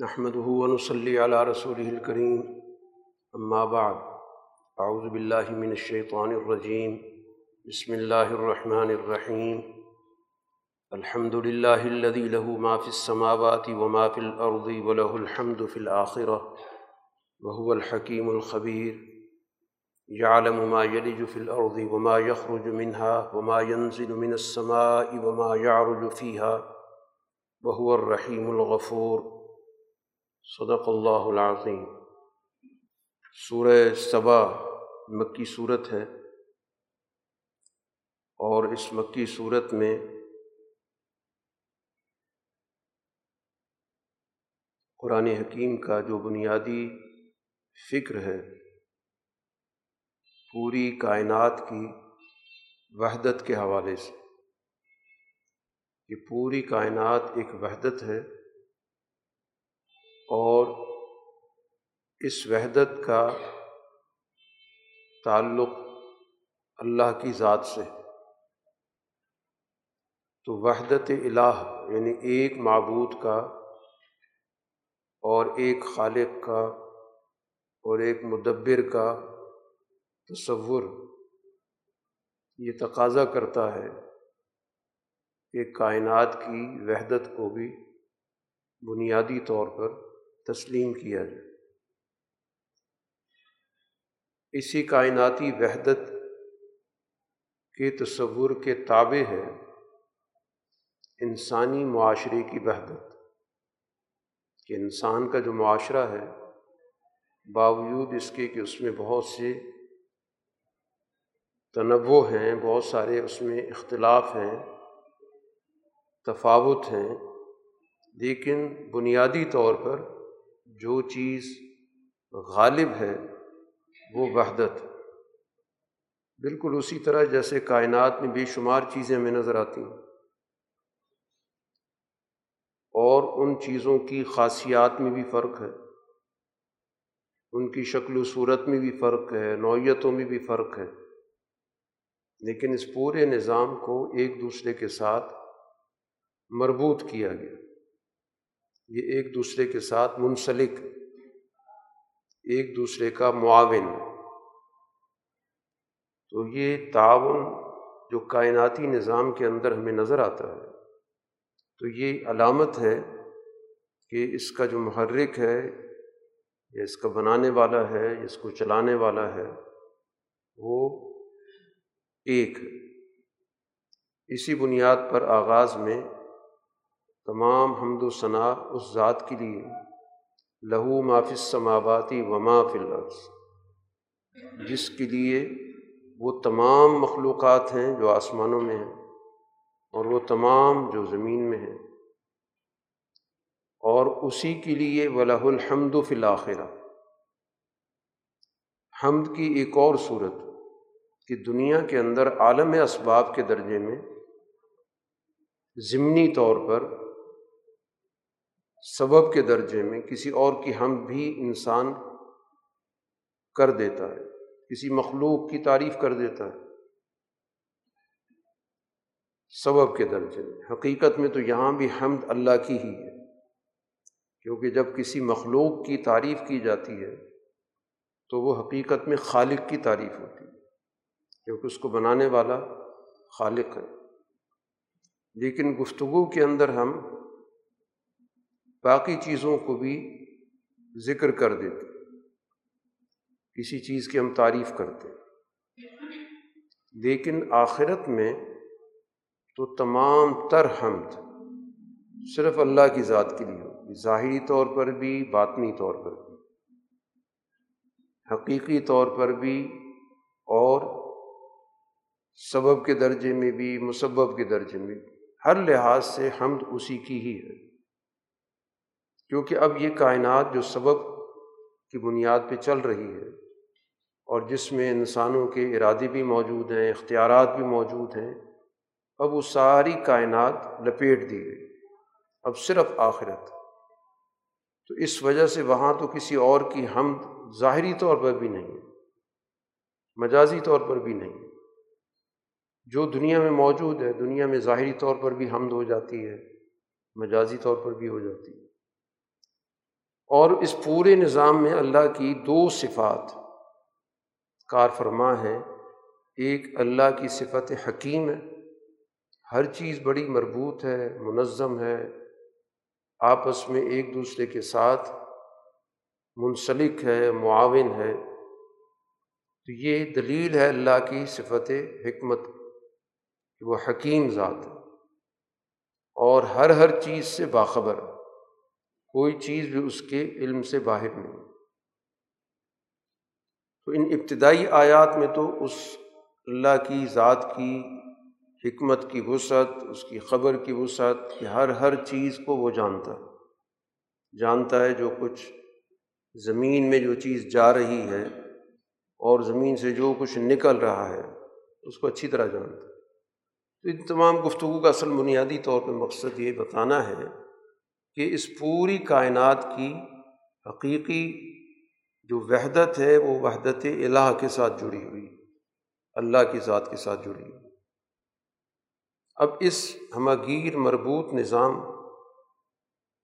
نحمده ونصلي على رسوله الكريم. أما بعد، أعوذ بالله من الشيطان الرجيم. بسم الله الرحمن الرحيم. الحمد لله الذي له ما في السماوات وما في الأرض وله الحمد في الآخرة، وهو الحكيم الخبير. يعلم ما يلج في الأرض وما يخرج منها وما ينزل من السماء وما يعرج فيها، وهو الرحيم الغفور. صدق اللہ العظیم۔ سورہ صبا مکی صورت ہے اور اس مکی صورت میں قرآن حکیم کا جو بنیادی فکر ہے، پوری کائنات کی وحدت کے حوالے سے۔ یہ پوری کائنات ایک وحدت ہے۔ اور اس وحدت کا تعلق اللہ کی ذات سے تو وحدت الہ یعنی ایک معبود کا اور ایک خالق کا اور ایک مدبر کا تصور یہ تقاضا کرتا ہے کہ کائنات کی وحدت کو بھی بنیادی طور پر تسلیم کیا جائے۔ اسی کائناتی وحدت کے تصور کے تابع ہے انسانی معاشرے کی وحدت۔ کہ انسان کا جو معاشرہ ہے، باوجود اس کے کہ اس میں بہت سے تنوع ہیں، بہت سارے اس میں اختلاف ہیں، تفاوت ہیں، لیکن بنیادی طور پر جو چیز غالب ہے، وہ وحدت بالکل اسی طرح جیسے کائنات میں بے شمار چیزیں ہمیں نظر آتی ہیں۔ اور ان چیزوں کی خاصیات میں بھی فرق ہے۔ ان کی شکل و صورت میں بھی فرق ہے، نوعیتوں میں بھی فرق ہے۔ لیکن اس پورے نظام کو ایک دوسرے کے ساتھ مربوط کیا گیا۔ یہ ایک دوسرے کے ساتھ منسلک، ایک دوسرے کا معاون۔ تو یہ تعاون جو کائناتی نظام کے اندر ہمیں نظر آتا ہے، تو یہ علامت ہے کہ اس کا جو محرک ہے، یا اس کا بنانے والا ہے، یا اس کو چلانے والا ہے، وہ ایک اسی بنیاد پر آغاز میں تمام حمد و ثناء اس ذات کے لیے۔ لہو مافس سماواتی وما الارض۔ جس کے لیے وہ تمام مخلوقات ہیں جو آسمانوں میں ہیں اور وہ تمام جو زمین میں ہیں۔ اور اسی کے لیے ولہ الحمد و فلاخرہ حمد کی ایک اور صورت کہ دنیا کے اندر عالم اسباب کے درجے میں ضمنی طور پر سبب کے درجے میں کسی اور کی ہم بھی انسان کر دیتا ہے، کسی مخلوق کی تعریف کر دیتا ہے۔ سبب کے درجے میں، حقیقت میں تو یہاں بھی حمد اللہ کی ہی ہے۔ کیونکہ جب کسی مخلوق کی تعریف کی جاتی ہے، تو وہ حقیقت میں خالق کی تعریف ہوتی ہے۔ کیونکہ اس کو بنانے والا خالق ہے۔ لیکن گفتگو کے اندر ہم باقی چیزوں کو بھی ذکر کر دیتے کسی چیز کی ہم تعریف کرتے لیکن آخرت میں تو تمام تر حمد صرف اللہ کی ذات کے لیے ہوگی ظاہری طور پر بھی، باطنی طور پر بھی۔ حقیقی طور پر بھی اور سبب کے درجے میں بھی، مسبب کے درجے میں بھی۔ ہر لحاظ سے حمد اسی کی ہی ہے۔ کیونکہ اب یہ کائنات جو سبب کی بنیاد پہ چل رہی ہے اور جس میں انسانوں کے ارادے بھی موجود ہیں، اختیارات بھی موجود ہیں، اب وہ ساری کائنات لپیٹ دی گئی۔ اب صرف آخرت۔ تو اس وجہ سے وہاں تو کسی اور کی حمد ظاہری طور پر بھی نہیں مجازی طور پر بھی نہیں جو دنیا میں موجود ہے، دنیا میں ظاہری طور پر بھی حمد ہو جاتی ہے، مجازی طور پر بھی ہو جاتی ہے۔ اور اس پورے نظام میں اللہ کی دو صفات کار فرما ہیں۔ ایک اللہ کی صفت حکیم ہے۔ ہر چیز بڑی مربوط ہے، منظم ہے۔ آپس میں ایک دوسرے کے ساتھ منسلک ہے، معاون ہے۔ تو یہ دلیل ہے اللہ کی صفت حکمت کہ وہ حکیم ذات ہے۔ اور ہر ہر چیز سے باخبر کوئی چیز بھی اس کے علم سے باہر نہیں۔ تو ان ابتدائی آیات میں تو اس اللہ کی، ذات کی حکمت کی وسعت، اس کی خبر کی وسعت کہ ہر ہر چیز کو وہ جانتا ہے۔ جانتا ہے جو کچھ زمین میں جو چیز جا رہی ہے اور زمین سے جو کچھ نکل رہا ہے، اس کو اچھی طرح جانتا ہے۔ تو ان تمام گفتگو کا اصل بنیادی طور پہ مقصد یہ بتانا ہے کہ اس پوری کائنات کی حقیقی جو وحدت ہے وہ وحدت الہ کے ساتھ جڑی ہوئی، اللہ کی ذات کے ساتھ جڑی ہوئی۔ اب اس ہماگیر مربوط نظام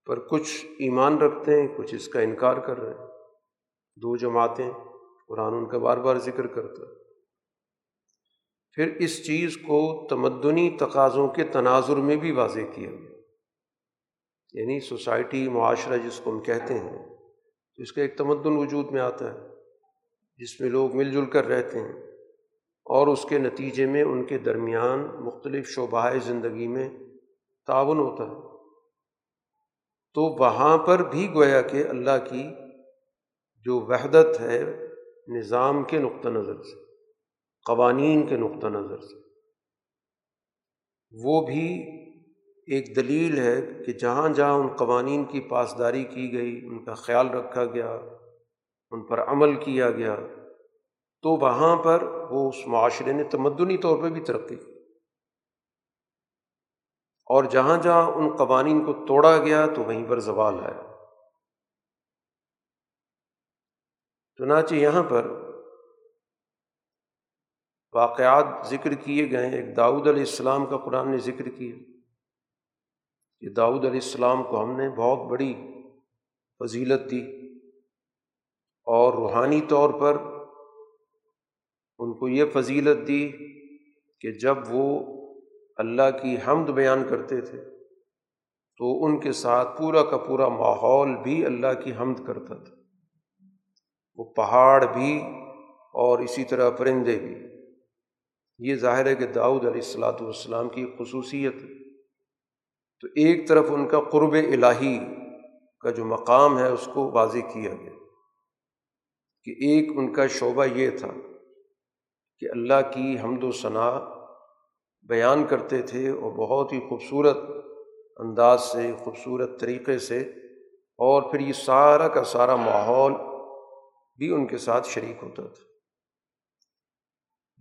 پر کچھ ایمان رکھتے ہیں، کچھ اس کا انکار کر رہے ہیں۔ دو جماعتیں قرآن ان کا بار بار ذکر کرتا پھر اس چیز کو تمدنی تقاضوں کے تناظر میں بھی واضح کیا گیا۔ یعنی سوسائٹی، معاشرہ جس کو ہم کہتے ہیں، تو اس کا ایک تمدن وجود میں آتا ہے، جس میں لوگ مل جل کر رہتے ہیں اور اس کے نتیجے میں ان کے درمیان مختلف شعبہ زندگی میں تعاون ہوتا ہے۔ تو وہاں پر بھی گویا کہ اللہ کی جو وحدت ہے، نظام کے نقطہ نظر سے، قوانین کے نقطہ نظر سے، وہ بھی ایک دلیل ہے کہ جہاں جہاں ان قوانین کی پاسداری کی گئی، ان کا خیال رکھا گیا، ان پر عمل کیا گیا، تو وہاں پر وہ اس معاشرے نے تمدنی طور پہ بھی ترقی کی۔ اور جہاں جہاں ان قوانین کو توڑا گیا، تو وہیں پر زوال ہے۔ چنانچہ یہاں پر واقعات ذکر کیے گئے ایک داؤد علیہ السلام کا قرآن نے ذکر کیا۔ کہ داؤد علیہ السلام کو ہم نے بہت بڑی فضیلت دی اور روحانی طور پر ان کو یہ فضیلت دی کہ جب وہ اللہ کی حمد بیان کرتے تھے تو ان کے ساتھ پورا کا پورا ماحول بھی اللہ کی حمد کرتا تھا۔ وہ پہاڑ بھی اور اسی طرح پرندے بھی۔ یہ ظاہر ہے کہ داؤد علیہ السلاۃ والسلام کی خصوصیت ہے۔ تو ایک طرف ان کا قرب الہی کا جو مقام ہے اس کو واضح کیا گیا کہ ایک ان کا شعبہ یہ تھا کہ اللہ کی حمد و ثناء بیان کرتے تھے اور بہت ہی خوبصورت انداز سے، خوبصورت طریقے سے اور پھر یہ سارا کا سارا ماحول بھی ان کے ساتھ شریک ہوتا تھا۔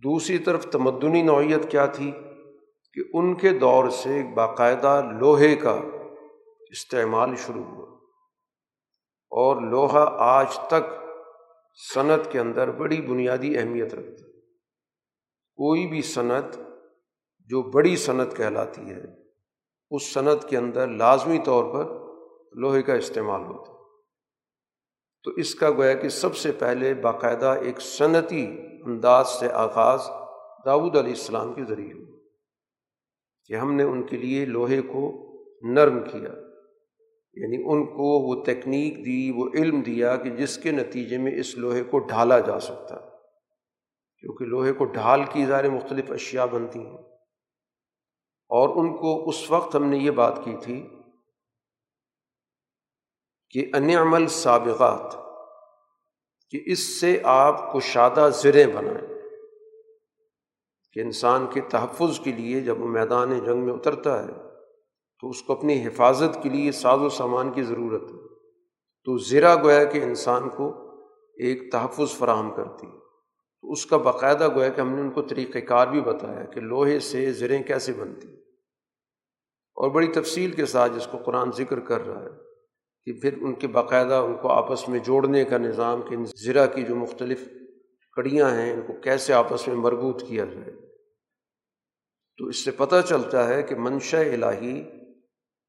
دوسری طرف تمدنی نوعیت کیا تھی؟ کہ ان کے دور سے باقاعدہ لوہے کا استعمال شروع ہوا۔ اور لوہا آج تک صنعت کے اندر بڑی بنیادی اہمیت رکھتا ہے۔ کوئی بھی صنعت جو بڑی صنعت کہلاتی ہے، اس صنعت کے اندر لازمی طور پر لوہے کا استعمال ہوتا ہے۔ تو اس کا گویا کہ سب سے پہلے باقاعدہ ایک صنعتی انداز سے آغاز داود علیہ السلام کے ذریعے ہوا۔ کہ ہم نے ان کے لیے لوہے کو نرم کیا یعنی ان کو وہ تکنیک دی، وہ علم دیا کہ جس کے نتیجے میں اس لوہے کو ڈھالا جا سکتا۔ کیونکہ لوہے کو ڈھال کی ظاہر مختلف اشیاء بنتی ہیں۔ اور ان کو اس وقت ہم نے یہ بات کی تھی کہ ان عمل سابقات، کہ اس سے آپ کو شادہ زریں بنائیں۔ کہ انسان کے تحفظ کے لیے جب وہ میدان جنگ میں اترتا ہے، تو اس کو اپنی حفاظت کے لیے ساز و سامان کی ضرورت ہے۔ تو زرا گویا کہ انسان کو ایک تحفظ فراہم کرتی۔ ہے تو اس کا باقاعدہ گویا کہ ہم نے ان کو طریقۂ کار بھی بتایا کہ لوہے سے زریں کیسے بنتی۔ اور بڑی تفصیل کے ساتھ جس کو قرآن ذکر کر رہا ہے کہ پھر ان کے باقاعدہ ان کو آپس میں جوڑنے کا نظام کہ ان زرا کی جو مختلف کڑیاں ہیں، ان کو کیسے آپس میں مربوط کیا جائے۔ تو اس سے پتہ چلتا ہے کہ منشا الہی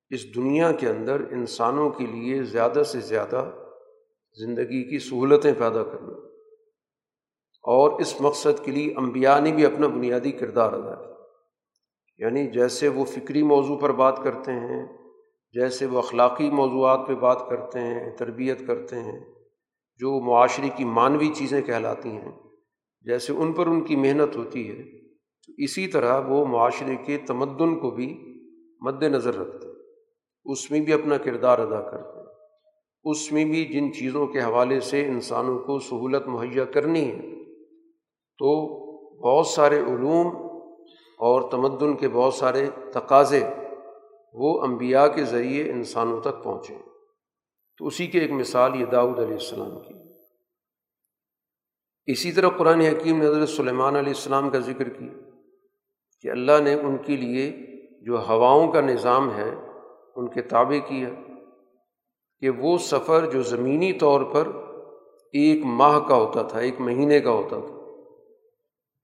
اس دنیا کے اندر انسانوں کے لیے زیادہ سے زیادہ زندگی کی سہولتیں پیدا کرنا اور اس مقصد کے لیے انبیاء نے بھی اپنا بنیادی کردار ادا کیا۔ یعنی جیسے وہ فکری موضوع پر بات کرتے ہیں، جیسے وہ اخلاقی موضوعات پہ بات کرتے ہیں، تربیت کرتے ہیں جو معاشرے کی معنوی چیزیں کہلاتی ہیں، جیسے ان پر ان کی محنت ہوتی ہے، تو اسی طرح وہ معاشرے کے تمدن کو بھی مد نظر رکھتے ہیں۔ اس میں بھی اپنا کردار ادا کرتے ہیں۔ اس میں بھی جن چیزوں کے حوالے سے انسانوں کو سہولت مہیا کرنی ہے، تو بہت سارے علوم اور تمدن کے بہت سارے تقاضے وہ انبیاء کے ذریعے انسانوں تک پہنچے۔ تو اسی کی ایک مثال یہ داؤد علیہ السلام کی۔ اسی طرح قرآن حکیم نے حضرت سلیمان علیہ السلام کا ذکر کیا کہ اللہ نے ان کے لیے جو ہواؤں کا نظام ہے، ان کے تابع کیا کہ وہ سفر جو زمینی طور پر ایک ماہ کا ہوتا تھا، ایک مہینے کا ہوتا تھا،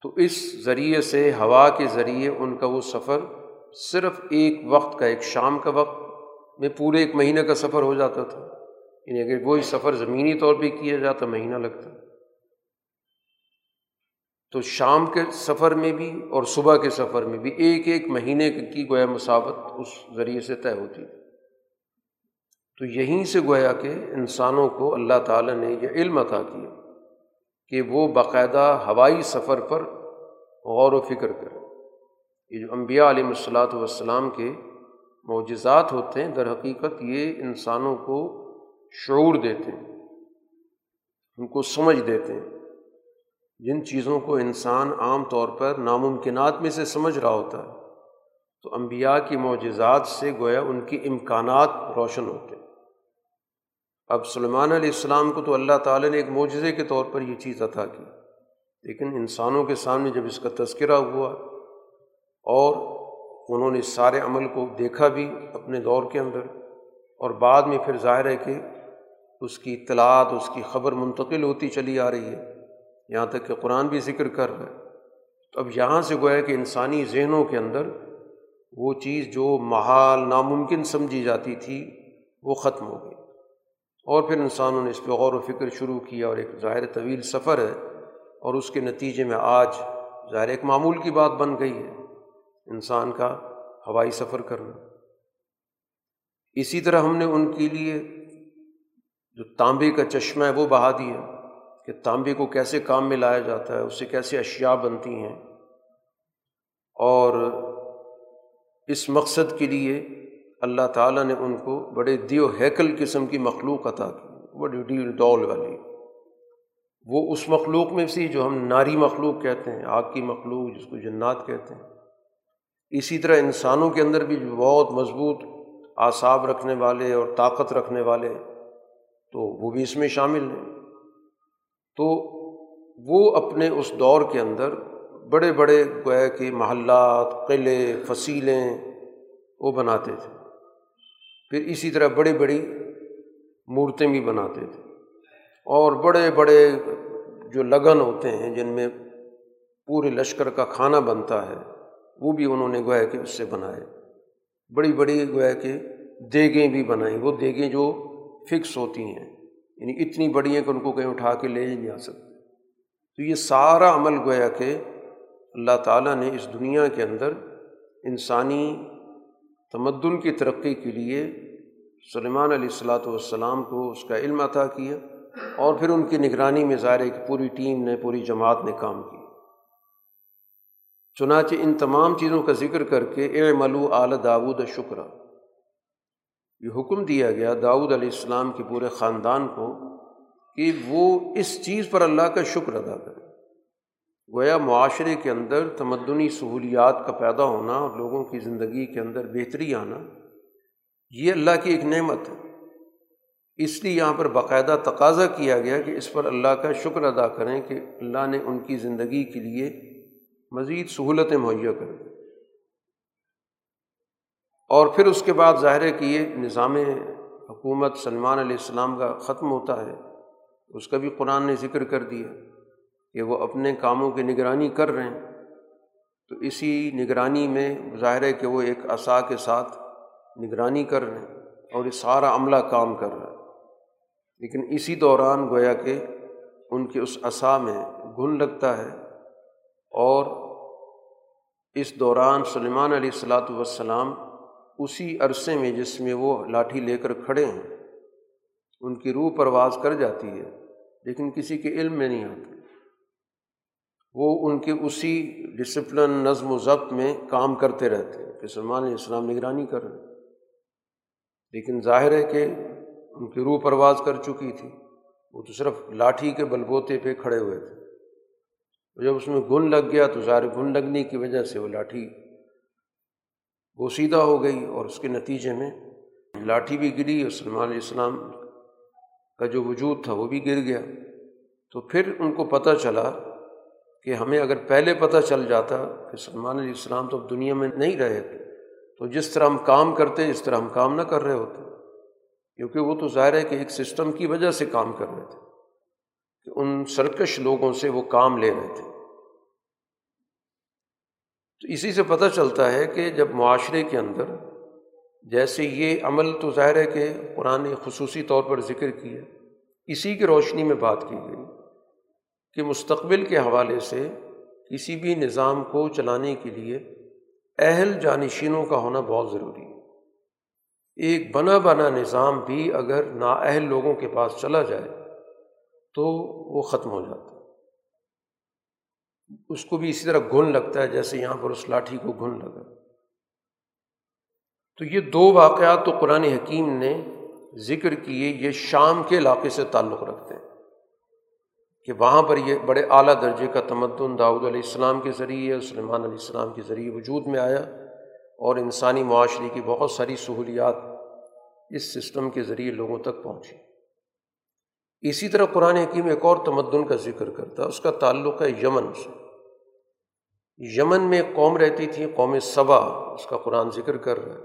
تو اس ذریعے سے، ہوا کے ذریعے ان کا وہ سفر صرف ایک وقت کا، ایک شام کا وقت میں پورے ایک مہینے کا سفر ہو جاتا تھا۔ یعنی اگر وہی سفر زمینی طور پہ کیا جاتا مہینہ لگتا تو شام کے سفر میں بھی اور صبح کے سفر میں بھی ایک ایک مہینے کی گویا مساوت اس ذریعے سے طے ہوتی تو یہیں سے گویا کہ انسانوں کو اللہ تعالیٰ نے یہ علم عطا کیا کہ وہ باقاعدہ ہوائی سفر پر غور و فکر کرے یہ جو انبیاء علیہ الصلاۃ والسلام کے معجزات ہوتے ہیں، در حقیقت یہ انسانوں کو شعور دیتے ہیں ان کو سمجھ دیتے ہیں۔ جن چیزوں کو انسان عام طور پر ناممکنات میں سے سمجھ رہا ہوتا ہے، تو انبیاء کی معجزات سے گویا ان کی امکانات روشن ہوتے ہیں۔ اب سلمان علیہ السلام کو تو اللہ تعالیٰ نے ایک معجزے کے طور پر یہ چیز عطا کی، لیکن انسانوں کے سامنے جب اس کا تذکرہ ہوا اور انہوں نے سارے عمل کو دیکھا بھی اپنے دور کے اندر اور بعد میں پھر ظاہر ہے کہ اس کی اطلاعات، اس کی خبر منتقل ہوتی چلی آ رہی ہے۔ یہاں تک کہ قرآن بھی ذکر کر رہا ہے۔ تو اب یہاں سے گویا کہ انسانی ذہنوں کے اندر وہ چیز جو محال، ناممکن سمجھی جاتی تھی، وہ ختم ہو گئی۔ اور پھر انسانوں نے اس پہ غور و فکر شروع کیا اور ایک ظاہر طویل سفر ہے اور اس کے نتیجے میں آج ظاہر ایک معمول کی بات بن گئی ہے۔ انسان کا ہوائی سفر کرنا۔ اسی طرح ہم نے ان کے لیے جو تانبے کا چشمہ ہے وہ بہا دیا کہ تانبے کو کیسے کام میں لایا جاتا ہے اس سے کیسے اشیاء بنتی ہیں۔ اور اس مقصد کے لیے اللہ تعالیٰ نے ان کو بڑے دیو ہیکل قسم کی مخلوق عطا کی، بڑی ڈیل ڈول والی۔ وہ اس مخلوق میں سے جو ہم ناری مخلوق کہتے ہیں، آگ کی مخلوق جس کو جنات کہتے ہیں۔ اسی طرح انسانوں کے اندر بھی بہت مضبوط اعصاب رکھنے والے اور طاقت رکھنے والے تو وہ بھی اس میں شامل ہیں۔ تو وہ اپنے اس دور کے اندر بڑے بڑے گویا کہ محلات، قلعے، فصیلیں وہ بناتے تھے۔ پھر اسی طرح بڑی بڑی مورتیں بھی بناتے تھے۔ اور بڑے بڑے جو لگن ہوتے ہیں جن میں پورے لشکر کا کھانا بنتا ہے، وہ بھی انہوں نے گویا کہ اس سے بنائے۔ بڑی بڑی گویا کہ دیگیں بھی بنائیں۔ وہ دیگیں جو فکس ہوتی ہیں یعنی اتنی بڑی ہیں کہ ان کو کہیں اٹھا کے لے ہی نہیں آ سکتے۔ تو یہ سارا عمل گویا کہ اللہ تعالیٰ نے اس دنیا کے اندر انسانی تمدن کی ترقی کے لیے سلیمان علیہ الصلاۃ والسلام کو اس کا علم عطا کیا اور پھر ان کی نگرانی میں ظاہر ہے کہ پوری ٹیم نے، پوری جماعت نے کام کیا۔ چنانچہ ان تمام چیزوں کا ذکر کر کے اے ملو اعلی داود شکر یہ حکم دیا گیا داؤد علیہ السلام کے پورے خاندان کو کہ وہ اس چیز پر اللہ کا شکر ادا کرے۔ گویا معاشرے کے اندر تمدنی سہولیات کا پیدا ہونا اور لوگوں کی زندگی کے اندر بہتری آنا، یہ اللہ کی ایک نعمت ہے۔ اس لیے یہاں پر باقاعدہ تقاضا کیا گیا کہ اس پر اللہ کا شکر ادا کریں کہ اللہ نے ان کی زندگی کے لیے مزید سہولتیں مہیا کریں اور پھر اس کے بعد ظاہر ہے کہ یہ نظام حکومت سلمان علیہ السلام کا ختم ہوتا ہے، اس کا بھی قرآن نے ذکر کر دیا کہ وہ اپنے کاموں کی نگرانی کر رہے ہیں۔ تو اسی نگرانی میں ظاہر ہے کہ وہ ایک عصا کے ساتھ نگرانی کر رہے ہیں اور یہ سارا عملہ کام کر رہا ہے۔ لیکن اسی دوران گویا کہ ان کے اس عصا میں گن لگتا ہے اور اس دوران سلیمان علیہ السلاۃ والسلام اسی عرصے میں جس میں وہ لاٹھی لے کر کھڑے ہیں، ان کی روح پرواز کر جاتی ہے، لیکن کسی کے علم میں نہیں آتی۔ وہ ان کے اسی ڈسپلن نظم و ضبط میں کام کرتے رہتے ہیں۔ کہ سلمان علیہ السلام نگرانی کر رہے لیکن ظاہر ہے کہ ان کی روح پرواز کر چکی تھی۔ وہ تو صرف لاٹھی کے بلبوتے پہ کھڑے ہوئے تھے۔ جب اس میں گن لگ گیا تو ظاہر گن لگنے کی وجہ سے وہ لاٹھی وہ سیدھا ہو گئی اور اس کے نتیجے میں لاٹھی بھی گری اور سلمان علیہ السلام کا جو وجود تھا وہ بھی گر گیا۔ تو پھر ان کو پتہ چلا کہ ہمیں اگر پہلے پتہ چل جاتا کہ سلمان علیہ السلام تو اب دنیا میں نہیں رہے تھے تو جس طرح ہم کام کرتے، اس طرح ہم کام نہ کر رہے ہوتے۔ کیونکہ وہ تو ظاہر ہے کہ ایک سسٹم کی وجہ سے کام کر رہے تھے، کہ ان سرکش لوگوں سے وہ کام لے رہے تھے۔ تو اسی سے پتہ چلتا ہے کہ جب معاشرے کے اندر جیسے یہ عمل تو ظاہر ہے کہ قرآن خصوصی طور پر ذکر کیا اسی کی روشنی میں بات کی گئی کہ مستقبل کے حوالے سے کسی بھی نظام کو چلانے کے لیے اہل جانشینوں کا ہونا بہت ضروری ہے۔ ایک بنا بنا نظام بھی اگر نااہل لوگوں کے پاس چلا جائے تو وہ ختم ہو جاتا ہے۔ اس کو بھی اسی طرح گھن لگتا ہے جیسے یہاں پر اس لاٹھی کو گھن لگا۔ تو یہ دو واقعات تو قرآن حکیم نے ذکر کیے، یہ شام کے علاقے سے تعلق رکھتے ہیں کہ وہاں پر یہ بڑے اعلیٰ درجے کا تمدن داؤد علیہ السلام کے ذریعے سلمان علیہ السلام کے ذریعے وجود میں آیا اور انسانی معاشرے کی بہت ساری سہولیات اس سسٹم کے ذریعے لوگوں تک پہنچی۔ اسی طرح قرآن حکیم ایک اور تمدن کا ذکر کرتا ہے اس کا تعلق ہے یمن سے۔ یمن میں قوم رہتی تھی، قوم صبا اس کا قرآن ذکر کر رہا ہے۔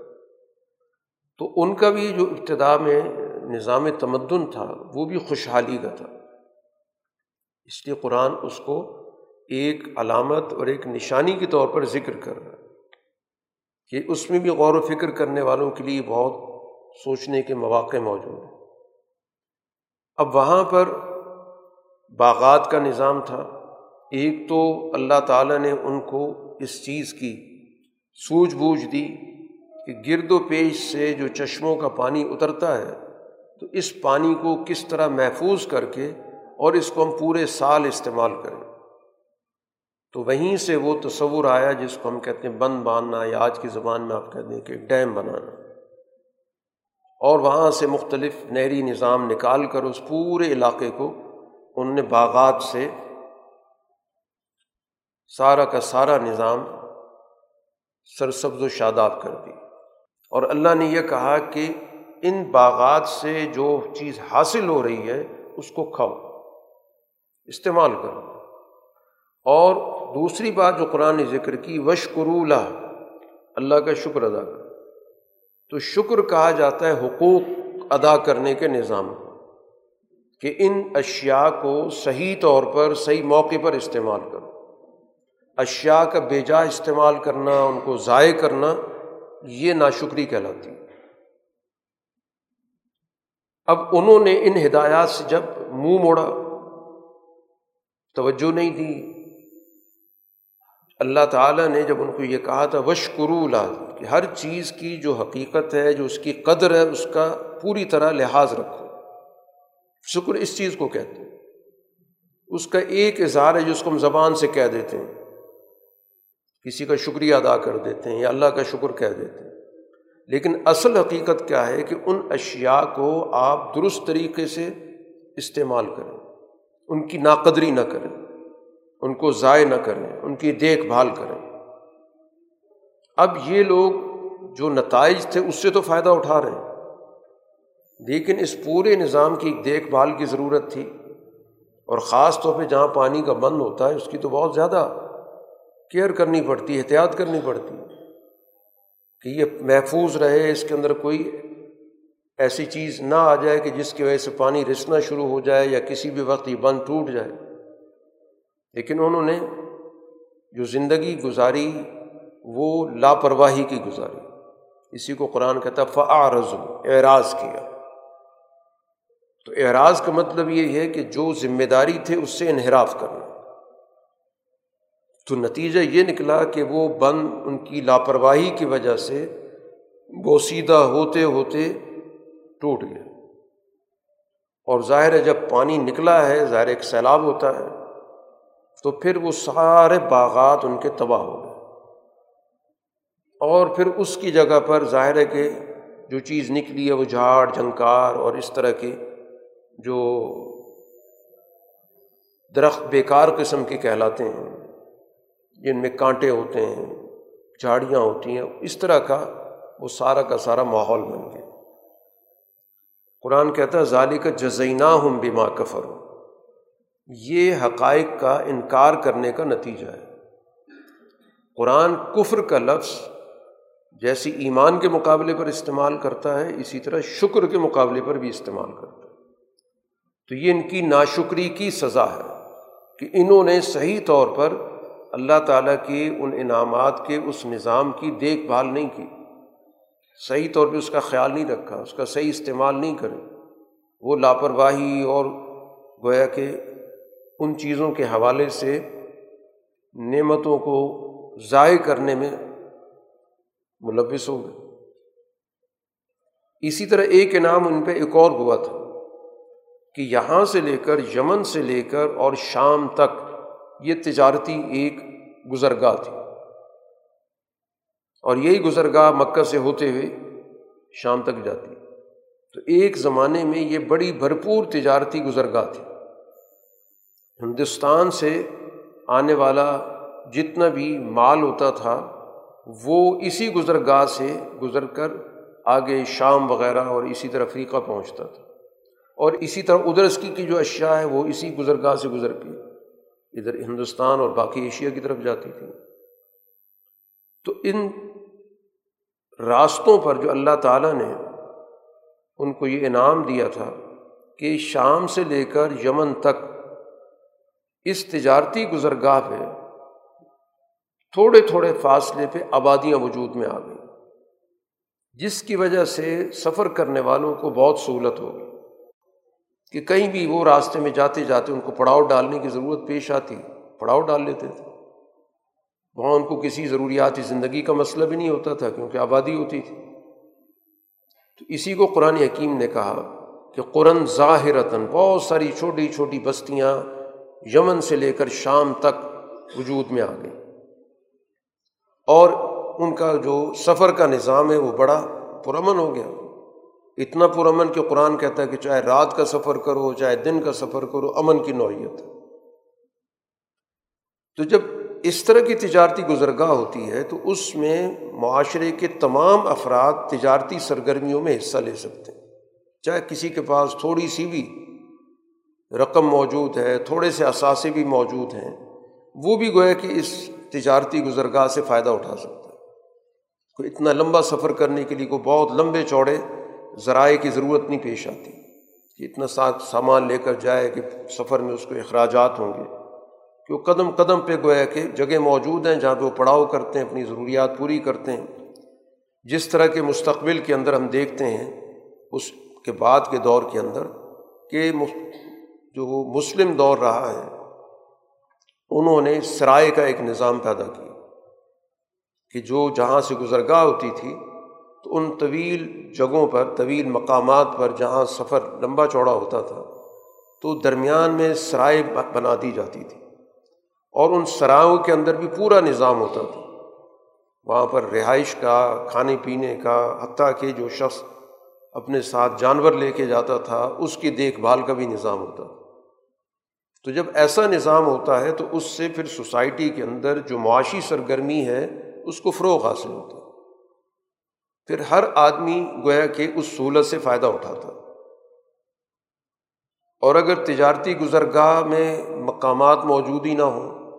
تو ان کا بھی جو ابتدا میں نظام تمدن تھا، وہ بھی خوشحالی کا تھا۔ اس لیے قرآن اس کو ایک علامت اور ایک نشانی کے طور پر ذکر کر رہا ہے۔ کہ اس میں بھی غور و فکر کرنے والوں کے لیے بہت سوچنے کے مواقع موجود ہیں۔ اب وہاں پر باغات کا نظام تھا۔ ایک تو اللہ تعالیٰ نے ان کو اس چیز کی سوجھ بوجھ دی کہ گرد و پیش سے جو چشموں کا پانی اترتا ہے، تو اس پانی کو کس طرح محفوظ کر کے اور اس کو ہم پورے سال استعمال کریں۔ تو وہیں سے وہ تصور آیا جس کو ہم کہتے ہیں بند باندھنا، یا آج کی زبان میں آپ کہتے ہیں کہ ڈیم بنانا۔ اور وہاں سے مختلف نہری نظام نکال کر اس پورے علاقے کو ان نے باغات سے سارا کا سارا نظام سرسبز و شاداب کر دی۔ اور اللہ نے یہ کہا کہ ان باغات سے جو چیز حاصل ہو رہی ہے، اس کو کھاؤ، استعمال کرو۔ اور دوسری بات جو قرآن نے ذکر کی وش اللہ اللہ کا شکر ادا کر تو شکر کہا جاتا ہے حقوق ادا کرنے کے نظام کہ ان اشیاء کو صحیح طور پر، صحیح موقع پر استعمال کرو۔ اشیاء کا بیجا استعمال کرنا، ان کو ضائع کرنا، یہ ناشکری کہلاتی اب انہوں نے ان ہدایات سے جب منہ موڑا، توجہ نہیں دی۔ اللہ تعالیٰ نے جب ان کو یہ کہا تھا وش لا، کہ ہر چیز کی جو حقیقت ہے، جو اس کی قدر ہے، اس کا پوری طرح لحاظ رکھو۔ شکر اس چیز کو کہتے ہیں۔ اس کا ایک اظہار ہے جس کو ہم زبان سے کہہ دیتے ہیں۔ کسی کا شکریہ ادا کر دیتے ہیں یا اللہ کا شکر کہہ دیتے ہیں۔ لیکن اصل حقیقت کیا ہے کہ ان اشیاء کو آپ درست طریقے سے استعمال کریں۔ ان کی ناقدری نہ کریں۔ ان کو ضائع نہ کریں۔ ان کی دیکھ بھال کریں۔ اب یہ لوگ جو نتائج تھے اس سے تو فائدہ اٹھا رہے ہیں۔ لیکن اس پورے نظام کی دیکھ بھال کی ضرورت تھی۔ اور خاص طور پہ جہاں پانی کا بند ہوتا ہے، اس کی تو بہت زیادہ کیئر کرنی پڑتی ہے احتیاط کرنی پڑتی ہے کہ یہ محفوظ رہے، اس کے اندر کوئی ایسی چیز نہ آ جائے کہ جس کی وجہ سے پانی رسنا شروع ہو جائے یا کسی بھی وقت یہ بند ٹوٹ جائے۔ لیکن انہوں نے جو زندگی گزاری، وہ لاپرواہی کی گزاری۔ اسی کو قرآن کہتا فعارض اعراض کیا۔ تو اعراض کا مطلب یہ ہے کہ جو ذمہ داری تھے، اس سے انحراف کرنا۔ تو نتیجہ یہ نکلا کہ وہ بند ان کی لاپرواہی کی وجہ سے بوسیدہ ہوتے ہوتے ٹوٹ گیا اور ظاہر ہے جب پانی نکلا ہے، ظاہر ایک سیلاب ہوتا ہے، تو پھر وہ سارے باغات ان کے تباہ ہو گئے۔ اور پھر اس کی جگہ پر ظاہر ہے کہ جو چیز نکلی ہے، وہ جھاڑ، جھنکار اور اس طرح کے جو درخت بیکار قسم کے کہلاتے ہیں۔ جن میں کانٹے ہوتے ہیں، جھاڑیاں ہوتی ہیں، اس طرح کا وہ سارا کا سارا ماحول بن گیا۔ قرآن کہتا ہے ظالی کا جزینہ ہم بیما کفر یہ حقائق کا انکار کرنے کا نتیجہ ہے۔ قرآن کفر کا لفظ جیسی ایمان کے مقابلے پر استعمال کرتا ہے، اسی طرح شکر کے مقابلے پر بھی استعمال کرتا ہے۔ تو یہ ان کی ناشکری کی سزا ہے کہ انہوں نے صحیح طور پر اللہ تعالیٰ کے ان انعامات کے اس نظام کی دیکھ بھال نہیں کی۔ صحیح طور پہ اس کا خیال نہیں رکھا، اس کا صحیح استعمال نہیں کرے۔ وہ لاپرواہی اور گویا کہ ان چیزوں کے حوالے سے نعمتوں کو ضائع کرنے میں ملوث ہو گئے اسی طرح ایک انعام ان پہ ایک اور ہوا تھا کہ یہاں سے لے کر یمن سے لے کر اور شام تک یہ تجارتی ایک گزرگاہ تھی۔ اور یہی گزرگاہ مکہ سے ہوتے ہوئے شام تک جاتی۔ تو ایک زمانے میں یہ بڑی بھرپور تجارتی گزرگاہ تھی۔ ہندوستان سے آنے والا جتنا بھی مال ہوتا تھا، وہ اسی گزرگاہ سے گزر کر آگے شام وغیرہ اور اسی طرح افریقہ پہنچتا تھا۔ اور اسی طرح ادھر اس کی جو اشیاء ہے وہ اسی گزرگاہ سے گزر کے ادھر ہندوستان اور باقی ایشیا کی طرف جاتی تھی تو ان راستوں پر جو اللہ تعالیٰ نے ان کو یہ انعام دیا تھا کہ شام سے لے کر یمن تک اس تجارتی گزرگاہ پہ تھوڑے تھوڑے فاصلے پہ آبادیاں وجود میں آ گئیں، جس کی وجہ سے سفر کرنے والوں کو بہت سہولت ہوگی کہ کہیں بھی وہ راستے میں جاتے جاتے ان کو پڑاؤ ڈالنے کی ضرورت پیش آتی، پڑاؤ ڈال لیتے تھے۔ وہاں ان کو کسی ضروریات زندگی کا مسئلہ بھی نہیں ہوتا تھا کیونکہ آبادی ہوتی تھی۔ تو اسی کو قرآن حکیم نے کہا کہ قرآن ظاہرتاً بہت ساری چھوٹی چھوٹی بستیاں یمن سے لے کر شام تک وجود میں آ گئی اور ان کا جو سفر کا نظام ہے وہ بڑا پرامن ہو گیا۔ اتنا پرامن کہ قرآن کہتا ہے کہ چاہے رات کا سفر کرو، چاہے دن کا سفر کرو، امن کی نوعیت تو جب اس طرح کی تجارتی گزرگاہ ہوتی ہے تو اس میں معاشرے کے تمام افراد تجارتی سرگرمیوں میں حصہ لے سکتے ہیں۔ چاہے کسی کے پاس تھوڑی سی بھی رقم موجود ہے، تھوڑے سے اثاثے بھی موجود ہیں، وہ بھی گویا کہ اس تجارتی گزرگاہ سے فائدہ اٹھا سکتا ہے۔ کوئی اتنا لمبا سفر کرنے کے لیے، کوئی بہت لمبے چوڑے ذرائع کی ضرورت نہیں پیش آتی۔ کہ اتنا سامان لے کر جائے کہ سفر میں اس کو اخراجات ہوں گے۔ کہ وہ قدم قدم پہ گویا کہ جگہ موجود ہیں جہاں پہ وہ پڑاؤ کرتے ہیں، اپنی ضروریات پوری کرتے ہیں۔ جس طرح کے مستقبل کے اندر ہم دیکھتے ہیں، اس کے بعد کے دور کے اندر کہ جو مسلم دور رہا ہے، انہوں نے سرائے کا ایک نظام پیدا کیا۔ کہ جو جہاں سے گزرگاہ ہوتی تھی تو ان طویل جگہوں پر، طویل مقامات پر جہاں سفر لمبا چوڑا ہوتا تھا، تو درمیان میں سرائے بنا دی جاتی تھی اور ان سراہوں کے اندر بھی پورا نظام ہوتا تھا۔ وہاں پر رہائش کا، کھانے پینے کا، حتیٰ کہ جو شخص اپنے ساتھ جانور لے کے جاتا تھا، اس کی دیکھ بھال کا بھی نظام ہوتا تھا۔ تو جب ایسا نظام ہوتا ہے، تو اس سے پھر سوسائٹی کے اندر جو معاشی سرگرمی ہے، اس کو فروغ حاصل ہوتا ہے۔ پھر ہر آدمی گویا کہ اس سہولت سے فائدہ اٹھاتا۔ اور اگر تجارتی گزرگاہ میں مقامات موجود ہی نہ ہوں،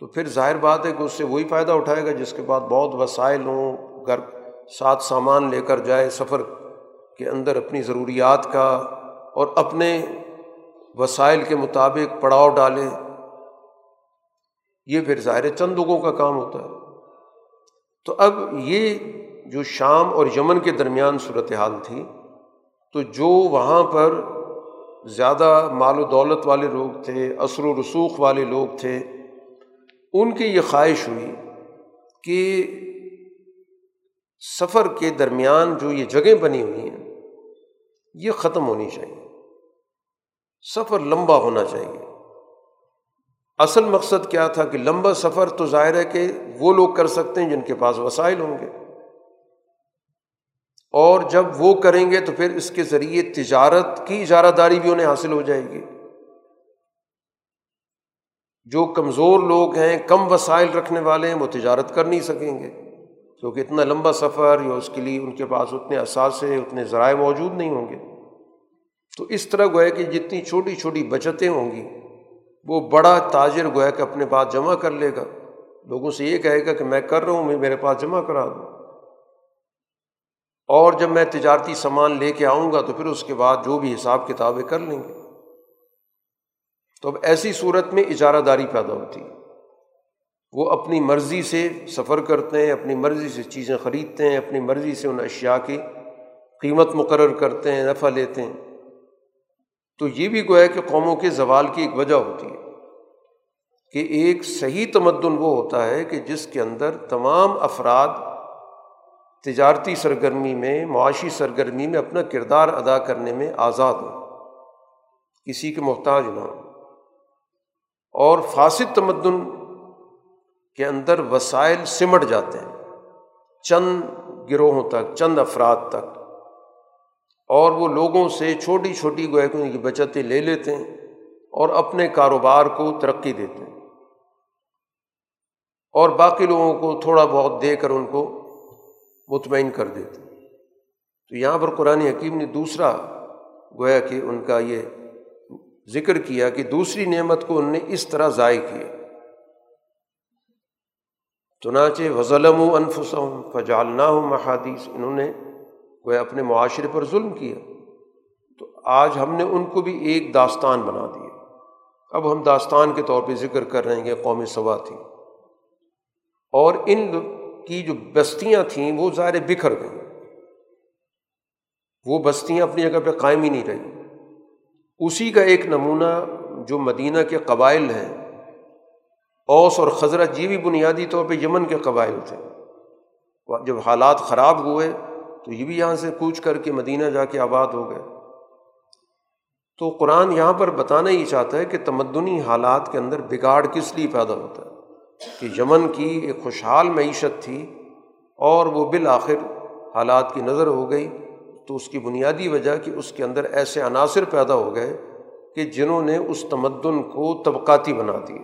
تو پھر ظاہر بات ہے کہ اس سے وہی فائدہ اٹھائے گا جس کے بعد بہت وسائل ہوں، گھر ساتھ سامان لے کر جائے، سفر کے اندر اپنی ضروریات کا اور اپنے وسائل کے مطابق پڑاؤ ڈالے یہ پھر ظاہر چند لوگوں کا کام ہوتا ہے۔ تو اب یہ جو شام اور یمن کے درمیان صورت حال تھی، تو جو وہاں پر زیادہ مال و دولت والے لوگ تھے اثر و رسوخ والے لوگ تھے، ان کی یہ خواہش ہوئی کہ سفر کے درمیان جو یہ جگہیں بنی ہوئی ہیں، یہ ختم ہونی چاہیے۔ سفر لمبا ہونا چاہیے۔ اصل مقصد کیا تھا کہ لمبا سفر تو ظاہر ہے کہ وہ لوگ کر سکتے ہیں جن کے پاس وسائل ہوں گے۔ اور جب وہ کریں گے تو پھر اس کے ذریعے تجارت کی اجارہ داری بھی انہیں حاصل ہو جائے گی۔ جو کمزور لوگ ہیں، کم وسائل رکھنے والے ہیں، وہ تجارت کر نہیں سکیں گے۔ کیونکہ اتنا لمبا سفر یا اس کے لیے ان کے پاس اتنے اثاثے اتنے ذرائع موجود نہیں ہوں گے۔ تو اس طرح گویا کہ جتنی چھوٹی چھوٹی بچتیں ہوں گی، وہ بڑا تاجر گویا کہ اپنے پاس جمع کر لے گا۔ لوگوں سے یہ کہے گا کہ میں کر رہا ہوں، میں میرے پاس جمع کرا دوں اور جب میں تجارتی سامان لے کے آؤں گا تو پھر اس کے بعد جو بھی حساب کتابیں کر لیں گے۔ تو اب ایسی صورت میں اجارہ داری پیدا ہوتی ہے۔ وہ اپنی مرضی سے سفر کرتے ہیں، اپنی مرضی سے چیزیں خریدتے ہیں، اپنی مرضی سے ان اشیاء کی قیمت مقرر کرتے ہیں، نفع لیتے ہیں۔ تو یہ بھی گویا کہ قوموں کے زوال کی ایک وجہ ہوتی ہے کہ ایک صحیح تمدن وہ ہوتا ہے کہ جس کے اندر تمام افراد تجارتی سرگرمی میں، معاشی سرگرمی میں اپنا کردار ادا کرنے میں آزاد ہوں۔ کسی کے محتاج نہ ہوں۔ اور فاسد تمدن کے اندر وسائل سمٹ جاتے ہیں۔ چند گروہوں تک، چند افراد تک۔ اور وہ لوگوں سے چھوٹی چھوٹی گویا کی بچتیں لے لیتے ہیں اور اپنے کاروبار کو ترقی دیتے ہیں۔ اور باقی لوگوں کو تھوڑا بہت دے کر ان کو مطمئن کر دیتے ہیں۔ تو یہاں پر قرآن حکیم نے دوسرا گویا کہ ان کا یہ ذکر کیا کہ دوسری نعمت کو ان نے اس طرح ضائع کیا۔ چنانچہ وزلم و انفسم فجالنا ہوں محادیث انہوں نے وہ اپنے معاشرے پر ظلم کیا۔ تو آج ہم نے ان کو بھی ایک داستان بنا دیا۔ اب ہم داستان کے طور پہ ذکر کر رہے ہیں قوم سوا تھی۔ اور ان کی جو بستیاں تھیں وہ ظاہر بکھر گئیں۔ وہ بستیاں اپنی جگہ پہ قائم ہی نہیں رہیں۔ اسی کا ایک نمونہ جو مدینہ کے قبائل ہیں، اوس اور خزرت یہ بھی بنیادی طور پہ یمن کے قبائل تھے۔ جب حالات خراب ہوئے تو یہ بھی یہاں سے کوچ کر کے مدینہ جا کے آباد ہو گئے۔ تو قرآن یہاں پر بتانا ہی چاہتا ہے کہ تمدنی حالات کے اندر بگاڑ کس لیے پیدا ہوتا ہے۔ کہ یمن کی ایک خوشحال معیشت تھی اور وہ بالآخر حالات کی نظر ہو گئی تو اس کی بنیادی وجہ کہ اس کے اندر ایسے عناصر پیدا ہو گئے کہ جنہوں نے اس تمدن کو طبقاتی بنا دی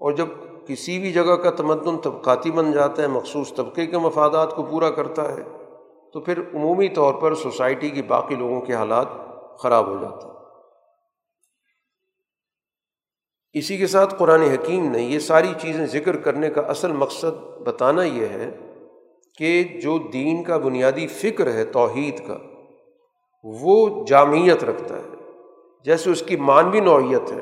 اور جب کسی بھی جگہ کا تمدن طبقاتی بن جاتا ہے، مخصوص طبقے کے مفادات کو پورا کرتا ہے، تو پھر عمومی طور پر سوسائٹی کی باقی لوگوں کے حالات خراب ہو جاتے ہیں۔ اسی کے ساتھ قرآن حکیم نے یہ ساری چیزیں ذکر کرنے کا اصل مقصد بتانا یہ ہے کہ جو دین کا بنیادی فکر ہے، توحید کا، وہ جامعیت رکھتا ہے۔ جیسے اس کی مانوی نوعیت ہے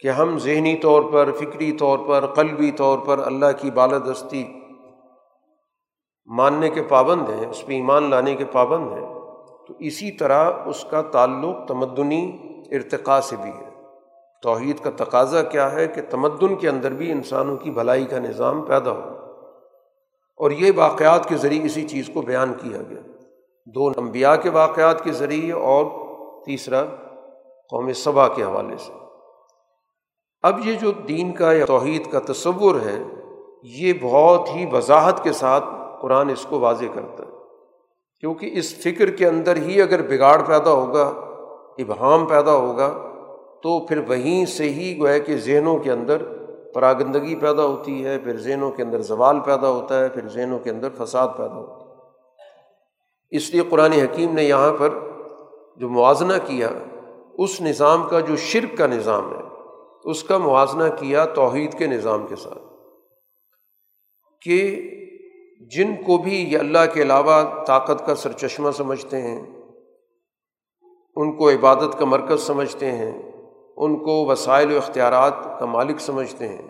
کہ ہم ذہنی طور پر، فکری طور پر، قلبی طور پر اللہ کی بالادستی ماننے کے پابند ہیں، اس پہ ایمان لانے کے پابند ہیں۔ تو اسی طرح اس کا تعلق تمدنی ارتقاء سے بھی ہے۔ توحید کا تقاضا کیا ہے کہ تمدن کے اندر بھی انسانوں کی بھلائی کا نظام پیدا ہو۔ اور یہ واقعات کے ذریعے اسی چیز کو بیان کیا گیا۔ دو انبیاء کے واقعات کے ذریعے اور تیسرا قوم صبا کے حوالے سے۔ اب یہ جو دین کا یا توحید کا تصور ہے، یہ بہت ہی وضاحت کے ساتھ قرآن اس کو واضح کرتا ہے۔ کیونکہ اس فکر کے اندر ہی اگر بگاڑ پیدا ہوگا، ابہام پیدا ہوگا تو پھر وہیں سے ہی گویا کہ ذہنوں کے اندر پراگندگی پیدا ہوتی ہے، پھر ذہنوں کے اندر زوال پیدا ہوتا ہے، پھر ذہنوں کے اندر فساد پیدا ہوتا ہے۔ اس لیے قرآن حکیم نے یہاں پر جو موازنہ کیا، اس نظام کا جو شرک کا نظام ہے، اس کا موازنہ کیا توحید کے نظام کے ساتھ۔ کہ جن کو بھی یہ اللہ کے علاوہ طاقت کا سر چشمہ سمجھتے ہیں، ان کو عبادت کا مرکز سمجھتے ہیں ان کو وسائل و اختیارات کا مالک سمجھتے ہیں۔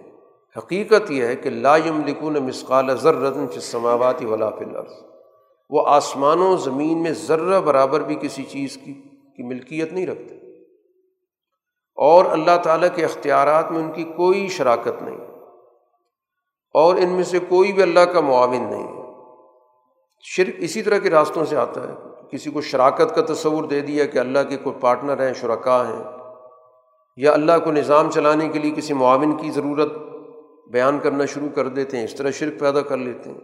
حقیقت یہ ہے کہ لا لکون مسقال ذرۃ فی ولا فی الارض۔ وہ آسمان و زمین میں ذرہ برابر بھی کسی چیز کی کی ملکیت نہیں رکھتے۔ اور اللہ تعالیٰ کے اختیارات میں ان کی کوئی شراکت نہیں۔ اور ان میں سے کوئی بھی اللہ کا معاون نہیں۔ ہے شرک اسی طرح کے راستوں سے آتا ہے۔ کسی کو شراکت کا تصور دے دیا کہ اللہ کے کوئی پارٹنر ہیں شرکا ہیں۔ یا اللہ کو نظام چلانے کے لیے کسی معاون کی ضرورت بیان کرنا شروع کر دیتے ہیں، اس طرح شرک پیدا کر لیتے ہیں۔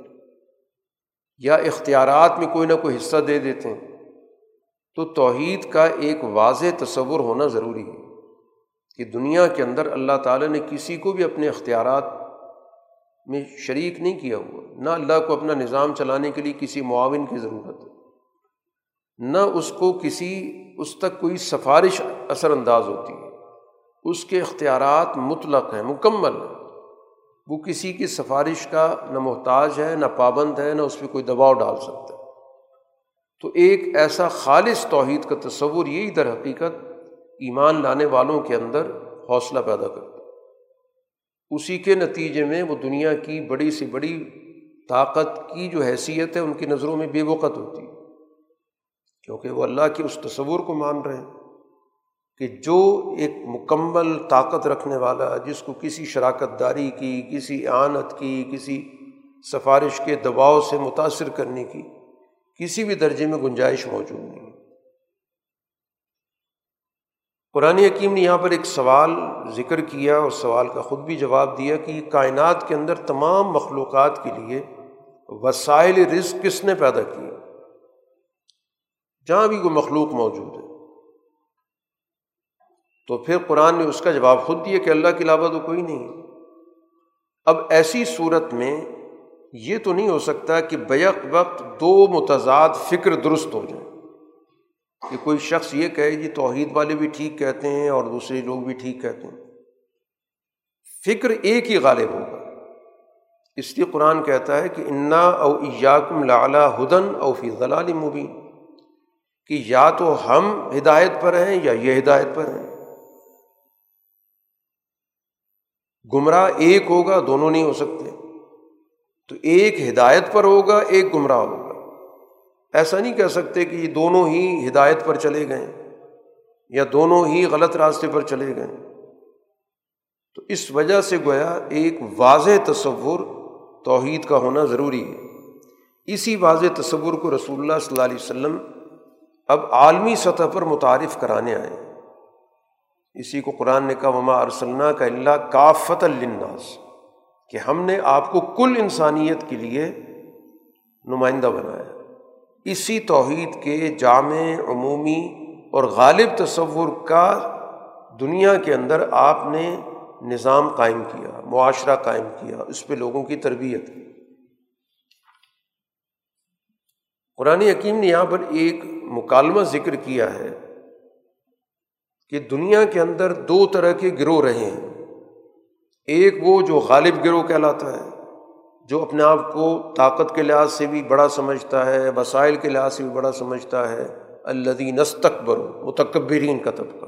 یا اختیارات میں کوئی نہ کوئی حصہ دے دیتے ہیں۔ تو توحید کا ایک واضح تصور ہونا ضروری ہے کہ دنیا کے اندر اللہ تعالیٰ نے کسی کو بھی اپنے اختیارات میں شریک نہیں کیا ہوا۔ نہ اللہ کو اپنا نظام چلانے کے لیے کسی معاون کی ضرورت ہے۔ نہ اس کو کسی، اس تک کوئی سفارش اثر انداز ہوتی۔ ہے اس کے اختیارات مطلق ہیں، مکمل ہیں۔ وہ کسی کی سفارش کا نہ محتاج ہے، نہ پابند ہے، نہ اس پہ کوئی دباؤ ڈال سکتا ہے۔ تو ایک ایسا خالص توحید کا تصور یہی در حقیقت ایمان لانے والوں کے اندر حوصلہ پیدا کرتا اسی کے نتیجے میں وہ دنیا کی بڑی سی بڑی طاقت کی جو حیثیت ہے، ان کی نظروں میں بے وقت ہوتی ہے۔ کیونکہ وہ اللہ کے اس تصور کو مان رہے ہیں۔ کہ جو ایک مکمل طاقت رکھنے والا، جس کو کسی شراکت داری کی، کسی اعانت کی، کسی سفارش کے دباؤ سے متاثر کرنے کی کسی بھی درجے میں گنجائش موجود نہیں۔ قرآن حکیم نے یہاں پر ایک سوال ذکر کیا اور سوال کا خود بھی جواب دیا کہ کائنات کے اندر تمام مخلوقات کے لیے وسائل رزق کس نے پیدا کیا جہاں بھی کوئی مخلوق موجود ہے۔ تو پھر قرآن نے اس کا جواب خود دیا کہ اللہ کے علاوہ تو کوئی نہیں اب ایسی صورت میں یہ تو نہیں ہو سکتا کہ بیک وقت دو متضاد فکر درست ہو جائیں۔ کہ کوئی شخص یہ کہے جی توحید والے بھی ٹھیک کہتے ہیں اور دوسرے لوگ بھی ٹھیک کہتے ہیں۔ فکر ایک ہی غالب ہوگا۔ اس لیے قرآن کہتا ہے کہ انا او ایاکم لالا ہدن او فی ضلال مبین۔ کہ یا تو ہم ہدایت پر ہیں یا یہ ہدایت پر ہیں۔ گمراہ ایک ہوگا، دونوں نہیں ہو سکتے۔ تو ایک ہدایت پر ہوگا، ایک گمراہ ہوگا۔ ایسا نہیں کہہ سکتے کہ یہ دونوں ہی ہدایت پر چلے گئے یا دونوں ہی غلط راستے پر چلے گئے۔ تو اس وجہ سے گویا ایک واضح تصور توحید کا ہونا ضروری ہے۔ اسی واضح تصور کو رسول اللہ صلی اللہ علیہ وسلم اب عالمی سطح پر متعارف کرانے آئے۔ اسی کو قرآن نے کہا، وما ارسلنا کا اللہ کافت الناس کہ ہم نے آپ کو کل انسانیت کے لیے نمائندہ بنایا۔ اسی توحید کے جامع، عمومی اور غالب تصور کا دنیا کے اندر آپ نے نظام قائم کیا، معاشرہ قائم کیا، اس پہ لوگوں کی تربیت کی۔ قرآن حکیم نے یہاں پر ایک مکالمہ ذکر کیا ہے۔ کہ دنیا کے اندر دو طرح کے گروہ رہے ہیں۔ ایک وہ جو غالب گروہ کہلاتا ہے، جو اپنے آپ کو طاقت کے لحاظ سے بھی بڑا سمجھتا ہے، وسائل کے لحاظ سے بھی بڑا سمجھتا ہے۔ الدی نستقبر متکبرین کا طبقہ۔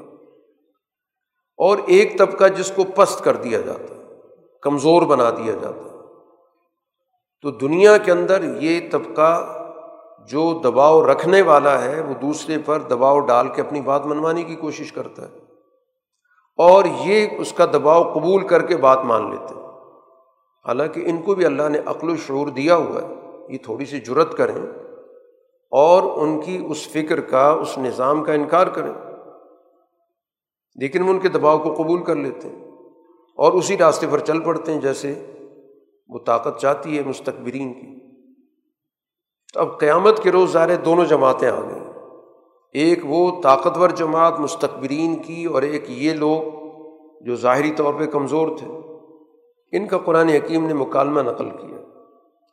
اور ایک طبقہ جس کو پست کر دیا جاتا ہے، کمزور بنا دیا جاتا ہے۔ تو دنیا کے اندر یہ طبقہ جو دباؤ رکھنے والا ہے، وہ دوسرے پر دباؤ ڈال کے اپنی بات منوانے کی کوشش کرتا ہے۔ اور یہ اس کا دباؤ قبول کر کے بات مان لیتے ہیں۔ حالانکہ ان کو بھی اللہ نے عقل و شعور دیا ہوا ہے۔ یہ تھوڑی سی جرت کریں اور ان کی اس فکر کا، اس نظام کا انکار کریں۔ لیکن وہ ان کے دباؤ کو قبول کر لیتے ہیں اور اسی راستے پر چل پڑتے ہیں، جیسے وہ طاقت چاہتی ہے مستقبرین کی۔ تو اب قیامت کے روز ظاہر دونوں جماعتیں آ گئیں۔ ایک وہ طاقتور جماعت مستقبرین کی اور ایک یہ لوگ جو ظاہری طور پہ کمزور تھے۔ ان کا قرآن حکیم نے مکالمہ نقل کیا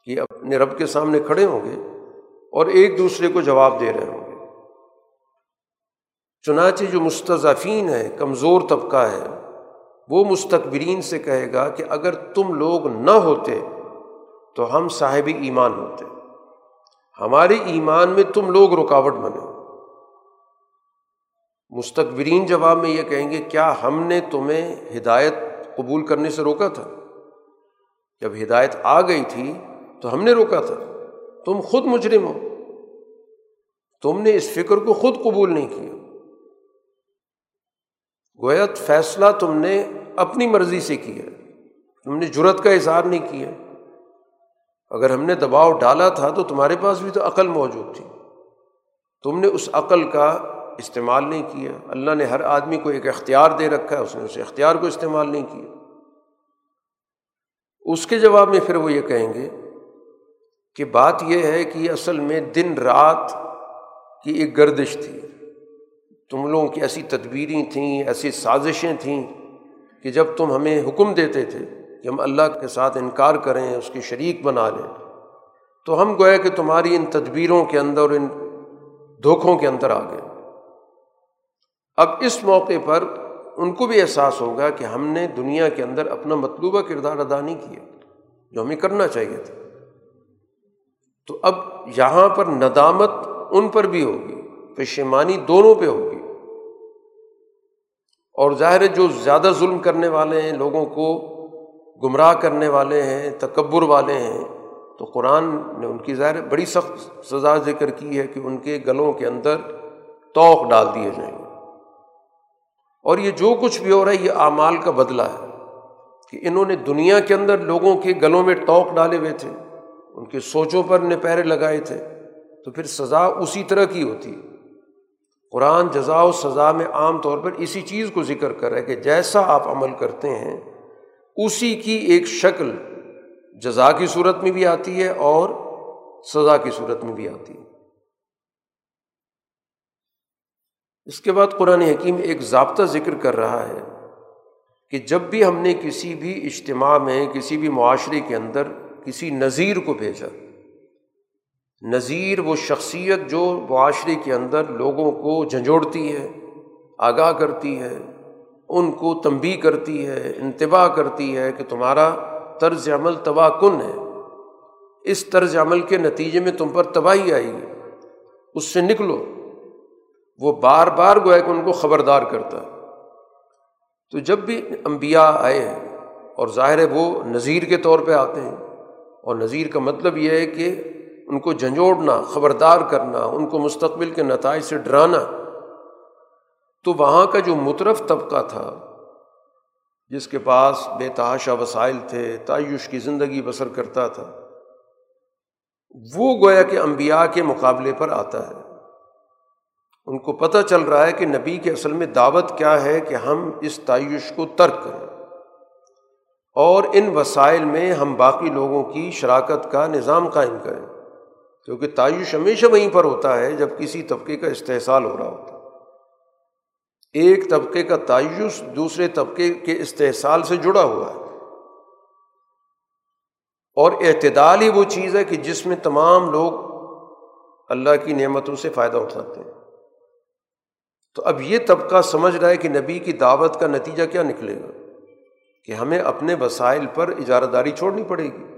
کہ اپنے رب کے سامنے کھڑے ہوں گے اور ایک دوسرے کو جواب دے رہے ہوں گے۔ چنانچہ جو مستضفین ہے کمزور طبقہ ہے، وہ مستقبرین سے کہے گا کہ اگر تم لوگ نہ ہوتے تو ہم صاحب ایمان ہوتے۔ ہمارے ایمان میں تم لوگ رکاوٹ بنے مستقبرین جواب میں یہ کہیں گے، کیا ہم نے تمہیں ہدایت قبول کرنے سے روکا تھا؟ جب ہدایت آ گئی تھی تو ہم نے روکا تھا۔ تم خود مجرم ہو۔ تم نے اس فکر کو خود قبول نہیں کیا۔ گویت فیصلہ تم نے اپنی مرضی سے کیا۔ تم نے جرت کا اظہار نہیں کیا۔ اگر ہم نے دباؤ ڈالا تھا تو تمہارے پاس بھی تو عقل موجود تھی۔ تم نے اس عقل کا استعمال نہیں کیا۔ اللہ نے ہر آدمی کو ایک اختیار دے رکھا ہے، اس نے اس اختیار کو استعمال نہیں کیا۔ اس کے جواب میں پھر وہ یہ کہیں گے کہ بات یہ ہے کہ اصل میں دن رات کی ایک گردش تھی۔ تم لوگوں کی ایسی تدبیریں تھیں، ایسی سازشیں تھیں کہ جب تم ہمیں حکم دیتے تھے کہ ہم اللہ کے ساتھ انکار کریں، اس کے شریک بنا لیں۔ تو ہم گویا کہ تمہاری ان تدبیروں کے اندر ان دھوکھوں کے اندر آ گئے اب اس موقع پر ان کو بھی احساس ہوگا کہ ہم نے دنیا کے اندر اپنا مطلوبہ کردار ادا نہیں کیا، جو ہمیں کرنا چاہیے تھا۔ تو اب یہاں پر ندامت ان پر بھی ہوگی، پشیمانی دونوں پہ ہوگی۔ اور ظاہر جو زیادہ ظلم کرنے والے ہیں لوگوں کو گمراہ کرنے والے ہیں، تکبر والے ہیں، تو قرآن نے ان کی ظاہر بڑی سخت سزا ذکر کی ہے کہ ان کے گلوں کے اندر توق ڈال دیے جائیں گے۔ اور یہ جو کچھ بھی ہو رہا ہے، یہ اعمال کا بدلہ ہے کہ انہوں نے دنیا کے اندر لوگوں کے گلوں میں توق ڈالے ہوئے تھے، ان کے سوچوں پر نے پہرے لگائے تھے، تو پھر سزا اسی طرح کی ہوتی قرآن جزا و سزا میں عام طور پر اسی چیز کو ذکر کر رہا ہے کہ جیسا آپ عمل کرتے ہیں اسی کی ایک شکل جزا کی صورت میں بھی آتی ہے اور سزا کی صورت میں بھی آتی ہے۔ اس کے بعد قرآن حکیم ایک ضابطہ ذکر کر رہا ہے کہ جب بھی ہم نے کسی بھی اجتماع میں، کسی بھی معاشرے کے اندر کسی نذیر کو بھیجا نذیر وہ شخصیت جو معاشرے کے اندر لوگوں کو جھنجھوڑتی ہے، آگاہ کرتی ہے ان کو تنبی کرتی ہے، انتباہ کرتی ہے کہ تمہارا طرز عمل تباہ کن ہے۔ اس طرز عمل کے نتیجے میں تم پر تباہی آئے گی۔ اس سے نکلو۔ وہ بار بار گویا کہ ان کو خبردار کرتا ہے۔ تو جب بھی امبیا آئے اور ظاہر ہے وہ نذیر کے طور پہ آتے ہیں، اور نذیر کا مطلب یہ ہے کہ ان کو جھنجھوڑنا، خبردار کرنا، ان کو مستقبل کے نتائج سے ڈرانا تو وہاں کا جو مترف طبقہ تھا، جس کے پاس بے تحاشا وسائل تھے، تعیش کی زندگی بسر کرتا تھا، وہ گویا کہ امبیا کے مقابلے پر آتا ہے۔ ان کو پتہ چل رہا ہے کہ نبی کے اصل میں دعوت کیا ہے کہ ہم اس تعیش کو ترک کریں۔ اور ان وسائل میں ہم باقی لوگوں کی شراکت کا نظام قائم کریں۔ کیونکہ تعیش ہمیشہ وہیں پر ہوتا ہے جب کسی طبقے کا استحصال ہو رہا ہوتا ہے۔ ایک طبقے کا تعیش دوسرے طبقے کے استحصال سے جڑا ہوا ہے۔ اور اعتدال ہی وہ چیز ہے کہ جس میں تمام لوگ اللہ کی نعمتوں سے فائدہ اٹھاتے ہیں۔ تو اب یہ طبقہ سمجھ رہا ہے کہ نبی کی دعوت کا نتیجہ کیا نکلے گا؟ کہ ہمیں اپنے وسائل پر اجارہ داری چھوڑنی پڑے گی۔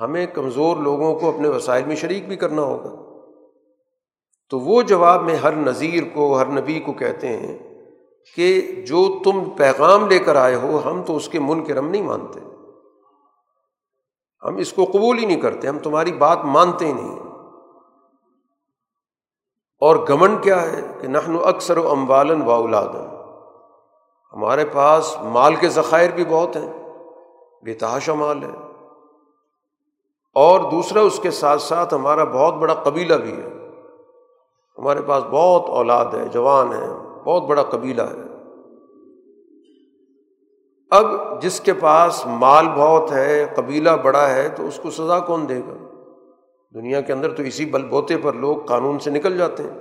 ہمیں کمزور لوگوں کو اپنے وسائل میں شریک بھی کرنا ہوگا۔ تو وہ جواب میں ہر نذیر کو، ہر نبی کو کہتے ہیں کہ جو تم پیغام لے کر آئے ہو، ہم تو اس کے من کے رم نہیں مانتے۔ ہم اس کو قبول ہی نہیں کرتے، ہم تمہاری بات مانتے ہی نہیں۔ اور گمن کیا ہے کہ نہن اکثر و اموالن و اولادن۔ ہمارے پاس مال کے ذخائر بھی بہت ہیں، بے تحاشا مال ہے۔ اور دوسرا، اس کے ساتھ ساتھ ہمارا بہت بڑا قبیلہ بھی ہے۔ ہمارے پاس بہت اولاد ہے، جوان ہے، بہت بڑا قبیلہ ہے۔ اب جس کے پاس مال بہت ہے، قبیلہ بڑا ہے، تو اس کو سزا کون دے گا؟ دنیا کے اندر تو اسی بل بوتے پر لوگ قانون سے نکل جاتے ہیں۔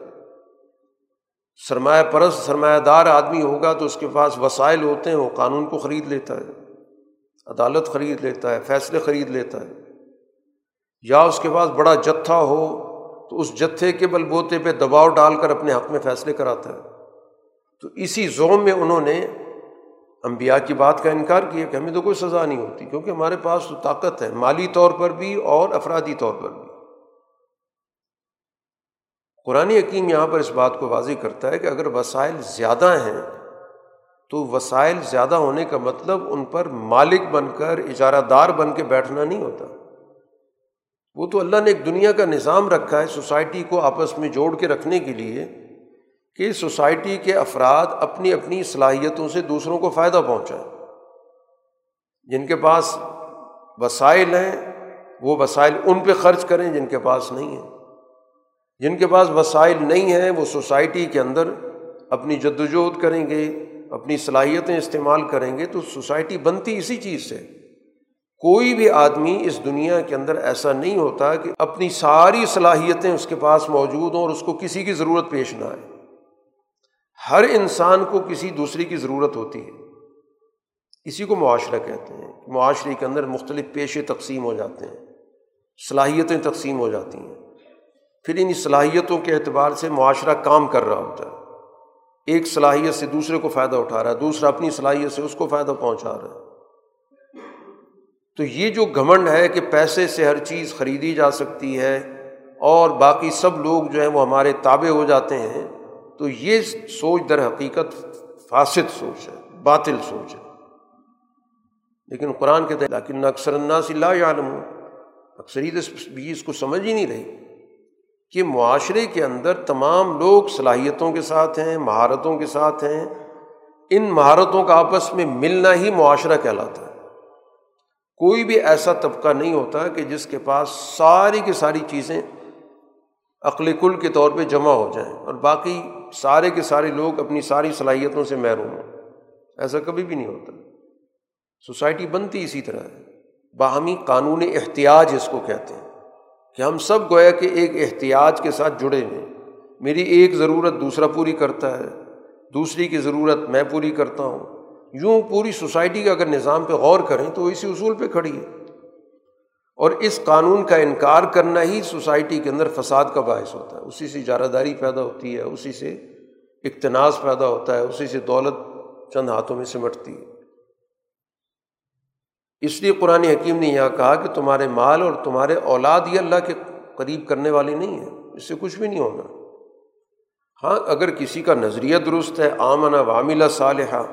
سرمایہ پرست، سرمایہ دار آدمی ہوگا تو اس کے پاس وسائل ہوتے ہیں، وہ قانون کو خرید لیتا ہے۔ عدالت خرید لیتا ہے، فیصلے خرید لیتا ہے۔ یا اس کے پاس بڑا جتھا ہو تو اس جتھے کے بل بوتے پہ دباؤ ڈال کر اپنے حق میں فیصلے کراتا ہے۔ تو اسی زوم میں انہوں نے امبیا کی بات کا انکار کیا کہ ہمیں تو کوئی سزا نہیں ہوتی کیونکہ ہمارے پاس تو طاقت ہے، مالی طور پر بھی اور افرادی طور پر بھی۔ قرآن یقین یہاں پر اس بات کو واضح کرتا ہے کہ اگر وسائل زیادہ ہیں تو وسائل زیادہ ہونے کا مطلب ان پر مالک بن کر، اجارہ دار بن کے بیٹھنا نہیں ہوتا۔ وہ تو اللہ نے ایک دنیا کا نظام رکھا ہے سوسائٹی کو آپس میں جوڑ کے رکھنے کے لیے کہ سوسائٹی کے افراد اپنی اپنی صلاحیتوں سے دوسروں کو فائدہ پہنچائیں۔ جن کے پاس وسائل ہیں، وہ وسائل ان پہ خرچ کریں جن کے پاس نہیں ہیں۔ جن کے پاس وسائل نہیں ہیں، وہ سوسائٹی کے اندر اپنی جد وجہد کریں گے، اپنی صلاحیتیں استعمال کریں گے، تو سوسائٹی بنتی اسی چیز سے۔ کوئی بھی آدمی اس دنیا کے اندر ایسا نہیں ہوتا کہ اپنی ساری صلاحیتیں اس کے پاس موجود ہوں اور اس کو کسی کی ضرورت پیش نہ آئے۔ ہر انسان کو کسی دوسری کی ضرورت ہوتی ہے۔ اسی کو معاشرہ کہتے ہیں۔ معاشرے کے اندر مختلف پیشے تقسیم ہو جاتے ہیں، صلاحیتیں تقسیم ہو جاتی ہیں۔ پھر ان صلاحیتوں کے اعتبار سے معاشرہ کام کر رہا ہوتا ہے۔ ایک صلاحیت سے دوسرے کو فائدہ اٹھا رہا ہے، دوسرا اپنی صلاحیت سے اس کو فائدہ پہنچا رہا ہے۔ تو یہ جو گھمنڈ ہے کہ پیسے سے ہر چیز خریدی جا سکتی ہے اور باقی سب لوگ جو ہیں وہ ہمارے تابع ہو جاتے ہیں، تو یہ سوچ در حقیقت فاسد سوچ ہے، باطل سوچ ہے۔ لیکن قرآن کہتے ہیں لیکن اکثر الناس اللہ عالم اکثریت بھی اس کو سمجھ ہی نہیں رہی کہ معاشرے کے اندر تمام لوگ صلاحیتوں کے ساتھ ہیں، مہارتوں کے ساتھ ہیں۔ ان مہارتوں کا آپس میں ملنا ہی معاشرہ کہلاتا ہے۔ کوئی بھی ایسا طبقہ نہیں ہوتا کہ جس کے پاس ساری کی ساری چیزیں عقل کل کے طور پہ جمع ہو جائیں اور باقی سارے کے سارے لوگ اپنی ساری صلاحیتوں سے محروم ہوں۔ ایسا کبھی بھی نہیں ہوتا۔ سوسائٹی بنتی اسی طرح ہے۔ باہمی قانون احتیاج اس کو کہتے ہیں کہ ہم سب گویا کہ ایک احتیاج کے ساتھ جڑے ہوئے میری ایک ضرورت دوسرا پوری کرتا ہے، دوسری کی ضرورت میں پوری کرتا ہوں۔ یوں پوری سوسائٹی کا اگر نظام پہ غور کریں تو اسی اصول پہ کھڑی ہے۔ اور اس قانون کا انکار کرنا ہی سوسائٹی کے اندر فساد کا باعث ہوتا ہے۔ اسی سے اجارہ داری پیدا ہوتی ہے، اسی سے اقتناز پیدا ہوتا ہے، اسی سے دولت چند ہاتھوں میں سمٹتی ہے۔ اس لیے قرآن حکیم نے یہاں کہا کہ تمہارے مال اور تمہارے اولاد یہ اللہ کے قریب کرنے والی نہیں ہے اس سے کچھ بھی نہیں ہونا۔ ہاں اگر کسی کا نظریہ درست ہے آمن واملہ صالحہ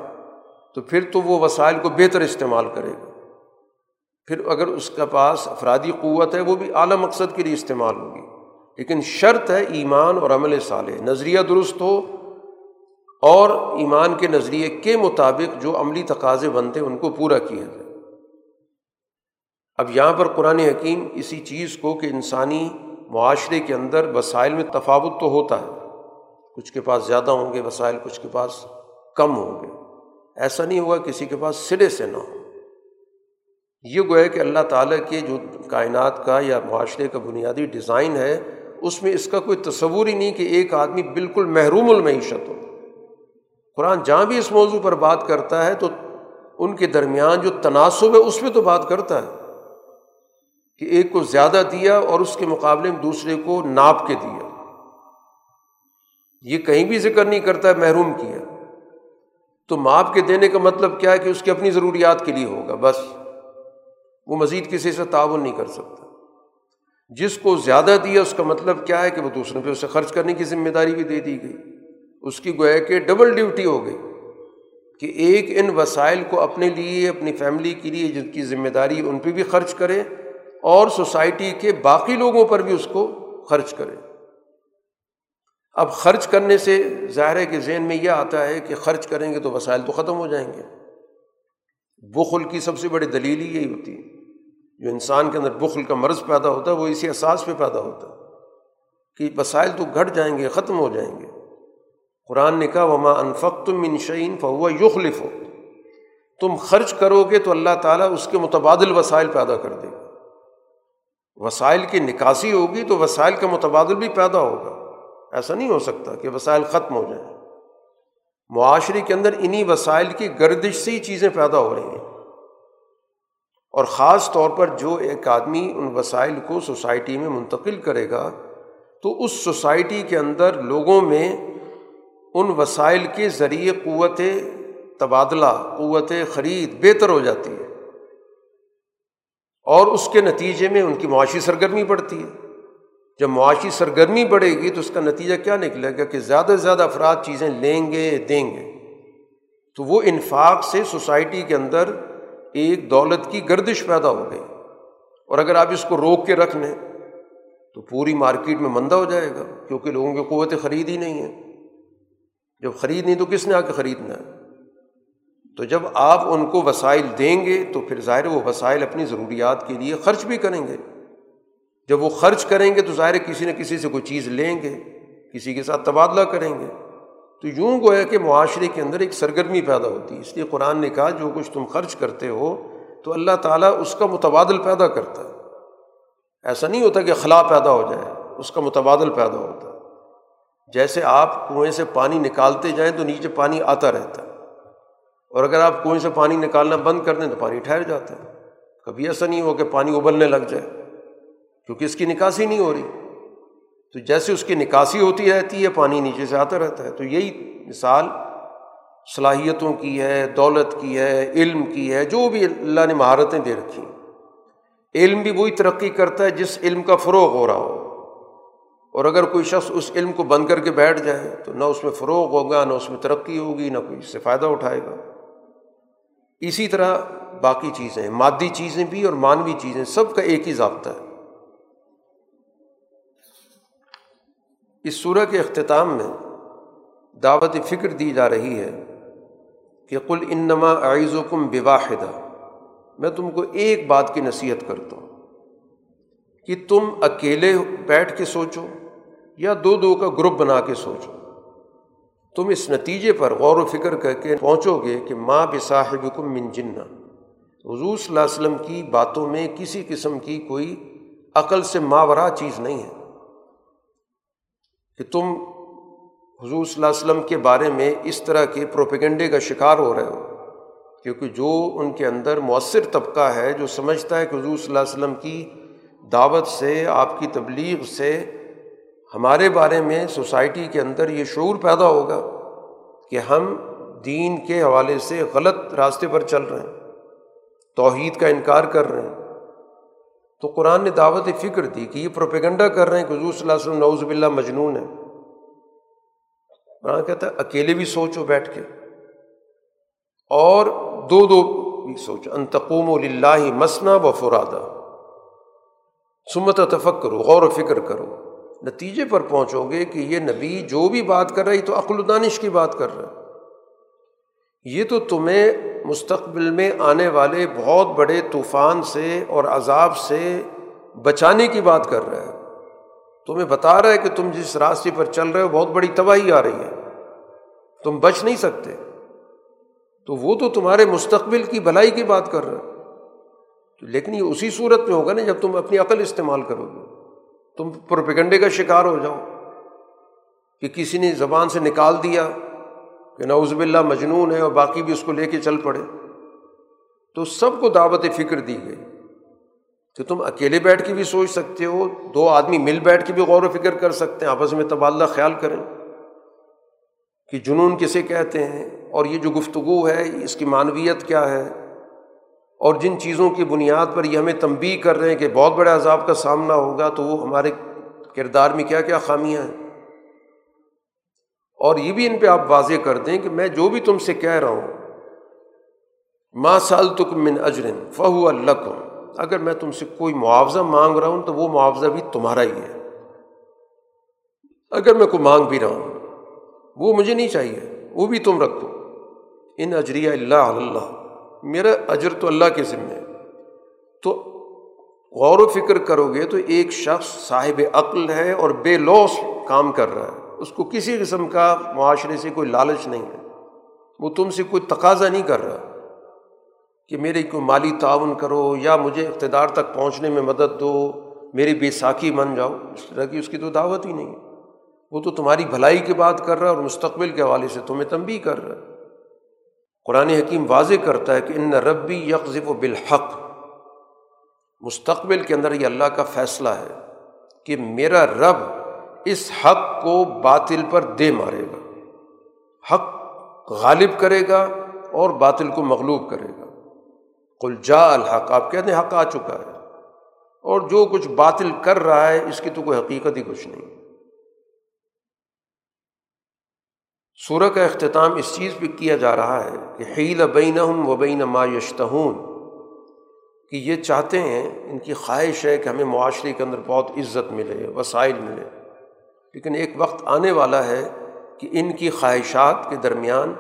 تو پھر تو وہ وسائل کو بہتر استعمال کرے گا۔ پھر اگر اس کے پاس افرادی قوت ہے، وہ بھی اعلیٰ مقصد کے لیے استعمال ہوگی۔ لیکن شرط ہے ایمان اور عمل صالح۔ نظریہ درست ہو اور ایمان کے نظریے کے مطابق جو عملی تقاضے بنتے ان کو پورا کیا جائے۔ اب یہاں پر قرآن حکیم اسی چیز کو کہ انسانی معاشرے کے اندر وسائل میں تفاوت تو ہوتا ہے۔ کچھ کے پاس زیادہ ہوں گے، وسائل کچھ کے پاس کم ہوں گے۔ ایسا نہیں ہوگا کسی کے پاس سرے سے نہ ہو۔ یہ گویا کہ اللہ تعالیٰ کے جو کائنات کا یا معاشرے کا بنیادی ڈیزائن ہے، اس میں اس کا کوئی تصور ہی نہیں کہ ایک آدمی بالکل محروم المعیشت ہو۔ قرآن جہاں بھی اس موضوع پر بات کرتا ہے تو ان کے درمیان جو تناسب ہے، اس پہ تو بات کرتا ہے۔ کہ ایک کو زیادہ دیا اور اس کے مقابلے میں دوسرے کو ناپ کے دیا۔ یہ کہیں بھی ذکر نہیں کرتا ہے محروم کیا۔ تو ماپ کے دینے کا مطلب کیا ہے کہ اس کی اپنی ضروریات کے لیے ہوگا؟ بس۔ وہ مزید کسی سے تعاون نہیں کر سکتا۔ جس کو زیادہ دیا، اس کا مطلب کیا ہے کہ وہ دوسروں پہ اسے خرچ کرنے کی ذمہ داری بھی دے دی گئی۔ اس کی گویا کہ ڈبل ڈیوٹی ہو گئی کہ ایک ان وسائل کو اپنے لیے، اپنی فیملی کے لیے، جن کی ذمہ داری ان پہ بھی خرچ کرے اور سوسائٹی کے باقی لوگوں پر بھی اس کو خرچ کرے۔ اب خرچ کرنے سے ظاہر کے ذہن میں یہ آتا ہے کہ خرچ کریں گے تو وسائل تو ختم ہو جائیں گے۔ بخل کی سب سے بڑی دلیل ہی یہی ہوتی ہے۔ جو انسان کے اندر بخل کا مرض پیدا ہوتا ہے، وہ اسی احساس پہ پیدا ہوتا ہے کہ وسائل تو گھٹ جائیں گے، ختم ہو جائیں گے۔ قرآن نے کہا، وما انفق تم انشعین فہو یخلف ہو تم خرچ کرو گے تو اللہ تعالیٰ اس کے متبادل وسائل پیدا کر دے گا۔ وسائل کی نکاسی ہوگی تو وسائل کا متبادل بھی پیدا ہوگا۔ ایسا نہیں ہو سکتا کہ وسائل ختم ہو جائیں۔ معاشرے کے اندر انہیں وسائل کی گردش سے ہی چیزیں پیدا ہو رہی ہیں۔ اور خاص طور پر جو ایک آدمی ان وسائل کو سوسائٹی میں منتقل کرے گا، تو اس سوسائٹی کے اندر لوگوں میں ان وسائل کے ذریعے قوت تبادلہ، قوت خرید بہتر ہو جاتی ہے۔ اور اس کے نتیجے میں ان کی معاشی سرگرمی بڑھتی ہے۔ جب معاشی سرگرمی بڑھے گی تو اس کا نتیجہ کیا نکلے گا کہ زیادہ سے زیادہ افراد چیزیں لیں گے، دیں گے۔ تو وہ انفاق سے سوسائٹی کے اندر ایک دولت کی گردش پیدا ہو گئی۔ اور اگر آپ اس کو روک کے رکھ لیں تو پوری مارکیٹ میں مندہ ہو جائے گا، کیونکہ لوگوں کی قوت خرید ہی نہیں ہے۔ جب خرید نہیں تو کس نے آ کے خریدنا ہے؟ تو جب آپ ان کو وسائل دیں گے تو پھر ظاہر وہ وسائل اپنی ضروریات کے لیے خرچ بھی کریں گے۔ جب وہ خرچ کریں گے تو ظاہر کسی نہ کسی سے کوئی چیز لیں گے، کسی کے ساتھ تبادلہ کریں گے۔ تو یوں گویا کہ معاشرے کے اندر ایک سرگرمی پیدا ہوتی ہے۔ اس لیے قرآن نے کہا، جو کچھ تم خرچ کرتے ہو تو اللہ تعالیٰ اس کا متبادل پیدا کرتا ہے۔ ایسا نہیں ہوتا کہ خلا پیدا ہو جائے، اس کا متبادل پیدا ہوتا ہے۔ جیسے آپ کنویں سے پانی نکالتے جائیں تو نیچے پانی آتا رہتا ہے۔ اور اگر آپ کنویں سے پانی نکالنا بند کر دیں تو پانی ٹھہر جاتا ہے۔ کبھی ایسا نہیں ہو کہ پانی ابلنے لگ جائے۔ کیونکہ اس کی نکاسی نہیں ہو رہی۔ تو جیسے اس کی نکاسی ہوتی رہتی ہے، پانی نیچے سے آتا رہتا ہے۔ تو یہی مثال صلاحیتوں کی ہے، دولت کی ہے، علم کی ہے، جو بھی اللہ نے مہارتیں دے رکھی ہیں۔ علم بھی وہی ترقی کرتا ہے جس علم کا فروغ ہو رہا ہو۔ اور اگر کوئی شخص اس علم کو بند کر کے بیٹھ جائے، تو نہ اس میں فروغ ہوگا، نہ اس میں ترقی ہوگی، نہ کوئی اس سے فائدہ اٹھائے گا۔ اسی طرح باقی چیزیں، مادی چیزیں بھی اور مانوی چیزیں، سب کا ایک ہی ضابطہ ہے۔ اس صورح کے اختتام میں دعوت فکر دی جا رہی ہے کہ کل انما اعیز و کم بواحدہ، میں تم کو ایک بات کی نصیحت کرتا ہوں کہ تم اکیلے بیٹھ کے سوچو یا دو دو کا گروپ بنا کے سوچو۔ تم اس نتیجے پر غور و فکر کر کے پہنچو گے کہ ماں بصاحب کم من جنا حضور صلی اللہ علیہ وسلم کی باتوں میں کسی قسم کی کوئی عقل سے ماورا چیز نہیں ہے۔ کہ تم حضور صلی اللہ علیہ وسلم کے بارے میں اس طرح کے پروپیگنڈے کا شکار ہو رہے ہو۔ کیونکہ جو ان کے اندر مؤثر طبقہ ہے، جو سمجھتا ہے کہ حضور صلی اللہ علیہ وسلم کی دعوت سے، آپ کی تبلیغ سے ہمارے بارے میں سوسائٹی کے اندر یہ شعور پیدا ہوگا کہ ہم دین کے حوالے سے غلط راستے پر چل رہے ہیں، توحید کا انکار کر رہے ہیں۔ تو قرآن نے دعوت فکر دی کہ یہ پروپیگنڈا کر رہے ہیں کہ حضور صلی اللہ علیہ وسلم نعوذ باللہ مجنون ہے قرآن کہتا ہے، اکیلے بھی سوچو بیٹھ کے۔ اور دو دو بھی سوچو۔ انتقوم و لاہ مسنا و فرادہ۔ سمت اتفق کرو غور و فکر کرو۔ نتیجے پر پہنچو گے کہ یہ نبی جو بھی بات کر رہا ہے تو عقل و دانش کی بات کر رہا ہے۔ یہ تو تمہیں مستقبل میں آنے والے بہت بڑے طوفان سے اور عذاب سے بچانے کی بات کر رہا ہے تمہیں بتا رہا ہے کہ تم جس راستے پر چل رہے ہو، بہت بڑی تباہی آ رہی ہے۔ تم بچ نہیں سکتے۔ تو وہ تو تمہارے مستقبل کی بھلائی کی بات کر رہا ہے تو لیکن یہ اسی صورت میں ہوگا نا جب تم اپنی عقل استعمال کرو گے۔ تم پروپیگنڈے کا شکار ہو جاؤ کہ کسی نے زبان سے نکال دیا۔ کہ نعوذ باللہ مجنون ہے اور باقی بھی اس کو لے کے چل پڑے۔ تو سب کو دعوت فکر دی گئی۔ کہ تم اکیلے بیٹھ کے بھی سوچ سکتے ہو، دو آدمی مل بیٹھ کے بھی غور و فکر کر سکتے ہیں، آپس میں تبادلہ خیال کریں۔ کہ جنون کسے کہتے ہیں؟ اور یہ جو گفتگو ہے، اس کی معنویت کیا ہے؟ اور جن چیزوں کی بنیاد پر یہ ہمیں تنبی کر رہے ہیں کہ بہت بڑے عذاب کا سامنا ہوگا، تو وہ ہمارے کردار میں کیا کیا خامیاں ہیں؟ اور یہ بھی ان پہ آپ واضح کر دیں کہ میں جو بھی تم سے کہہ رہا ہوں ماں سال تک من اجرن فہو اللہ کو اگر میں تم سے کوئی معاوضہ مانگ رہا ہوں تو وہ معاوضہ بھی تمہارا ہی ہے۔ اگر میں کوئی مانگ بھی رہا ہوں، وہ مجھے نہیں چاہیے، وہ بھی تم رکھو۔ ان اجریہ اللہ اللہ میرا اجر تو اللہ کے ذمے ہے۔ تو غور و فکر کرو گے تو ایک شخص صاحب عقل ہے اور بے لوس کام کر رہا ہے۔ اس کو کسی قسم کا معاشرے سے کوئی لالچ نہیں ہے۔ وہ تم سے کوئی تقاضا نہیں کر رہا کہ میرے کوئی مالی تعاون کرو یا مجھے اقتدار تک پہنچنے میں مدد دو، میری بے ساکھی بن جاؤ۔ اس طرح کی اس کی تو دعوت ہی نہیں ہے۔ وہ تو تمہاری بھلائی کی بات کر رہا ہے اور مستقبل کے حوالے سے تمہیں تنبی کر رہا ہے۔ قرآن حکیم واضح کرتا ہے کہ ان ربی یکزف و بالحق۔ مستقبل کے اندر یہ اللہ کا فیصلہ ہے کہ میرا رب اس حق کو باطل پر دے مارے گا۔ حق غالب کرے گا اور باطل کو مغلوب کرے گا۔ کل جا الحق، آپ کہتے ہیں حق آ چکا ہے۔ اور جو کچھ باطل کر رہا ہے، اس کی تو کوئی حقیقت ہی کچھ نہیں۔ سورہ کا اختتام اس چیز پہ کیا جا رہا ہے کہ حیل بین و بین ما یشتہون۔ کہ یہ چاہتے ہیں، ان کی خواہش ہے کہ ہمیں معاشرے کے اندر بہت عزت ملے، وسائل ملے۔ لیکن ایک وقت آنے والا ہے کہ ان کی خواہشات کے درمیان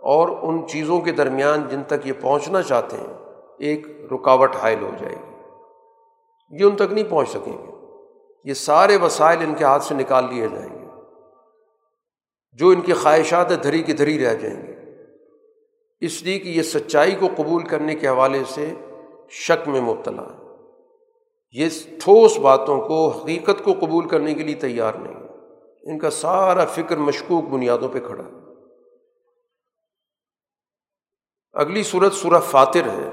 اور ان چیزوں کے درمیان جن تک یہ پہنچنا چاہتے ہیں، ایک رکاوٹ حائل ہو جائے گی۔ یہ ان تک نہیں پہنچ سکیں گے۔ یہ سارے وسائل ان کے ہاتھ سے نکال لیے جائیں گے۔ جو ان کی خواہشات دھری کی دھری رہ جائیں گے۔ اس لیے کہ یہ سچائی کو قبول کرنے کے حوالے سے شک میں مبتلا ہے۔ یہ ٹھوس باتوں کو، حقیقت کو قبول کرنے کے لیے تیار نہیں ان کا سارا فکر مشکوک بنیادوں پہ کھڑا ہے۔ اگلی صورت سورہ فاتر ہے۔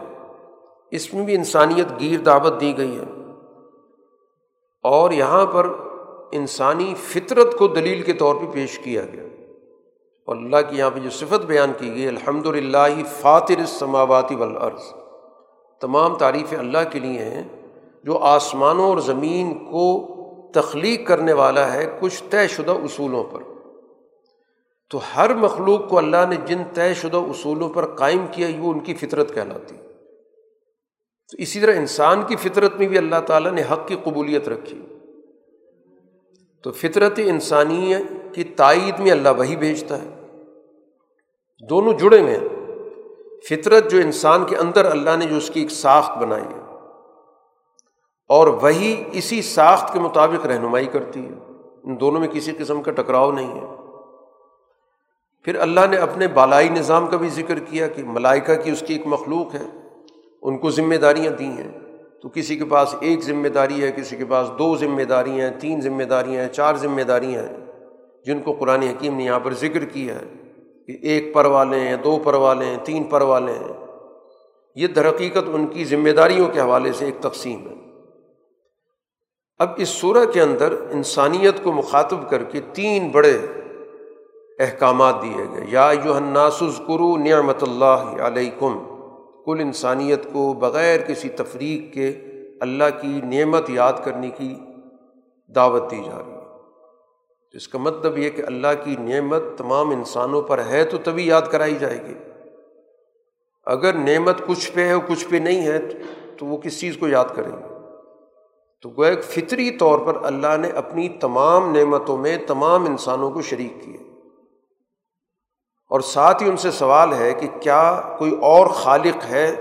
اس میں بھی انسانیت گیر دعوت دی گئی ہے۔ اور یہاں پر انسانی فطرت کو دلیل کے طور پہ پیش کیا گیا۔ اور اللہ کی یہاں پہ جو صفت بیان کی گئی الحمد للہ فاتر السماواتی والارض۔ تمام تعریفیں اللہ کے لیے ہیں۔ جو آسمانوں اور زمین کو تخلیق کرنے والا ہے کچھ طے شدہ اصولوں پر۔ تو ہر مخلوق کو اللہ نے جن طے شدہ اصولوں پر قائم کیا وہ ان کی فطرت کہلاتی۔ تو اسی طرح انسان کی فطرت میں بھی اللہ تعالیٰ نے حق کی قبولیت رکھی۔ تو فطرت انسانی کی تائید میں اللہ وہی بھیجتا ہے۔ دونوں جڑے ہوئے ہیں۔ فطرت جو انسان کے اندر اللہ نے جو اس کی ایک ساخت بنائی ہے۔ اور وہی اسی ساخت کے مطابق رہنمائی کرتی ہے۔ ان دونوں میں کسی قسم کا ٹکراؤ نہیں ہے۔ پھر اللہ نے اپنے بالائی نظام کا بھی ذکر کیا کہ ملائکہ کی اس کی ایک مخلوق ہے۔ ان کو ذمہ داریاں دی ہیں۔ تو کسی کے پاس ایک ذمہ داری ہے، کسی کے پاس دو ذمہ داریاں ہیں، تین ذمہ داریاں ہیں، چار ذمہ داریاں ہیں۔ جن کو قرآن حکیم نے یہاں پر ذکر کیا ہے کہ ایک پر والے ہیں، دو پر والے ہیں، تین پر والے ہیں۔ یہ درحقیقت ان کی ذمہ داریوں کے حوالے سے ایک تقسیم ہے۔ اب اس صورح کے اندر انسانیت کو مخاطب کر کے تین بڑے احکامات دیے گئے۔ یا یو الناسز کرو نعمت اللہ علیکم۔ کل انسانیت کو بغیر کسی تفریق کے اللہ کی نعمت یاد کرنے کی دعوت دی جا رہی ہے۔ اس کا مطلب یہ کہ اللہ کی نعمت تمام انسانوں پر ہے تو تبھی یاد کرائی جائے گی۔ اگر نعمت کچھ پہ ہے کچھ پہ نہیں ہے تو وہ کس چیز کو یاد کریں گے؟ تو وہ ایک فطری طور پر اللہ نے اپنی تمام نعمتوں میں تمام انسانوں کو شریک کیے اور ساتھ ہی ان سے سوال ہے کہ کیا کوئی اور خالق ہے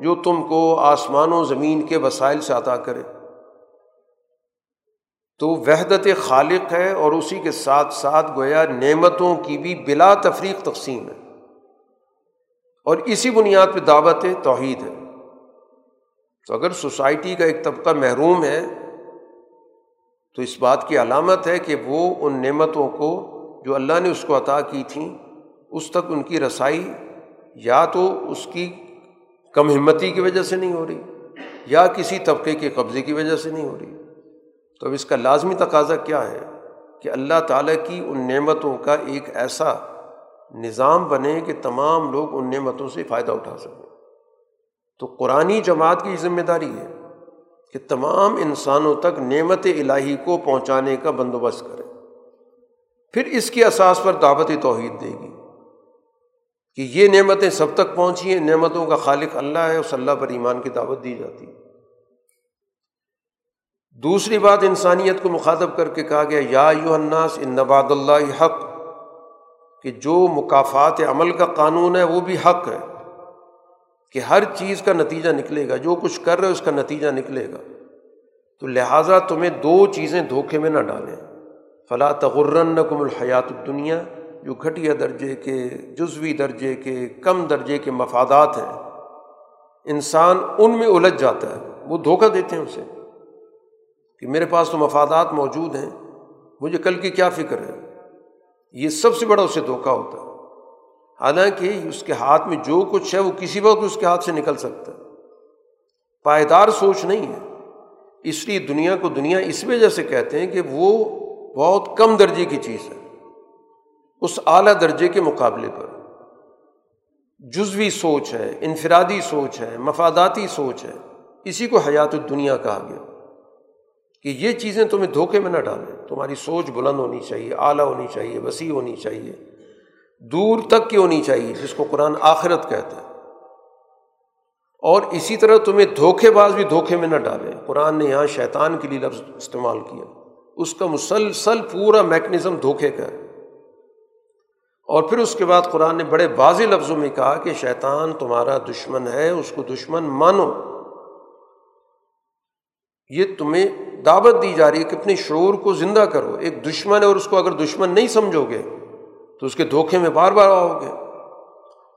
جو تم کو آسمان و زمین کے وسائل سے عطا کرے؟ تو وحدت خالق ہے اور اسی کے ساتھ ساتھ گویا نعمتوں کی بھی بلا تفریق تقسیم ہے۔ اور اسی بنیاد پہ دعوت توحید ہے۔ تو اگر سوسائٹی کا ایک طبقہ محروم ہے، تو اس بات کی علامت ہے کہ وہ ان نعمتوں کو جو اللہ نے اس کو عطا کی تھیں، اس تک ان کی رسائی یا تو اس کی کم ہمتی کی وجہ سے نہیں ہو رہی، یا کسی طبقے کے قبضے کی وجہ سے نہیں ہو رہی۔ تو اب اس کا لازمی تقاضا کیا ہے کہ اللہ تعالیٰ کی ان نعمتوں کا ایک ایسا نظام بنے کہ تمام لوگ ان نعمتوں سے فائدہ اٹھا سکیں۔ تو قرآن جماعت کی ذمہ داری ہے کہ تمام انسانوں تک نعمت الہی کو پہنچانے کا بندوبست کرے۔ پھر اس کی اساس پر دعوت توحید دے گی کہ یہ نعمتیں سب تک پہنچی ہیں، نعمتوں کا خالق اللہ ہے، اس اللہ پر ایمان کی دعوت دی جاتی۔ ہے دوسری بات انسانیت کو مخاطب کر کے کہا گیا، یا یو الناس، ان نباد اللہ حق، کہ جو مقافات عمل کا قانون ہے وہ بھی حق ہے۔ کہ ہر چیز کا نتیجہ نکلے گا، جو کچھ کر رہے اس کا نتیجہ نکلے گا۔ تو لہٰذا تمہیں دو چیزیں دھوکے میں نہ ڈالیں۔ فلاں تغرن نقم الحیات الدنیا جو گھٹیا درجے کے، جزوی درجے کے، کم درجے کے مفادات ہیں۔ انسان ان میں الجھ جاتا ہے، وہ دھوکہ دیتے ہیں اسے۔ کہ میرے پاس تو مفادات موجود ہیں، مجھے کل کی کیا فکر ہے؟ یہ سب سے بڑا اسے دھوکہ ہوتا ہے۔ حالانکہ اس کے ہاتھ میں جو کچھ ہے وہ کسی وقت اس کے ہاتھ سے نکل سکتا ہے۔ پائیدار سوچ نہیں ہے۔ اس لیے دنیا کو دنیا اس وجہ سے کہتے ہیں کہ وہ بہت کم درجے کی چیز ہے۔ اس اعلیٰ درجے کے مقابلے پر۔ جزوی سوچ ہے، انفرادی سوچ ہے، مفاداتی سوچ ہے۔ اسی کو حیات الدنیا کہا گیا۔ کہ یہ چیزیں تمہیں دھوکے میں نہ ڈالیں۔ تمہاری سوچ بلند ہونی چاہیے، اعلیٰ ہونی چاہیے، وسیع ہونی چاہیے۔ دور تک کی ہونی چاہیے، جس کو قرآن آخرت کہتا ہے۔ اور اسی طرح تمہیں دھوکے باز بھی دھوکے میں نہ ڈالیں۔ قرآن نے یہاں شیطان کے لیے لفظ استعمال کیا۔ اس کا مسلسل پورا میکنزم دھوکے کا ہے۔ اور پھر اس کے بعد قرآن نے بڑے واضح لفظوں میں کہا کہ شیطان تمہارا دشمن ہے، اس کو دشمن مانو۔ یہ تمہیں دعوت دی جا رہی ہے کہ اپنے شعور کو زندہ کرو۔ ایک دشمن ہے اور اس کو اگر دشمن نہیں سمجھو گے تو اس کے دھوکے میں بار بار آؤ گے۔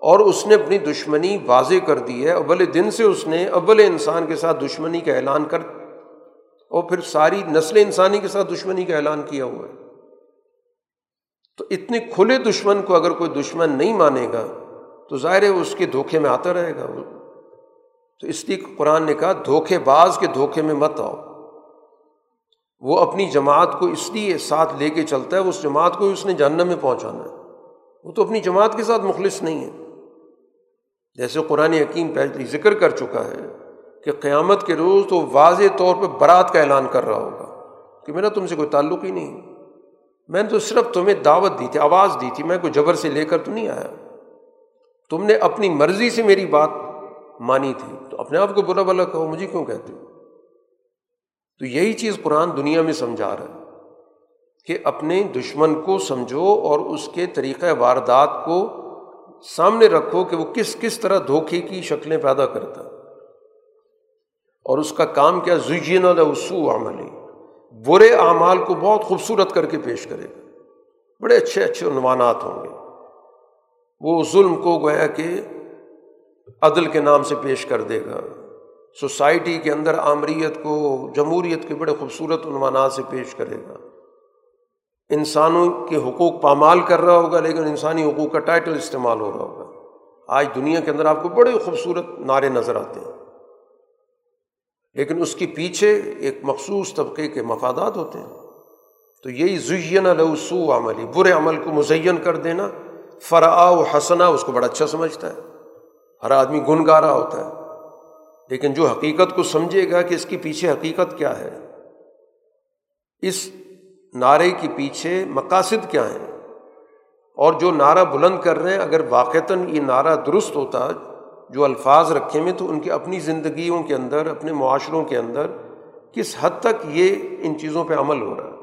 اور اس نے اپنی دشمنی واضح کر دی ہے۔ اول دن سے اس نے اول انسان کے ساتھ دشمنی کا اعلان کر اور پھر ساری نسل انسانی کے ساتھ دشمنی کا اعلان کیا ہوا ہے۔ تو اتنے کھلے دشمن کو اگر کوئی دشمن نہیں مانے گا تو ظاہر ہے اس کے دھوکے میں آتا رہے گا۔ تو اس لیے قرآن نے کہا، دھوکے باز کے دھوکے میں مت آؤ۔ وہ اپنی جماعت کو اس لیے ساتھ لے کے چلتا ہے اس جماعت کو اس نے جاننا میں پہنچانا ہے۔ وہ تو اپنی جماعت کے ساتھ مخلص نہیں ہے۔ جیسے قرآن حکیم پہلے ذکر کر چکا ہے کہ قیامت کے روز تو واضح طور پہ برات کا اعلان کر رہا ہوگا کہ میرا تم سے کوئی تعلق ہی نہیں۔ میں نے تو صرف تمہیں دعوت دی تھی، آواز دی تھی، میں کوئی جبر سے لے کر تو نہیں آیا۔ تم نے اپنی مرضی سے میری بات مانی تھی۔ تو اپنے آپ کو برا بلا کہو، مجھے کیوں کہتے ہو؟ تو یہی چیز قرآن دنیا میں سمجھا رہا ہے کہ اپنے دشمن کو سمجھو اور اس کے طریقۂ واردات کو سامنے رکھو کہ وہ کس کس طرح دھوکے کی شکلیں پیدا کرتا اور اس کا کام کیا؟ زین السو عملی برے اعمال کو بہت خوبصورت کر کے پیش کرے گا۔ بڑے اچھے اچھے عنوانات ہوں گے۔ وہ ظلم کو گویا کہ عدل کے نام سے پیش کر دے گا۔ سوسائٹی کے اندر آمریت کو، جمہوریت کے بڑے خوبصورت عنوانات سے پیش کرے گا۔ انسانوں کے حقوق پامال کر رہا ہوگا، لیکن انسانی حقوق کا ٹائٹل استعمال ہو رہا ہوگا۔ آج دنیا کے اندر آپ کو بڑے خوبصورت نعرے نظر آتے ہیں۔ لیکن اس کے پیچھے ایک مخصوص طبقے کے مفادات ہوتے ہیں۔ تو یہی زین السو عملی، برے عمل کو مزین کر دینا فرا و حسنا اس کو بڑا اچھا سمجھتا ہے۔ ہر آدمی گن گا رہا ہوتا ہے۔ لیکن جو حقیقت کو سمجھے گا کہ اس کے پیچھے حقیقت کیا ہے، اس نعرے کے پیچھے مقاصد کیا ہیں؟ اور جو نعرہ بلند کر رہے ہیں، اگر واقعتاً یہ نعرہ درست ہوتا، جو الفاظ رکھے ہوئے تو ان کی اپنی زندگیوں کے اندر، اپنے معاشروں کے اندر کس حد تک یہ ان چیزوں پہ عمل ہو رہا ہے؟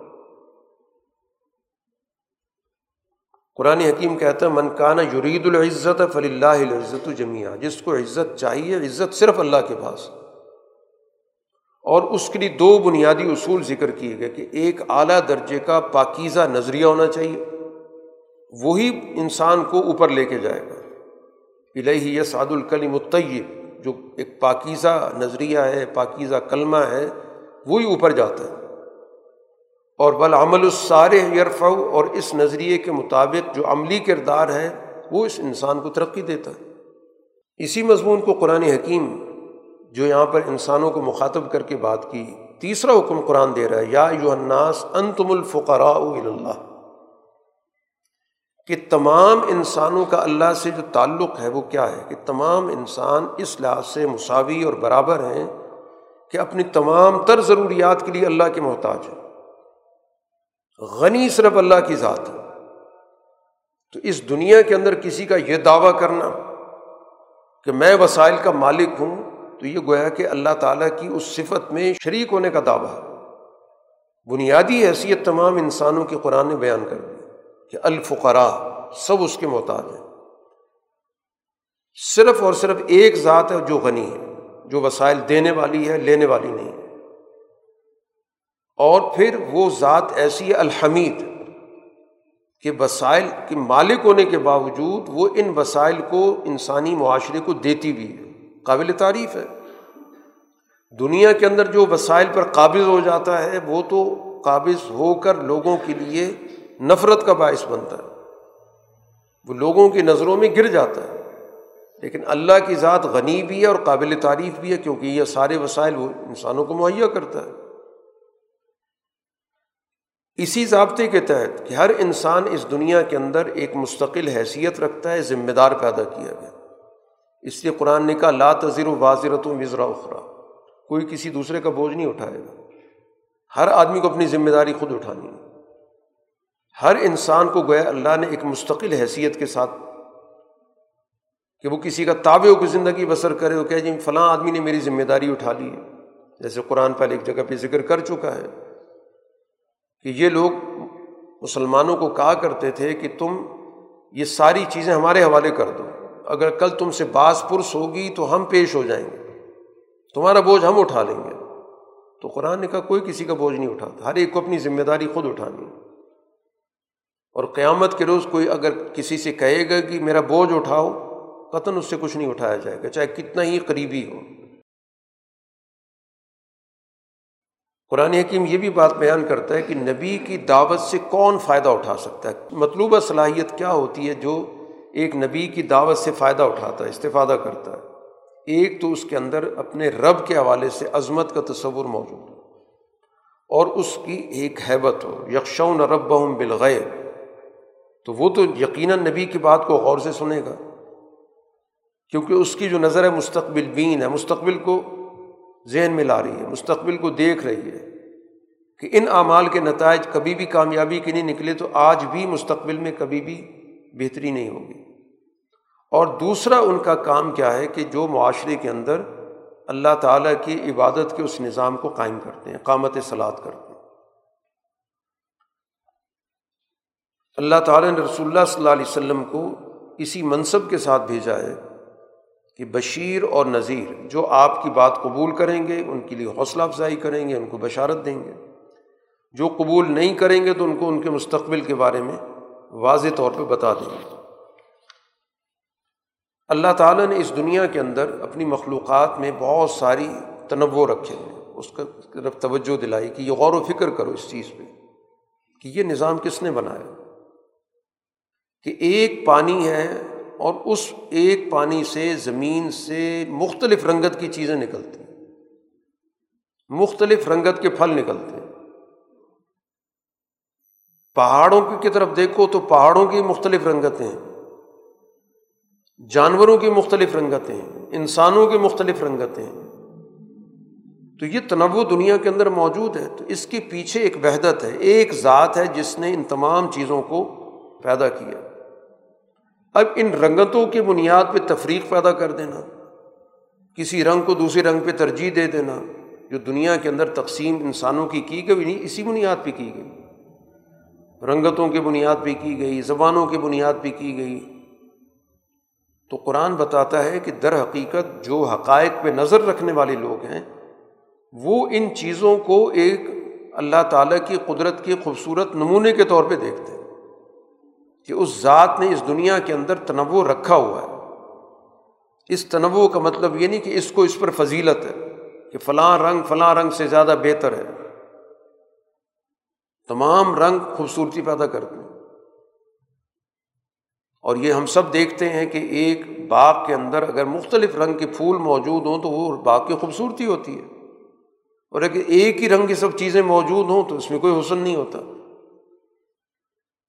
قرآن حکیم کہتا ہے منکانہ یرید العزت فلی اللہ العزت جمیا جس کو عزت چاہیے، عزت صرف اللہ کے پاس۔ اور اس کے لیے دو بنیادی اصول ذکر کیے گئے کہ ایک اعلیٰ درجے کا پاکیزہ نظریہ ہونا چاہیے، وہی انسان کو اوپر لے کے جائے گا۔ الہی یس سعد الکلی جو ایک پاکیزہ نظریہ ہے، پاکیزہ کلمہ ہے، وہی اوپر جاتا ہے۔ اور بل عمل السارے یرف اور اس نظریے کے مطابق جو عملی کردار ہے، وہ اس انسان کو ترقی دیتا ہے۔ اسی مضمون کو قرآن حکیم جو یہاں پر انسانوں کو مخاطب کر کے بات کی، تیسرا حکم قرآن دے رہا ہے، یا یو الناس ان تم الفقراء اللہ۔ کہ تمام انسانوں کا اللہ سے جو تعلق ہے، وہ کیا ہے؟ کہ تمام انسان اس لحاظ سے مساوی اور برابر ہیں کہ اپنی تمام تر ضروریات کے لیے اللہ کے محتاج ہیں۔ غنی صرف اللہ کی ذات ہے۔ تو اس دنیا کے اندر کسی کا یہ دعویٰ کرنا کہ میں وسائل کا مالک ہوں، تو یہ گویا کہ اللہ تعالیٰ کی اس صفت میں شریک ہونے کا دعویٰ ہے۔ بنیادی حیثیت تمام انسانوں کے قرآن نے بیان کر دی کہ الفقرا سب اس کے محتاج ہیں۔ صرف اور صرف ایک ذات ہے جو غنی ہے، جو وسائل دینے والی ہے، لینے والی نہیں۔ اور پھر وہ ذات ایسی ہے الحمید کہ وسائل کے مالک ہونے کے باوجود وہ ان وسائل کو انسانی معاشرے کو دیتی بھی ہے، قابل تعریف ہے۔ دنیا کے اندر جو وسائل پر قابض ہو جاتا ہے، وہ تو قابض ہو کر لوگوں کے لیے نفرت کا باعث بنتا ہے۔ وہ لوگوں کی نظروں میں گر جاتا ہے۔ لیکن اللہ کی ذات غنی بھی ہے اور قابل تعریف بھی ہے، کیونکہ یہ سارے وسائل وہ انسانوں کو مہیا کرتا ہے۔ اسی ضابطے کے تحت کہ ہر انسان اس دنیا کے اندر ایک مستقل حیثیت رکھتا ہے، ذمہ دار پیدا کیا گیا۔ اس لیے قرآن نے کہا، لا تذر و واضرت و وزرا اخرا کوئی کسی دوسرے کا بوجھ نہیں اٹھائے گا۔ ہر آدمی کو اپنی ذمہ داری خود اٹھانی ہے۔ ہر انسان کو گویا اللہ نے ایک مستقل حیثیت کے ساتھ کہ وہ کسی کا تابع ہو کی زندگی بسر کرے، وہ کہ جی فلاں آدمی نے میری ذمہ داری اٹھا لی ہے۔ جیسے قرآن پہلے ایک جگہ پہ ذکر کر چکا ہے۔ کہ یہ لوگ مسلمانوں کو کہا کرتے تھے کہ تم یہ ساری چیزیں ہمارے حوالے کر دو۔ اگر کل تم سے باس پرس ہوگی تو ہم پیش ہو جائیں گے۔ تمہارا بوجھ ہم اٹھا لیں گے۔ تو قرآن نے کہا کوئی کسی کا بوجھ نہیں اٹھاتا، ہر ایک کو اپنی ذمہ داری خود اٹھانی۔ ہے اور قیامت کے روز کوئی اگر کسی سے کہے گا کہ میرا بوجھ اٹھاؤ، قطن اس سے کچھ نہیں اٹھایا جائے گا، چاہے کتنا ہی قریبی ہو۔ قرآن حکیم یہ بھی بات بیان کرتا ہے کہ نبی کی دعوت سے کون فائدہ اٹھا سکتا ہے؟ مطلوبہ صلاحیت کیا ہوتی ہے جو ایک نبی کی دعوت سے فائدہ اٹھاتا ہے، استفادہ کرتا ہے؟ ایک تو اس کے اندر اپنے رب کے حوالے سے عظمت کا تصور موجود ہو اور اس کی ایک حیبت ہو یکشون رب بالغیر تو وہ تو یقیناً نبی کی بات کو غور سے سنے گا، کیونکہ اس کی جو نظر ہے مستقبل بین ہے، مستقبل کو ذہن میں لا رہی ہے، مستقبل کو دیکھ رہی ہے کہ ان اعمال کے نتائج کبھی بھی کامیابی کے نہیں نکلے تو آج بھی مستقبل میں کبھی بھی بہتری نہیں ہوگی۔ اور دوسرا ان کا کام کیا ہے کہ جو معاشرے کے اندر اللہ تعالیٰ کی عبادت کے اس نظام کو قائم کرتے ہیں قامت سلاد کرتے ہیں۔ اللہ تعالیٰ نے رسول اللہ صلی اللہ علیہ وسلم کو اسی منصب کے ساتھ بھیجا ہے کہ بشیر اور نذیر جو آپ کی بات قبول کریں گے، ان کے لیے حوصلہ افزائی کریں گے، ان کو بشارت دیں گے۔ جو قبول نہیں کریں گے تو ان کو ان کے مستقبل کے بارے میں واضح طور پہ بتا دیں گے۔ اللہ تعالیٰ نے اس دنیا کے اندر اپنی مخلوقات میں بہت ساری تنوع رکھے ہیں۔ اس کا طرف توجہ دلائی کہ یہ غور و فکر کرو اس چیز پہ کہ یہ نظام کس نے بنایا؟ کہ ایک پانی ہے اور اس ایک پانی سے زمین سے مختلف رنگت کی چیزیں نکلتی ہیں۔ مختلف رنگت کے پھل نکلتے ہیں۔ پہاڑوں کی طرف دیکھو تو پہاڑوں کی مختلف رنگتیں جانوروں کی مختلف رنگتیں انسانوں کی مختلف رنگتیں تو یہ تنوع دنیا کے اندر موجود ہے۔ تو اس کے پیچھے ایک وحدت ہے۔ ایک ذات ہے جس نے ان تمام چیزوں کو پیدا کیا۔ اب ان رنگتوں کی بنیاد پہ تفریق پیدا کر دینا، کسی رنگ کو دوسرے رنگ پہ ترجیح دے دینا، جو دنیا کے اندر تقسیم انسانوں کی کی گئی نہیں، اسی بنیاد پہ کی گئی۔ رنگتوں کی بنیاد پہ کی گئی، زبانوں کی بنیاد پہ کی گئی۔ تو قرآن بتاتا ہے کہ در حقیقت جو حقائق پہ نظر رکھنے والے لوگ ہیں، وہ ان چیزوں کو ایک اللہ تعالیٰ کی قدرت کے خوبصورت نمونے کے طور پہ دیکھتے ہیں۔ کہ اس ذات نے اس دنیا کے اندر تنوع رکھا ہوا ہے۔ اس تنوع کا مطلب یہ نہیں کہ اس کو اس پر فضیلت ہے کہ فلاں رنگ فلاں رنگ سے زیادہ بہتر ہے۔ تمام رنگ خوبصورتی پیدا کرتے ہیں۔ اور یہ ہم سب دیکھتے ہیں کہ ایک باغ کے اندر اگر مختلف رنگ کے پھول موجود ہوں تو وہ باغ کی خوبصورتی ہوتی ہے۔ اور اگر ایک ہی رنگ کی سب چیزیں موجود ہوں تو اس میں کوئی حسن نہیں ہوتا۔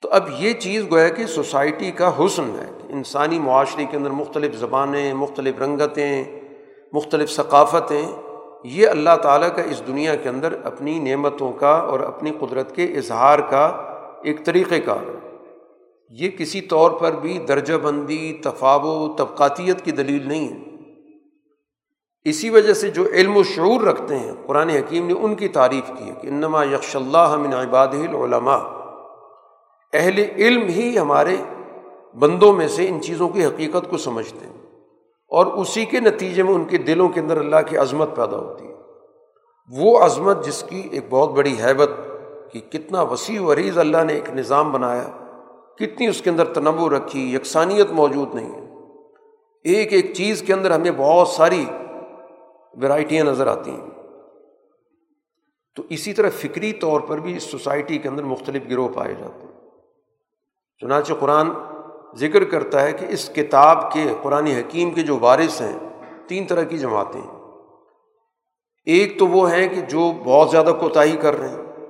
تو اب یہ چیز گویا کہ سوسائٹی کا حسن ہے۔ انسانی معاشرے کے اندر مختلف زبانیں، مختلف رنگتیں، مختلف ثقافتیں، یہ اللہ تعالیٰ کا اس دنیا کے اندر اپنی نعمتوں کا اور اپنی قدرت کے اظہار کا ایک طریقۂ کار ہے۔ یہ کسی طور پر بھی درجہ بندی تفاو طبقاتیت کی دلیل نہیں ہے۔ اسی وجہ سے جو علم و شعور رکھتے ہیں، قرآن حکیم نے ان کی تعریف کی ہے کہ انما یکش اللہ من عباد العلماء۔ اہل علم ہی ہمارے بندوں میں سے ان چیزوں کی حقیقت کو سمجھتے ہیں اور اسی کے نتیجے میں ان کے دلوں کے اندر اللہ کی عظمت پیدا ہوتی ہے۔ وہ عظمت جس کی ایک بہت بڑی حیبت کہ کتنا وسیع و عریض اللہ نے ایک نظام بنایا، کتنی اس کے اندر تنوع رکھی، یکسانیت موجود نہیں ہے۔ ایک ایک چیز کے اندر ہمیں بہت ساری ورائٹیاں نظر آتی ہیں۔ تو اسی طرح فکری طور پر بھی اس سوسائٹی کے اندر مختلف گروہ پائے جاتے ہیں۔ چنانچہ قرآن ذکر کرتا ہے کہ اس کتاب کے قرآن حکیم کے جو وارث ہیں، تین طرح کی جماعتیں ایک تو وہ ہیں کہ جو بہت زیادہ کوتاہی کر رہے ہیں،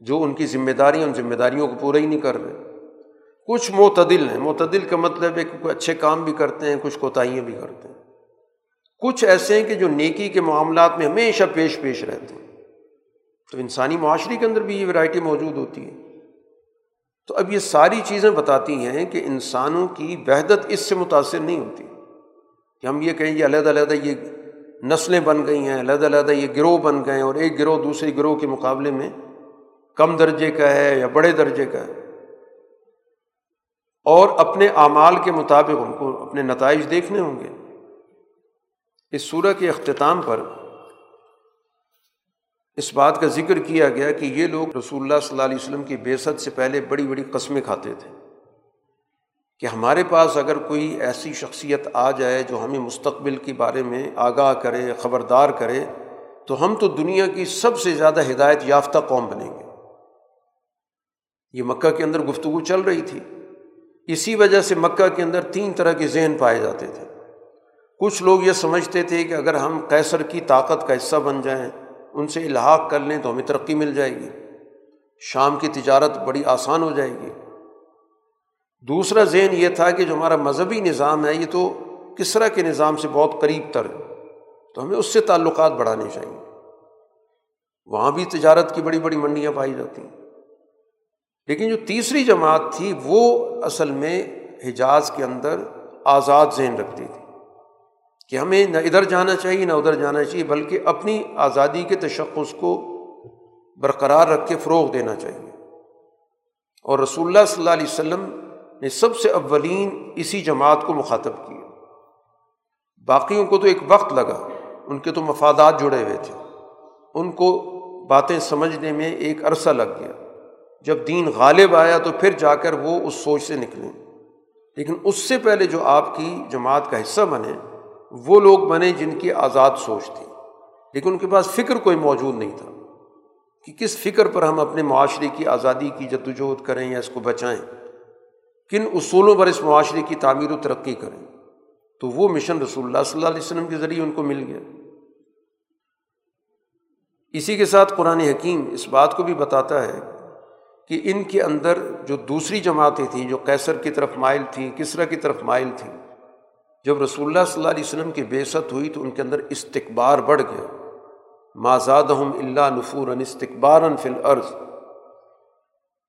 جو ان کی ذمہ داریاں ان ذمہ داریوں کو پورا ہی نہیں کر رہے۔ کچھ معتدل ہیں، معتدل کا مطلب ہے کہ کوئی اچھے کام بھی کرتے ہیں، کچھ کوتاہیاں بھی کرتے ہیں۔ کچھ ایسے ہیں کہ جو نیکی کے معاملات میں ہمیشہ پیش پیش رہتے ہیں۔ تو انسانی معاشرے کے اندر بھی یہ ورائٹی موجود ہوتی ہے۔ تو اب یہ ساری چیزیں بتاتی ہیں کہ انسانوں کی وحدت اس سے متاثر نہیں ہوتی۔ کہ ہم یہ کہیں کہ علیحدہ علیحدہ یہ نسلیں بن گئی ہیں، علیحدہ علیحدہ یہ گروہ بن گئے ہیں اور ایک گروہ دوسرے گروہ کے مقابلے میں کم درجے کا ہے یا بڑے درجے کا ہے۔ اور اپنے اعمال کے مطابق ان کو اپنے نتائج دیکھنے ہوں گے۔ اس سورہ کے اختتام پر اس بات کا ذکر کیا گیا کہ یہ لوگ رسول اللہ صلی اللہ علیہ وسلم کی بیست سے پہلے بڑی بڑی قسمیں کھاتے تھے۔ کہ ہمارے پاس اگر کوئی ایسی شخصیت آ جائے جو ہمیں مستقبل کے بارے میں آگاہ کرے، خبردار کرے، تو ہم تو دنیا کی سب سے زیادہ ہدایت یافتہ قوم بنیں گے۔ یہ مکہ کے اندر گفتگو چل رہی تھی۔ اسی وجہ سے مکہ کے اندر تین طرح کے ذہن پائے جاتے تھے۔ کچھ لوگ یہ سمجھتے تھے کہ اگر ہم کیسر کی طاقت کا حصہ بن جائیں ان سے الحاق کر لیں تو ہمیں ترقی مل جائے گی۔ شام کی تجارت بڑی آسان ہو جائے گی۔ دوسرا ذہن یہ تھا کہ جو ہمارا مذہبی نظام ہے، یہ تو کس طرح کے نظام سے بہت قریب تر ہے، تو ہمیں اس سے تعلقات بڑھانے چاہیے۔ وہاں بھی تجارت کی بڑی بڑی منڈیاں پائی جاتی ہیں۔ لیکن جو تیسری جماعت تھی، وہ اصل میں حجاز کے اندر آزاد ذہن رکھتی تھی۔ کہ ہمیں نہ ادھر جانا چاہیے، نہ ادھر جانا چاہیے، بلکہ اپنی آزادی کے تشخص کو برقرار رکھ کے فروغ دینا چاہیے۔ اور رسول اللہ صلی اللہ علیہ وسلم نے سب سے اولین اسی جماعت کو مخاطب کیا۔ باقیوں کو تو ایک وقت لگا، ان کے تو مفادات جڑے ہوئے تھے۔ ان کو باتیں سمجھنے میں ایک عرصہ لگ گیا۔ جب دین غالب آیا تو پھر جا کر وہ اس سوچ سے نکلیں لیکن اس سے پہلے جو آپ کی جماعت کا حصہ بنے وہ لوگ بنے جن کی آزاد سوچ تھی۔ لیکن ان کے پاس فکر کوئی موجود نہیں تھا کہ کس فکر پر ہم اپنے معاشرے کی آزادی کی جد وجہد کریں یا اس کو بچائیں۔ کن اصولوں پر اس معاشرے کی تعمیر و ترقی کریں۔ تو وہ مشن رسول اللہ صلی اللہ علیہ وسلم کے ذریعے ان کو مل گیا۔ اسی کے ساتھ قرآن حکیم اس بات کو بھی بتاتا ہے کہ ان کے اندر جو دوسری جماعتیں تھیں، جو کیسر کی طرف مائل تھیں کسرا کی طرف مائل تھیں جب رسول اللہ صلی اللہ علیہ وسلم کی بے ہوئی تو ان کے اندر استقبار بڑھ گیا۔ مازاد اللہ نفور استقبار فل عرض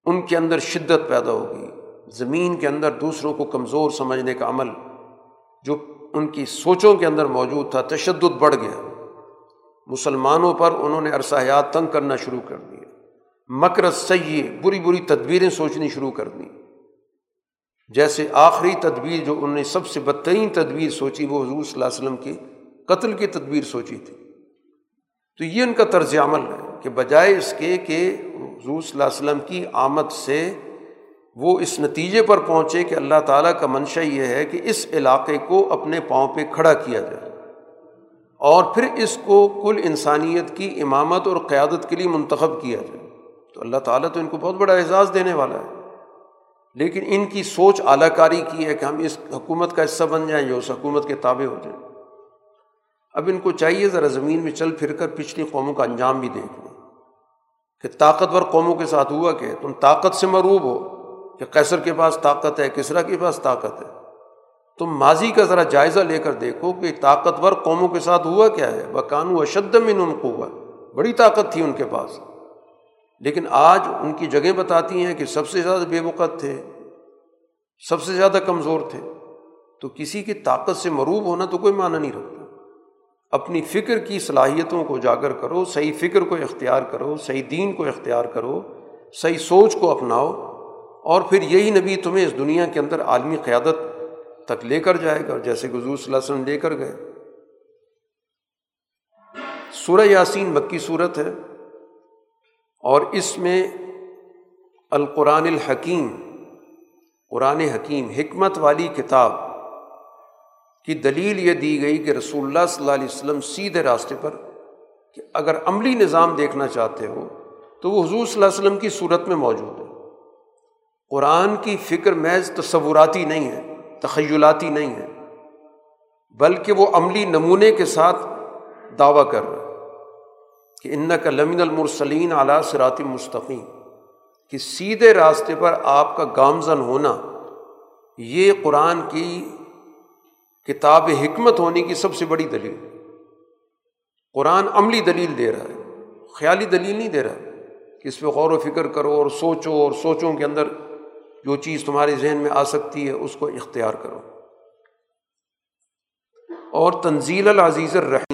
ان کے اندر شدت پیدا ہوگی زمین کے اندر دوسروں کو کمزور سمجھنے کا عمل جو ان کی سوچوں کے اندر موجود تھا، تشدد بڑھ گیا۔ مسلمانوں پر انہوں نے عرصہ حیات تنگ کرنا شروع کر دیا۔ مکر سیے بری بری تدبیریں سوچنی شروع کر دیں۔ جیسے آخری تدبیر جو انہوں نے سب سے بدترین تدبیر سوچی، وہ حضور صلی اللہ علیہ وسلم کی قتل کی تدبیر سوچی تھی۔ تو یہ ان کا طرز عمل ہے کہ بجائے اس کے کہ حضور صلی اللہ علیہ وسلم کی آمد سے وہ اس نتیجے پر پہنچے کہ اللہ تعالیٰ کا منشا یہ ہے کہ اس علاقے کو اپنے پاؤں پہ کھڑا کیا جائے۔ اور پھر اس کو کل انسانیت کی امامت اور قیادت کے لیے منتخب کیا جائے۔ تو اللہ تعالیٰ تو ان کو بہت بڑا اعزاز دینے والا ہے۔ لیکن ان کی سوچ اعلیٰ کاری کی ہے کہ ہم اس حکومت کا حصہ بن جائیں یا اس حکومت کے تابع ہو جائیں۔ اب ان کو چاہیے ذرا زمین میں چل پھر کر پچھلی قوموں کا انجام بھی دیکھ لیں۔ کہ طاقتور قوموں کے ساتھ ہوا کہ تم طاقت سے مروب ہو، کہ قیصر کے پاس طاقت ہے، کسرا کے پاس طاقت ہے۔ تم ماضی کا ذرا جائزہ لے کر دیکھو کہ طاقتور قوموں کے ساتھ ہوا کیا ہے۔ وہ قانو اشد من ان کو ہوا بڑی طاقت تھی ان کے پاس۔ لیکن آج ان کی جگہیں بتاتی ہیں کہ سب سے زیادہ بے وقت تھے، سب سے زیادہ کمزور تھے۔ تو کسی کی طاقت سے مروب ہونا تو کوئی معنی نہیں رکھتا۔ اپنی فکر کی صلاحیتوں کو اجاگر کرو، صحیح فکر کو اختیار کرو، صحیح دین کو اختیار کرو، صحیح سوچ کو اپناؤ، اور پھر یہی نبی تمہیں اس دنیا کے اندر عالمی قیادت تک لے کر جائے گا، جیسے کہ حضور صلی اللہ علیہ وسلم لے کر گئے۔ سورہ یاسین مکی صورت ہے۔ اور اس میں القرآن الحکیم، قرآن حکیم، حکمت والی کتاب کی دلیل یہ دی گئی کہ رسول اللہ صلی اللہ علیہ وسلم سیدھے راستے پر کہ اگر عملی نظام دیکھنا چاہتے ہو تو وہ حضور صلی اللہ علیہ وسلم کی صورت میں موجود ہے۔ قرآن کی فکر محض تصوراتی نہیں ہے، تخیلاتی نہیں ہے، بلکہ وہ عملی نمونے کے ساتھ دعویٰ کر رہا ہے۔ کہ ان کا لمن المرسلین اعلیٰ سرات مستقیم، کہ سیدھے راستے پر آپ کا گامزن ہونا، یہ قرآن کی کتاب حکمت ہونے کی سب سے بڑی دلیل۔ قرآن عملی دلیل دے رہا ہے، خیالی دلیل نہیں دے رہا کہ اس پہ غور و فکر کرو اور سوچو اور سوچوں کے اندر جو چیز تمہارے ذہن میں آ سکتی ہے اس کو اختیار کرو۔ اور تنزیل العزیز الرحیم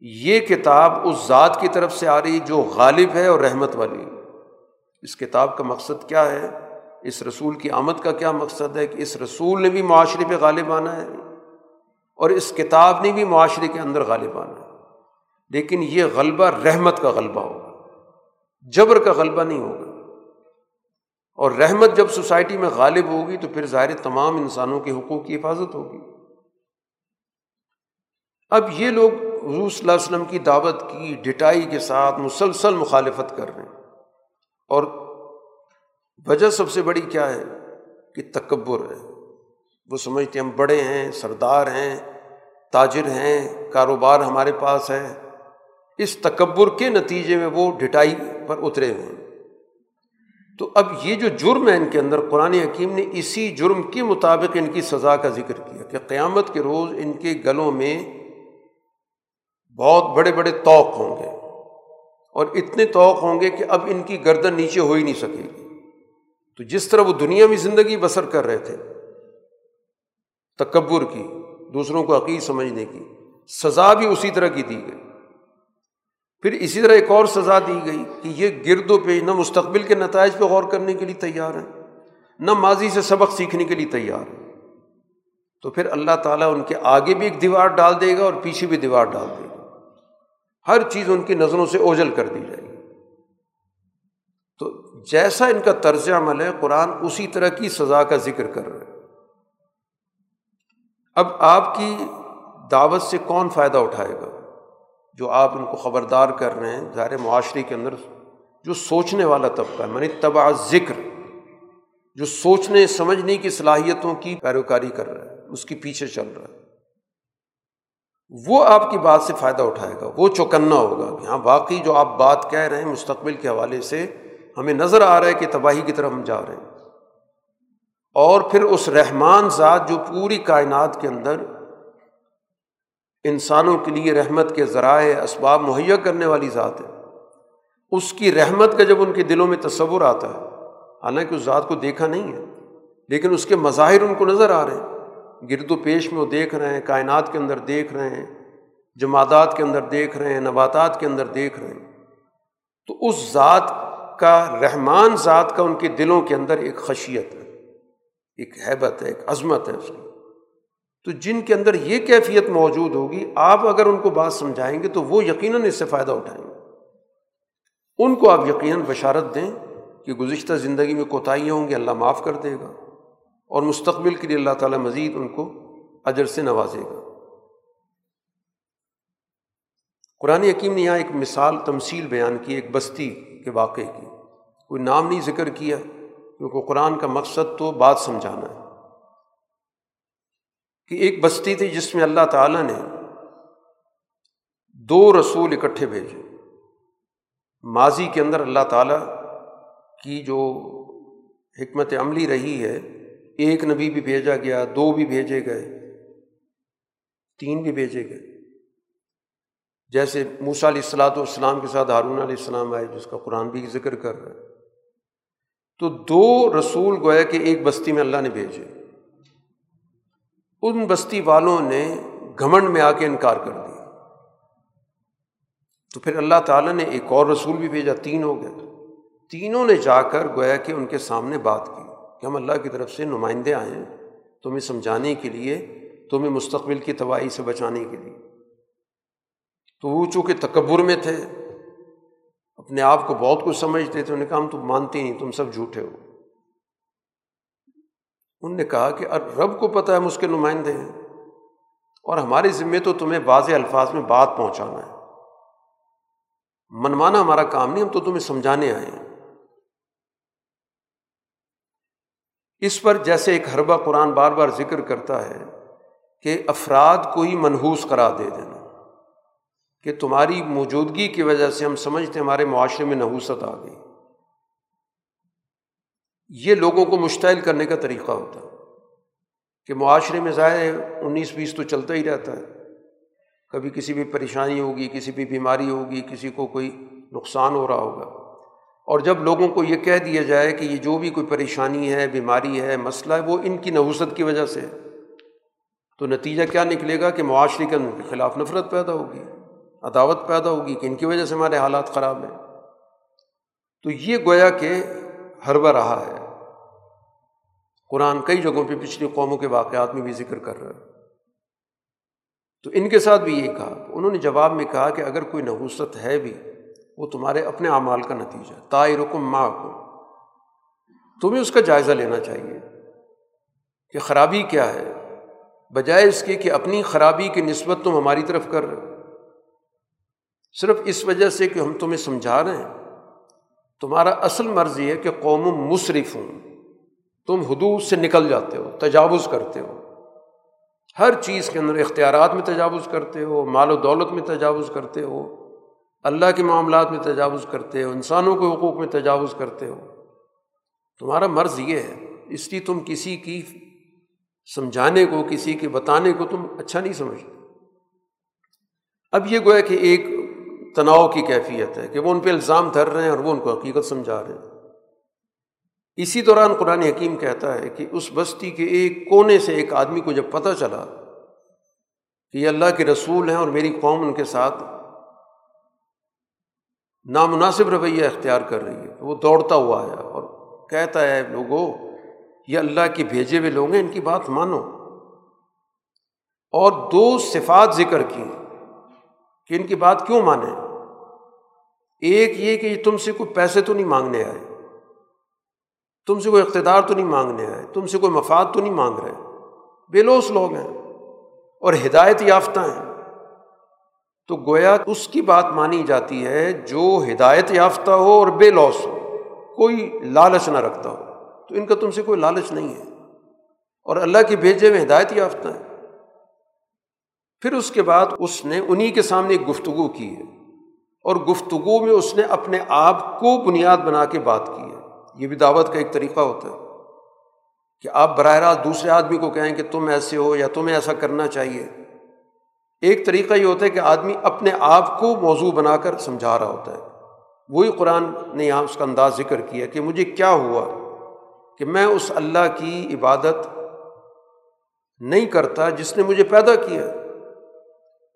یہ کتاب اس ذات کی طرف سے آ رہی جو غالب ہے اور رحمت والی۔ اس کتاب کا مقصد کیا ہے؟ اس رسول کی آمد کا کیا مقصد ہے کہ اس رسول نے بھی معاشرے پہ غالب آنا ہے اور اس کتاب نے بھی معاشرے کے اندر غالب آنا ہے۔ لیکن یہ غلبہ رحمت کا غلبہ ہوگا۔ جبر کا غلبہ نہیں ہوگا۔ اور رحمت جب سوسائٹی میں غالب ہوگی تو پھر ظاہر تمام انسانوں کے حقوق کی حفاظت ہوگی۔ اب یہ لوگ حضور صلی اللہ علیہ وسلم کی دعوت کی، ڈٹائی کے ساتھ مسلسل مخالفت کر رہے ہیں۔ اور وجہ سب سے بڑی کیا ہے؟ کہ تکبر ہے۔ وہ سمجھتے ہم بڑے ہیں، سردار ہیں، تاجر ہیں، کاروبار ہمارے پاس ہے۔ اس تکبر کے نتیجے میں وہ ڈٹائی پر اترے ہوئے ہیں۔ تو اب یہ جو جرم ہے ان کے اندر، قرآن حکیم نے اسی جرم کے مطابق ان کی سزا کا ذکر کیا کہ قیامت کے روز ان کے گلوں میں بہت بڑے بڑے توق ہوں گے اور اتنے توق ہوں گے کہ اب ان کی گردن نیچے ہو ہی نہیں سکے گی۔ تو جس طرح وہ دنیا میں زندگی بسر کر رہے تھے، تکبر کی، دوسروں کو عقید سمجھنے کی، سزا بھی اسی طرح کی دی گئی۔ پھر اسی طرح ایک اور سزا دی گئی کہ یہ گرد و پیش، نہ مستقبل کے نتائج پہ غور کرنے کے لیے تیار ہیں، نہ ماضی سے سبق سیکھنے کے لیے تیار ہیں۔ تو پھر اللہ تعالیٰ ان کے آگے بھی ایک دیوار ڈال دے گا اور پیچھے بھی دیوار ڈال دے گا۔ ہر چیز ان کی نظروں سے اوجل کر دی جائے گی۔ تو جیسا ان کا طرز عمل ہے، قرآن اسی طرح کی سزا کا ذکر کر رہے اب آپ کی دعوت سے کون فائدہ اٹھائے گا؟ جو آپ ان کو خبردار کر رہے ہیں، ظاہر معاشرے کے اندر جو سوچنے والا طبقہ ہے، منی تباہ ذکر جو سوچنے، سمجھنے کی صلاحیتوں کی پیروکاری کر رہا ہے، اس کے پیچھے چل رہا ہے۔ وہ آپ کی بات سے فائدہ اٹھائے گا، وہ چوکنا ہوگا کہ ہاں باقی جو آپ بات کہہ رہے ہیں مستقبل کے حوالے سے ہمیں نظر آ رہا ہے کہ تباہی کی طرف ہم جا رہے ہیں۔ اور پھر اس رحمان ذات جو پوری کائنات کے اندر انسانوں کے لیے رحمت کے ذرائع، اسباب مہیا کرنے والی ذات ہے۔ اس کی رحمت کا جب ان کے دلوں میں تصور آتا ہے، حالانکہ اس ذات کو دیکھا نہیں ہے، لیکن اس کے مظاہر ان کو نظر آ رہے ہیں۔ گرد و پیش میں وہ دیکھ رہے ہیں، کائنات کے اندر دیکھ رہے ہیں، جمادات کے اندر دیکھ رہے ہیں، نباتات کے اندر دیکھ رہے ہیں۔ تو اس ذات کا، رحمان ذات کا ان کے دلوں کے اندر ایک خشیت ہے، ایک حیبت ہے، ایک عظمت ہے اس کی۔ تو جن کے اندر یہ کیفیت موجود ہوگی، آپ اگر ان کو بات سمجھائیں گے تو وہ یقیناً اس سے فائدہ اٹھائیں گے۔ ان کو آپ یقیناً بشارت دیں کہ گزشتہ زندگی میں کوتاہیاں ہوں گی، اللہ معاف کر دے گا۔ اور مستقبل کے لیے اللہ تعالیٰ مزید ان کو اجر سے نوازے گا۔ قرآن حکیم نے یہاں ایک مثال تمثیل بیان کی، ایک بستی کے واقعے کی۔ کوئی نام نہیں ذکر کیا، کیونکہ قرآن کا مقصد تو بات سمجھانا ہے۔ کہ ایک بستی تھی جس میں اللہ تعالیٰ نے دو رسول اکٹھے بھیجے۔ ماضی کے اندر اللہ تعالیٰ کی جو حکمت عملی رہی ہے ایک نبی بھی بھیجا گیا، دو بھی بھیجے گئے، تین بھی بھیجے گئے۔ جیسے موسا علیہ السلاۃ والسلام کے ساتھ ہارون علیہ السلام آئے، جس کا قرآن بھی ذکر کر رہا ہے۔ تو دو رسول گویا کہ ایک بستی میں اللہ نے بھیجے۔ ان بستی والوں نے گھمنڈ میں آ کے انکار کر دیا۔ تو پھر اللہ تعالیٰ نے ایک اور رسول بھی بھیجا، تین ہو گئے۔ تینوں نے جا کر گویا کہ ان کے سامنے بات کی۔ کہ ہم اللہ کی طرف سے نمائندے آئے ہیں تمہیں سمجھانے کے لیے، تمہیں مستقبل کی تباہی سے بچانے کے لیے۔ تو وہ چونکہ تکبر میں تھے، اپنے آپ کو بہت کچھ سمجھتے تھے، انہوں نے کہا، ہم تم مانتے نہیں، تم سب جھوٹے ہو۔ انہوں نے کہا کہ رب کو پتہ ہے ہم اس کے نمائندے ہیں، اور ہمارے ذمے تو تمہیں واضح الفاظ میں بات پہنچانا ہے۔ منوانا ہمارا کام نہیں، ہم تو تمہیں سمجھانے آئے ہیں۔ اس پر جیسے ایک حربہ قرآن بار بار ذکر کرتا ہے کہ افراد کو ہی منحوس کرا دے دینا، کہ تمہاری موجودگی کی وجہ سے ہم سمجھتے ہمارے معاشرے میں نحوست آ گئی۔ یہ لوگوں کو مشتعل کرنے کا طریقہ ہوتا ہے کہ معاشرے میں ظاہر انیس بیس تو چلتا ہی رہتا ہے۔ کبھی کسی بھی پریشانی ہوگی، کسی بھی بیماری ہوگی، کسی کو کوئی نقصان ہو رہا ہوگا۔ اور جب لوگوں کو یہ کہہ دیا جائے کہ یہ جو بھی کوئی پریشانی ہے، بیماری ہے، مسئلہ ہے، وہ ان کی نوسط کی وجہ سے ہے۔ تو نتیجہ کیا نکلے گا کہ معاشرے کے خلاف نفرت پیدا ہوگی، عداوت پیدا ہوگی کہ ان کی وجہ سے ہمارے حالات خراب ہیں۔ تو یہ گویا کہ ہربا رہا ہے۔ قرآن کئی جگہوں پہ پچھلی قوموں کے واقعات میں بھی ذکر کر رہا ہے۔ تو ان کے ساتھ بھی یہ کہا۔ انہوں نے جواب میں کہا کہ اگر کوئی نحوست ہے بھی وہ تمہارے اپنے اعمال کا نتیجہ تائر رکم ماں کو تمہیں اس کا جائزہ لینا چاہیے کہ خرابی کیا ہے، بجائے اس کے کہ اپنی خرابی کی نسبت تم ہماری طرف کر رہے صرف اس وجہ سے کہ ہم تمہیں سمجھا رہے ہیں۔ تمہارا اصل مرض یہ ہے کہ قوم مصرف ہوں تم حدود سے نکل جاتے ہو، تجاوز کرتے ہو۔ ہر چیز کے اندر اختیارات میں تجاوز کرتے ہو، مال و دولت میں تجاوز کرتے ہو۔ اللہ کے معاملات میں تجاوز کرتے ہو، انسانوں کے حقوق میں تجاوز کرتے ہو، تمہارا مرض یہ ہے، اس لیے تم کسی کی سمجھانے کو، کسی کے بتانے کو تم اچھا نہیں سمجھتے۔ اب یہ گویا کہ ایک تناؤ کی کیفیت ہے کہ وہ ان پہ الزام دھر رہے ہیں اور وہ ان کو حقیقت سمجھا رہے ہیں۔ اسی دوران قرآن حکیم کہتا ہے کہ اس بستی کے ایک کونے سے ایک آدمی کو جب پتہ چلا کہ یہ اللہ کے رسول ہیں اور میری قوم ان کے ساتھ نامناسب رویہ اختیار کر رہی ہے، وہ دوڑتا ہوا آیا اور کہتا ہے لوگوں یہ اللہ کے بھیجے ہوئے لوگ ہیں، ان کی بات مانو۔ اور دو صفات ذکر کی کہ ان کی بات کیوں مانیں ایک یہ کہ تم سے کوئی پیسے تو نہیں مانگنے آئے، تم سے کوئی اقتدار تو نہیں مانگنے آئے، تم سے کوئی مفاد تو نہیں مانگ رہے۔ بے لوس لوگ ہیں اور ہدایت یافتہ ہیں۔ تو گویا اس کی بات مانی جاتی ہے، جو ہدایت یافتہ ہو اور بے لوس ہو، کوئی لالچ نہ رکھتا ہو۔ تو ان کا تم سے کوئی لالچ نہیں ہے۔ اور اللہ کے بھیجے میں ہدایت یافتہ ہے پھر اس کے بعد اس نے انہیں کے سامنے ایک گفتگو کی ہے۔ اور گفتگو میں اس نے اپنے آپ کو بنیاد بنا کے بات کی ہے۔ یہ بھی دعوت کا ایک طریقہ ہوتا ہے کہ آپ براہ راست دوسرے آدمی کو کہیں کہ تم ایسے ہو یا تمہیں ایسا کرنا چاہیے۔ ایک طریقہ یہ ہوتا ہے کہ آدمی اپنے آپ کو موضوع بنا کر سمجھا رہا ہوتا ہے۔ وہی قرآن نے یہاں اس کا انداز ذکر کیا کہ مجھے کیا ہوا کہ میں اس اللہ کی عبادت نہیں کرتا جس نے مجھے پیدا کیا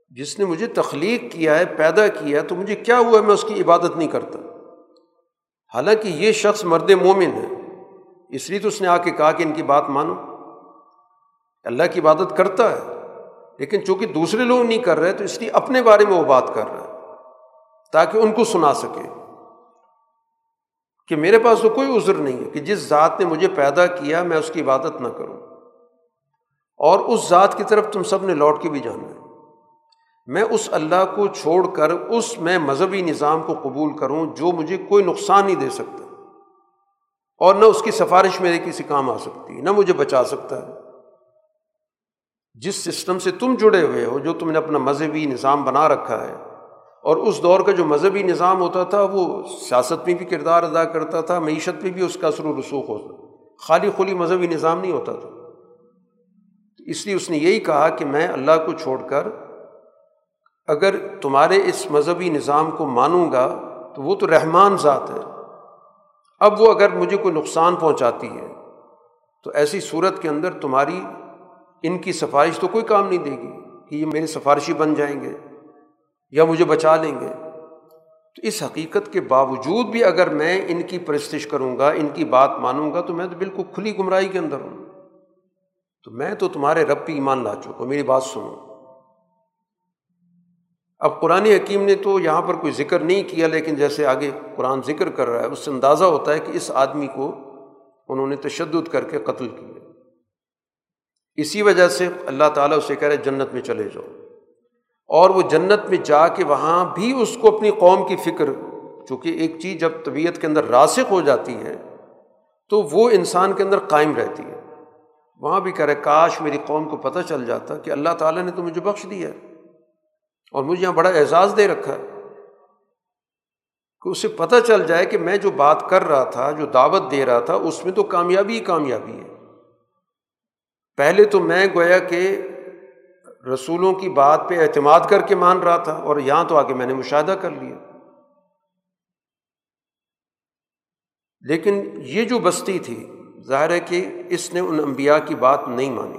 جس نے مجھے تخلیق کیا ہے، پیدا کیا تو مجھے کیا ہوا ہے میں اس کی عبادت نہیں کرتا؟ حالانکہ یہ شخص مرد مومن ہے، اس لیے تو اس نے آ کے کہا کہ ان کی بات مانو۔ اللہ کی عبادت کرتا ہے۔ لیکن چونکہ دوسرے لوگ نہیں کر رہے تو اس لیے اپنے بارے میں وہ بات کر رہا ہے تاکہ ان کو سنا سکے کہ میرے پاس تو کوئی عذر نہیں ہے کہ جس ذات نے مجھے پیدا کیا میں اس کی عبادت نہ کروں۔ اور اس ذات کی طرف تم سب نے لوٹ کے بھی جانا ہے۔ میں اس اللہ کو چھوڑ کر اس میں مذہبی نظام کو قبول کروں جو مجھے کوئی نقصان نہیں دے سکتا۔ اور نہ اس کی سفارش میرے کسی کام آ سکتی، نہ مجھے بچا سکتا ہے۔ جس سسٹم سے تم جڑے ہوئے ہو، جو تم نے اپنا مذہبی نظام بنا رکھا ہے۔ اور اس دور کا جو مذہبی نظام ہوتا تھا، وہ سیاست میں بھی کردار ادا کرتا تھا، معیشت میں بھی اس کا اثر و رسوخ ہوتا خالی خلی مذہبی نظام نہیں ہوتا تھا۔ اس لیے اس نے یہی کہا کہ میں اللہ کو چھوڑ کر اگر تمہارے اس مذہبی نظام کو مانوں گا، تو وہ تو رحمان ذات ہے۔ اب وہ اگر مجھے کوئی نقصان پہنچاتی ہے، تو ایسی صورت کے اندر تمہاری ان کی سفارش تو کوئی کام نہیں دے گی کہ یہ میرے سفارشی بن جائیں گے یا مجھے بچا لیں گے۔ تو اس حقیقت کے باوجود بھی اگر میں ان کی پرستش کروں گا، ان کی بات مانوں گا، تو میں تو بالکل کھلی گمراہی کے اندر ہوں۔ تو میں تو تمہارے رب پہ ایمان لا چکا میری بات سنو۔ اب قرآن حکیم نے تو یہاں پر کوئی ذکر نہیں کیا، لیکن جیسے آگے قرآن ذکر کر رہا ہے، اس سے اندازہ ہوتا ہے کہ اس آدمی کو انہوں نے تشدد کر کے قتل کیا۔ اسی وجہ سے اللہ تعالیٰ اسے کہہ رہے جنت میں چلے جاؤ۔ اور وہ جنت میں جا کے وہاں بھی اس کو اپنی قوم کی فکر، چونکہ ایک چیز جب طبیعت کے اندر راسک ہو جاتی ہے، تو وہ انسان کے اندر قائم رہتی ہے۔ وہاں بھی کہہ رہے کاش میری قوم کو پتہ چل جاتا کہ اللہ تعالیٰ نے تو مجھے بخش دیا ہے۔ اور مجھے یہاں بڑا اعزاز دے رکھا ہے کہ اسے پتہ چل جائے کہ میں جو بات کر رہا تھا، جو دعوت دے رہا تھا، اس میں تو کامیابی ہی کامیابی ہے۔ پہلے تو میں گویا کہ رسولوں کی بات پہ اعتماد کر کے مان رہا تھا اور یہاں تو آ کے میں نے مشاہدہ کر لیا۔ لیکن یہ جو بستی تھی، ظاہر ہے کہ اس نے ان انبیاء کی بات نہیں مانی۔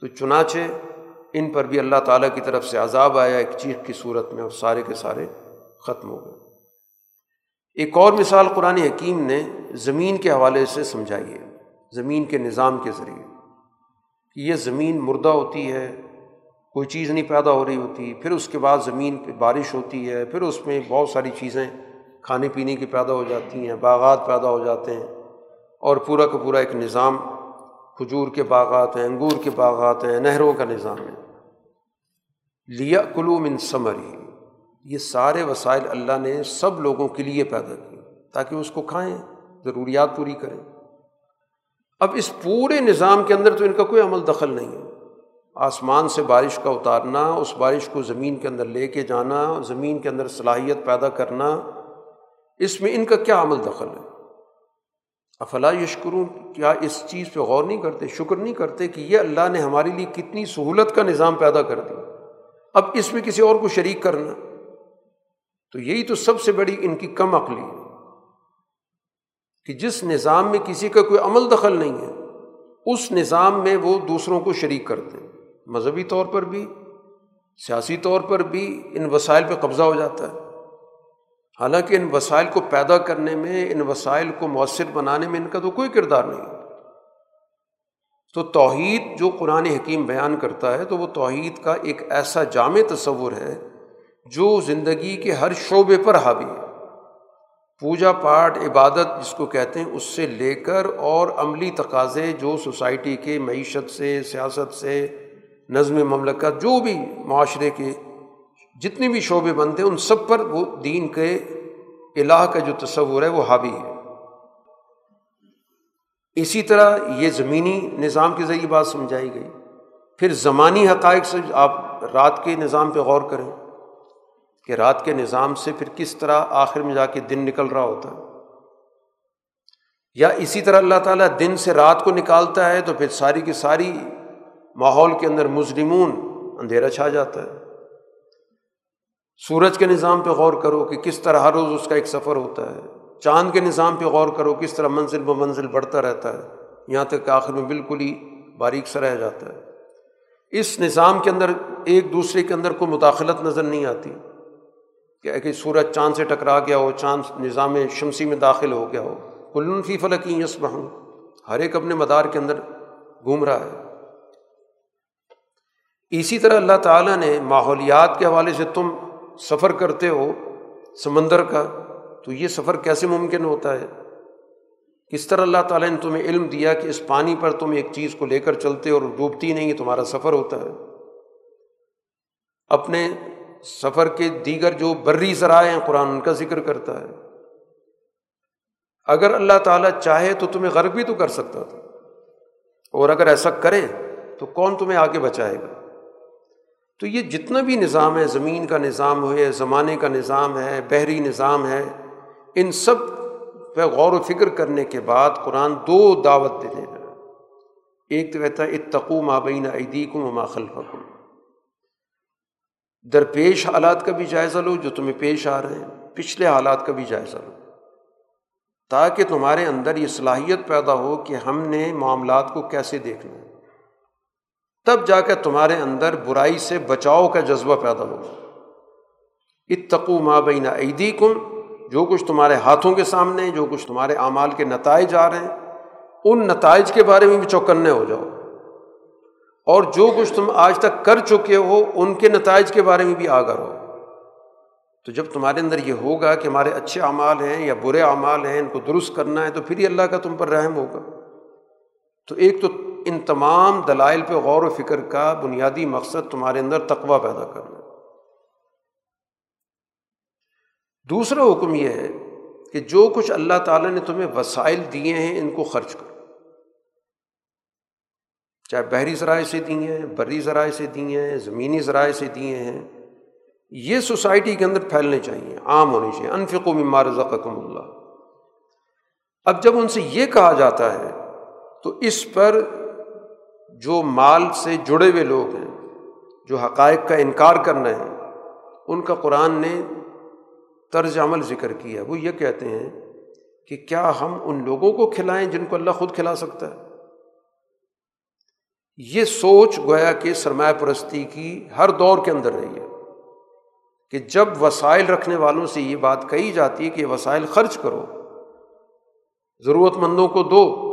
تو چنانچہ ان پر بھی اللہ تعالیٰ کی طرف سے عذاب آیا، ایک چیخ کی صورت میں اور سارے کے سارے ختم ہو گئے۔ ایک اور مثال قرآن حکیم نے زمین کے حوالے سے سمجھائی ہے، زمین کے نظام کے ذریعے۔ یہ زمین مردہ ہوتی ہے، کوئی چیز نہیں پیدا ہو رہی ہوتی، پھر اس کے بعد زمین پہ بارش ہوتی ہے، پھر اس میں بہت ساری چیزیں کھانے پینے کی پیدا ہو جاتی ہیں، باغات پیدا ہو جاتے ہیں اور پورا کا پورا ایک نظام کھجور کے باغات ہیں، انگور کے باغات ہیں، نہروں کا نظام ہے۔ لیا کلو من ثمری، یہ سارے وسائل اللہ نے سب لوگوں کے لیے پیدا کیے تاکہ اس کو کھائیں، ضروریات پوری کریں۔ اب اس پورے نظام کے اندر تو ان کا کوئی عمل دخل نہیں ہے۔ آسمان سے بارش کا اتارنا، اس بارش کو زمین کے اندر لے کے جانا، زمین کے اندر صلاحیت پیدا کرنا، اس میں ان کا کیا عمل دخل ہے؟ افلا یشکرون؟ کیا اس چیز پہ غور نہیں کرتے، شکر نہیں کرتے کہ یہ اللہ نے ہمارے لیے کتنی سہولت کا نظام پیدا کر دیا۔ اب اس میں کسی اور کو شریک کرنا۔ تو یہی تو سب سے بڑی ان کی کم عقلی ہے۔ کہ جس نظام میں کسی کا کوئی عمل دخل نہیں ہے، اس نظام میں وہ دوسروں کو شریک کرتے ہیں۔ مذہبی طور پر بھی، سیاسی طور پر بھی ان وسائل پہ قبضہ ہو جاتا ہے۔ حالانکہ ان وسائل کو پیدا کرنے میں، ان وسائل کو مؤثر بنانے میں ان کا تو کوئی کردار نہیں۔ تو توحید جو قرآن حکیم بیان کرتا ہے، تو وہ توحید کا ایک ایسا جامع تصور ہے جو زندگی کے ہر شعبے پر حاوی ہے۔ پوجا پاٹ عبادت جس کو کہتے ہیں، اس سے لے کر اور عملی تقاضے جو سوسائٹی کے، معیشت سے، سیاست سے، نظم مملکت، جو بھی معاشرے کے جتنے بھی شعبے بنتے ہیں، ان سب پر وہ دین کے الہ کا جو تصور ہے، وہ حاوی ہے۔ اسی طرح یہ زمینی نظام کے ذریعے بات سمجھائی گئی۔ پھر زمانی حقائق سے آپ رات کے نظام پہ غور کریں۔ کہ رات کے نظام سے پھر کس طرح آخر میں جا کے دن نکل رہا ہوتا ہے؟ یا اسی طرح اللہ تعالیٰ دن سے رات کو نکالتا ہے تو پھر ساری کی ساری ماحول کے اندر مجرمون اندھیرا چھا جاتا ہے۔ سورج کے نظام پہ غور کرو کہ کس طرح ہر روز اس کا ایک سفر ہوتا ہے۔ چاند کے نظام پہ غور کرو کس طرح منزل ب منزل بڑھتا رہتا ہے۔ یہاں تک کہ آخر میں بالکل ہی باریک سا رہ جاتا ہے۔ اس نظام کے اندر ایک دوسرے کے اندر کوئی مداخلت نظر نہیں آتی۔ کہ کہ سورج چاند سے ٹکرا گیا ہو، چاند نظام شمسی میں داخل ہو گیا ہو، کلن فی فلکی یس ہر ایک اپنے مدار کے اندر گھوم رہا ہے۔ اسی طرح اللہ تعالیٰ نے ماحولیات کے حوالے سے تم سفر کرتے ہو سمندر کا، تو یہ سفر کیسے ممکن ہوتا ہے؟ کس طرح اللہ تعالیٰ نے تمہیں علم دیا کہ اس پانی پر تم ایک چیز کو لے کر چلتے اور ڈوبتی نہیں تمہارا سفر ہوتا ہے۔ اپنے سفر کے دیگر جو بری ذرائع ہیں قرآن ان کا ذکر کرتا ہے۔ اگر اللہ تعالیٰ چاہے تو تمہیں غرب بھی تو کر سکتا تھا۔ اور اگر ایسا کرے تو کون تمہیں آگے بچائے گا؟ تو یہ جتنا بھی نظام ہے، زمین کا نظام ہو ہے، زمانے کا نظام ہے، بحری نظام ہے، ان سب پہ غور و فکر کرنے کے بعد قرآن دو دعوت دے دے ایک تو کہتا ہے اتقو مابین عیدیکم و خلفکم۔ درپیش حالات کا بھی جائزہ لو جو تمہیں پیش آ رہے ہیں، پچھلے حالات کا بھی جائزہ لو۔ تاکہ تمہارے اندر یہ صلاحیت پیدا ہو کہ ہم نے معاملات کو کیسے دیکھنا ہے تب جا کر تمہارے اندر برائی سے بچاؤ کا جذبہ پیدا ہوگا۔ اتقو مابین عیدی کم جو کچھ تمہارے ہاتھوں کے سامنے، جو کچھ تمہارے اعمال کے نتائج آ رہے ہیں، ان نتائج کے بارے میں بھی چوکنے ہو جاؤ۔ اور جو کچھ تم آج تک کر چکے ہو، ان کے نتائج کے بارے میں بھی آگاہ ہو تو جب تمہارے اندر یہ ہوگا کہ ہمارے اچھے اعمال ہیں یا برے اعمال ہیں، ان کو درست کرنا ہے، تو پھر ہی اللہ کا تم پر رحم ہوگا۔ تو ایک تو ان تمام دلائل پہ غور و فکر کا بنیادی مقصد تمہارے اندر تقوا پیدا کرنا۔ دوسرا حکم یہ ہے کہ جو کچھ اللہ تعالیٰ نے تمہیں وسائل دیے ہیں، ان کو خرچ کرو۔ چاہے بحری ذرائع سے دیے ہیں بری ذرائع سے دیے ہیں، زمینی ذرائع سے دیے ہیں، یہ سوسائٹی کے اندر پھیلنے چاہیے، عام ہونے چاہیے۔ انفق و ممار ذکم اللہ۔ اب جب ان سے یہ کہا جاتا ہے، تو اس پر جو مال سے جڑے ہوئے لوگ ہیں، جو حقائق کا انکار کرنا ہے ان کا قرآن نے طرز عمل ذکر کیا۔ وہ یہ کہتے ہیں کہ کیا ہم ان لوگوں کو کھلائیں جن کو اللہ خود کھلا سکتا ہے؟ یہ سوچ گویا کہ سرمایہ پرستی کی ہر دور کے اندر رہی ہے کہ جب وسائل رکھنے والوں سے یہ بات کہی جاتی ہے کہ وسائل خرچ کرو ضرورت مندوں کو دو،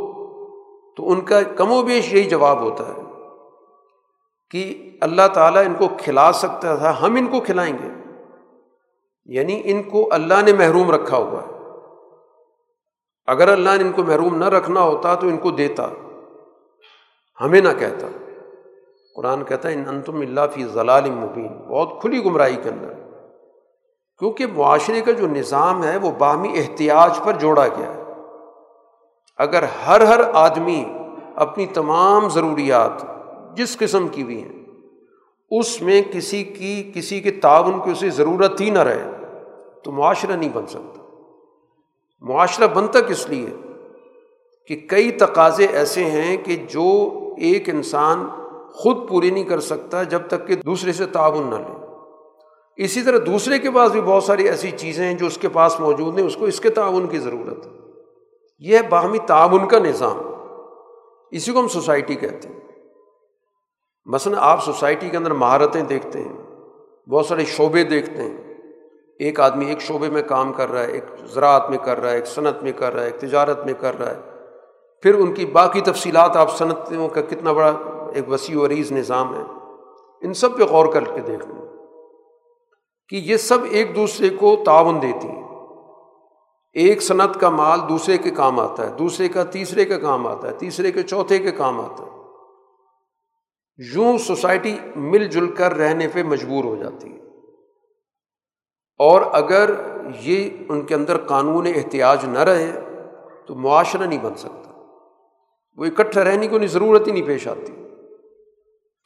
تو ان کا کم و بیش یہی جواب ہوتا ہے کہ اللہ تعالیٰ ان کو کھلا سکتا تھا، ہم ان کو کھلائیں گے۔ یعنی ان کو اللہ نے محروم رکھا ہوا ہے۔ اگر اللہ نے ان کو محروم نہ رکھنا ہوتا تو ان کو دیتا۔ ہمیں نہ کہتا۔ قرآن کہتا ہے ان انتم اللہ فی ضلال مبین۔ بہت کھلی گمراہی کے اندر۔ کیونکہ معاشرے کا جو نظام ہے، وہ باہمی احتیاج پر جوڑا گیا ہے۔ اگر ہر ہر آدمی اپنی تمام ضروریات جس قسم کی بھی ہیں، اس میں کسی کی، کسی کے تعاون کی اسے ضرورت ہی نہ رہے، تو معاشرہ نہیں بن سکتا۔ معاشرہ بنتا کس لیے؟ کہ کئی تقاضے ایسے ہیں کہ جو ایک انسان خود پوری نہیں کر سکتا جب تک کہ دوسرے سے تعاون نہ لے۔ اسی طرح دوسرے کے پاس بھی بہت ساری ایسی چیزیں ہیں جو اس کے پاس موجود ہیں اس کو اس کے تعاون کی ضرورت ہے۔ یہ باہمی تعاون کا نظام۔ اسی کو ہم سوسائٹی کہتے ہیں۔ مثلاً آپ سوسائٹی کے اندر مہارتیں دیکھتے ہیں، بہت سارے شعبے دیکھتے ہیں۔ ایک آدمی ایک شعبے میں کام کر رہا ہے، ایک زراعت میں کر رہا ہے، ایک صنعت میں کر رہا ہے، ایک تجارت میں کر رہا ہے۔ پھر ان کی باقی تفصیلات آپ صنعتوں کا کتنا بڑا ایک وسیع و عریض نظام ہے، ان سب پہ غور کر کے دیکھ لیں کہ یہ سب ایک دوسرے کو تعاون دیتی ہیں۔ ایک صنعت کا مال دوسرے کے کام آتا ہے، دوسرے کا تیسرے کا کام آتا ہے، تیسرے کے چوتھے کے کام آتا ہے۔ یوں سوسائٹی مل جل کر رہنے پہ مجبور ہو جاتی ہے۔ اور اگر یہ ان کے اندر قانون احتیاج نہ رہے تو معاشرہ نہیں بن سکتا۔ وہ اکٹھا رہنے کی انہیں ضرورت ہی نہیں پیش آتی۔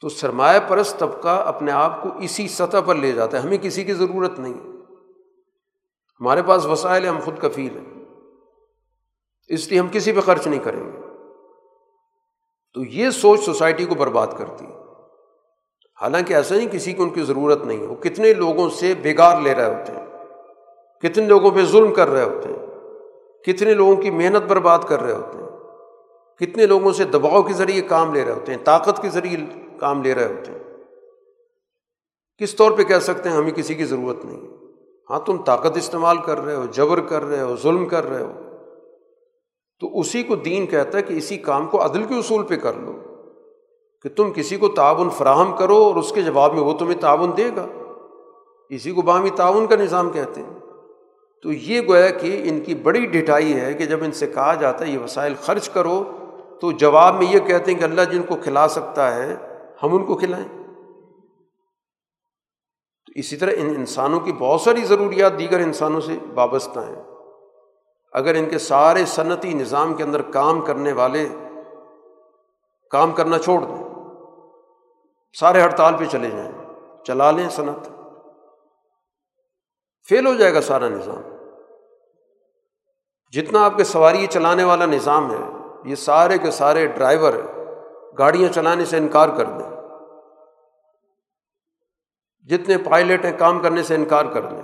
تو سرمایہ پرست طبقہ اپنے آپ کو اسی سطح پر لے جاتا ہے، ہمیں کسی کی ضرورت نہیں۔ ہمارے پاس وسائل ہم خود کفیل ہیں۔ اس لیے ہم کسی پہ خرچ نہیں کریں گے۔ تو یہ سوچ سوسائٹی کو برباد کرتی ہے۔ حالانکہ ایسا نہیں کسی کو ان کی ضرورت نہیں ہے۔ وہ کتنے لوگوں سے بےگار لے رہے ہوتے ہیں، کتنے لوگوں پہ ظلم کر رہے ہوتے ہیں، کتنے لوگوں کی محنت برباد کر رہے ہوتے ہیں۔ کتنے لوگوں سے دباؤ کے ذریعے کام لے رہے ہوتے ہیں، طاقت کے ذریعے کام لے رہے ہوتے ہیں۔ کس طور پہ کہہ سکتے ہیں ہمیں کسی کی ضرورت نہیں؟ ہاں تم طاقت استعمال کر رہے ہو، جبر کر رہے ہو، ظلم کر رہے ہو۔ تو اسی کو دین کہتا ہے کہ اسی کام کو عدل کے اصول پہ کر لو، کہ تم کسی کو تعاون فراہم کرو اور اس کے جواب میں وہ تمہیں تعاون دے گا۔ اسی کو باہمی تعاون کا نظام کہتے ہیں۔ تو یہ گویا کہ ان کی بڑی ڈٹائی ہے کہ جب ان سے کہا جاتا ہے یہ وسائل خرچ کرو تو جواب میں یہ کہتے ہیں کہ اللہ جن کو کھلا سکتا ہے، ہم ان کو کھلائیں۔ تو اسی طرح ان انسانوں کی بہت ساری ضروریات دیگر انسانوں سے وابستہ ہیں۔ اگر ان کے سارے صنعتی نظام کے اندر کام کرنے والے کام کرنا چھوڑ دیں، سارے ہڑتال پہ چلے جائیں، چلا لیں صنعت، فیل ہو جائے گا سارا نظام۔ جتنا آپ کے سواری چلانے والا نظام ہے یہ سارے کے سارے ڈرائیور گاڑیاں چلانے سے انکار کر دیں۔ جتنے پائلٹ ہیں کام کرنے سے انکار کر دیں۔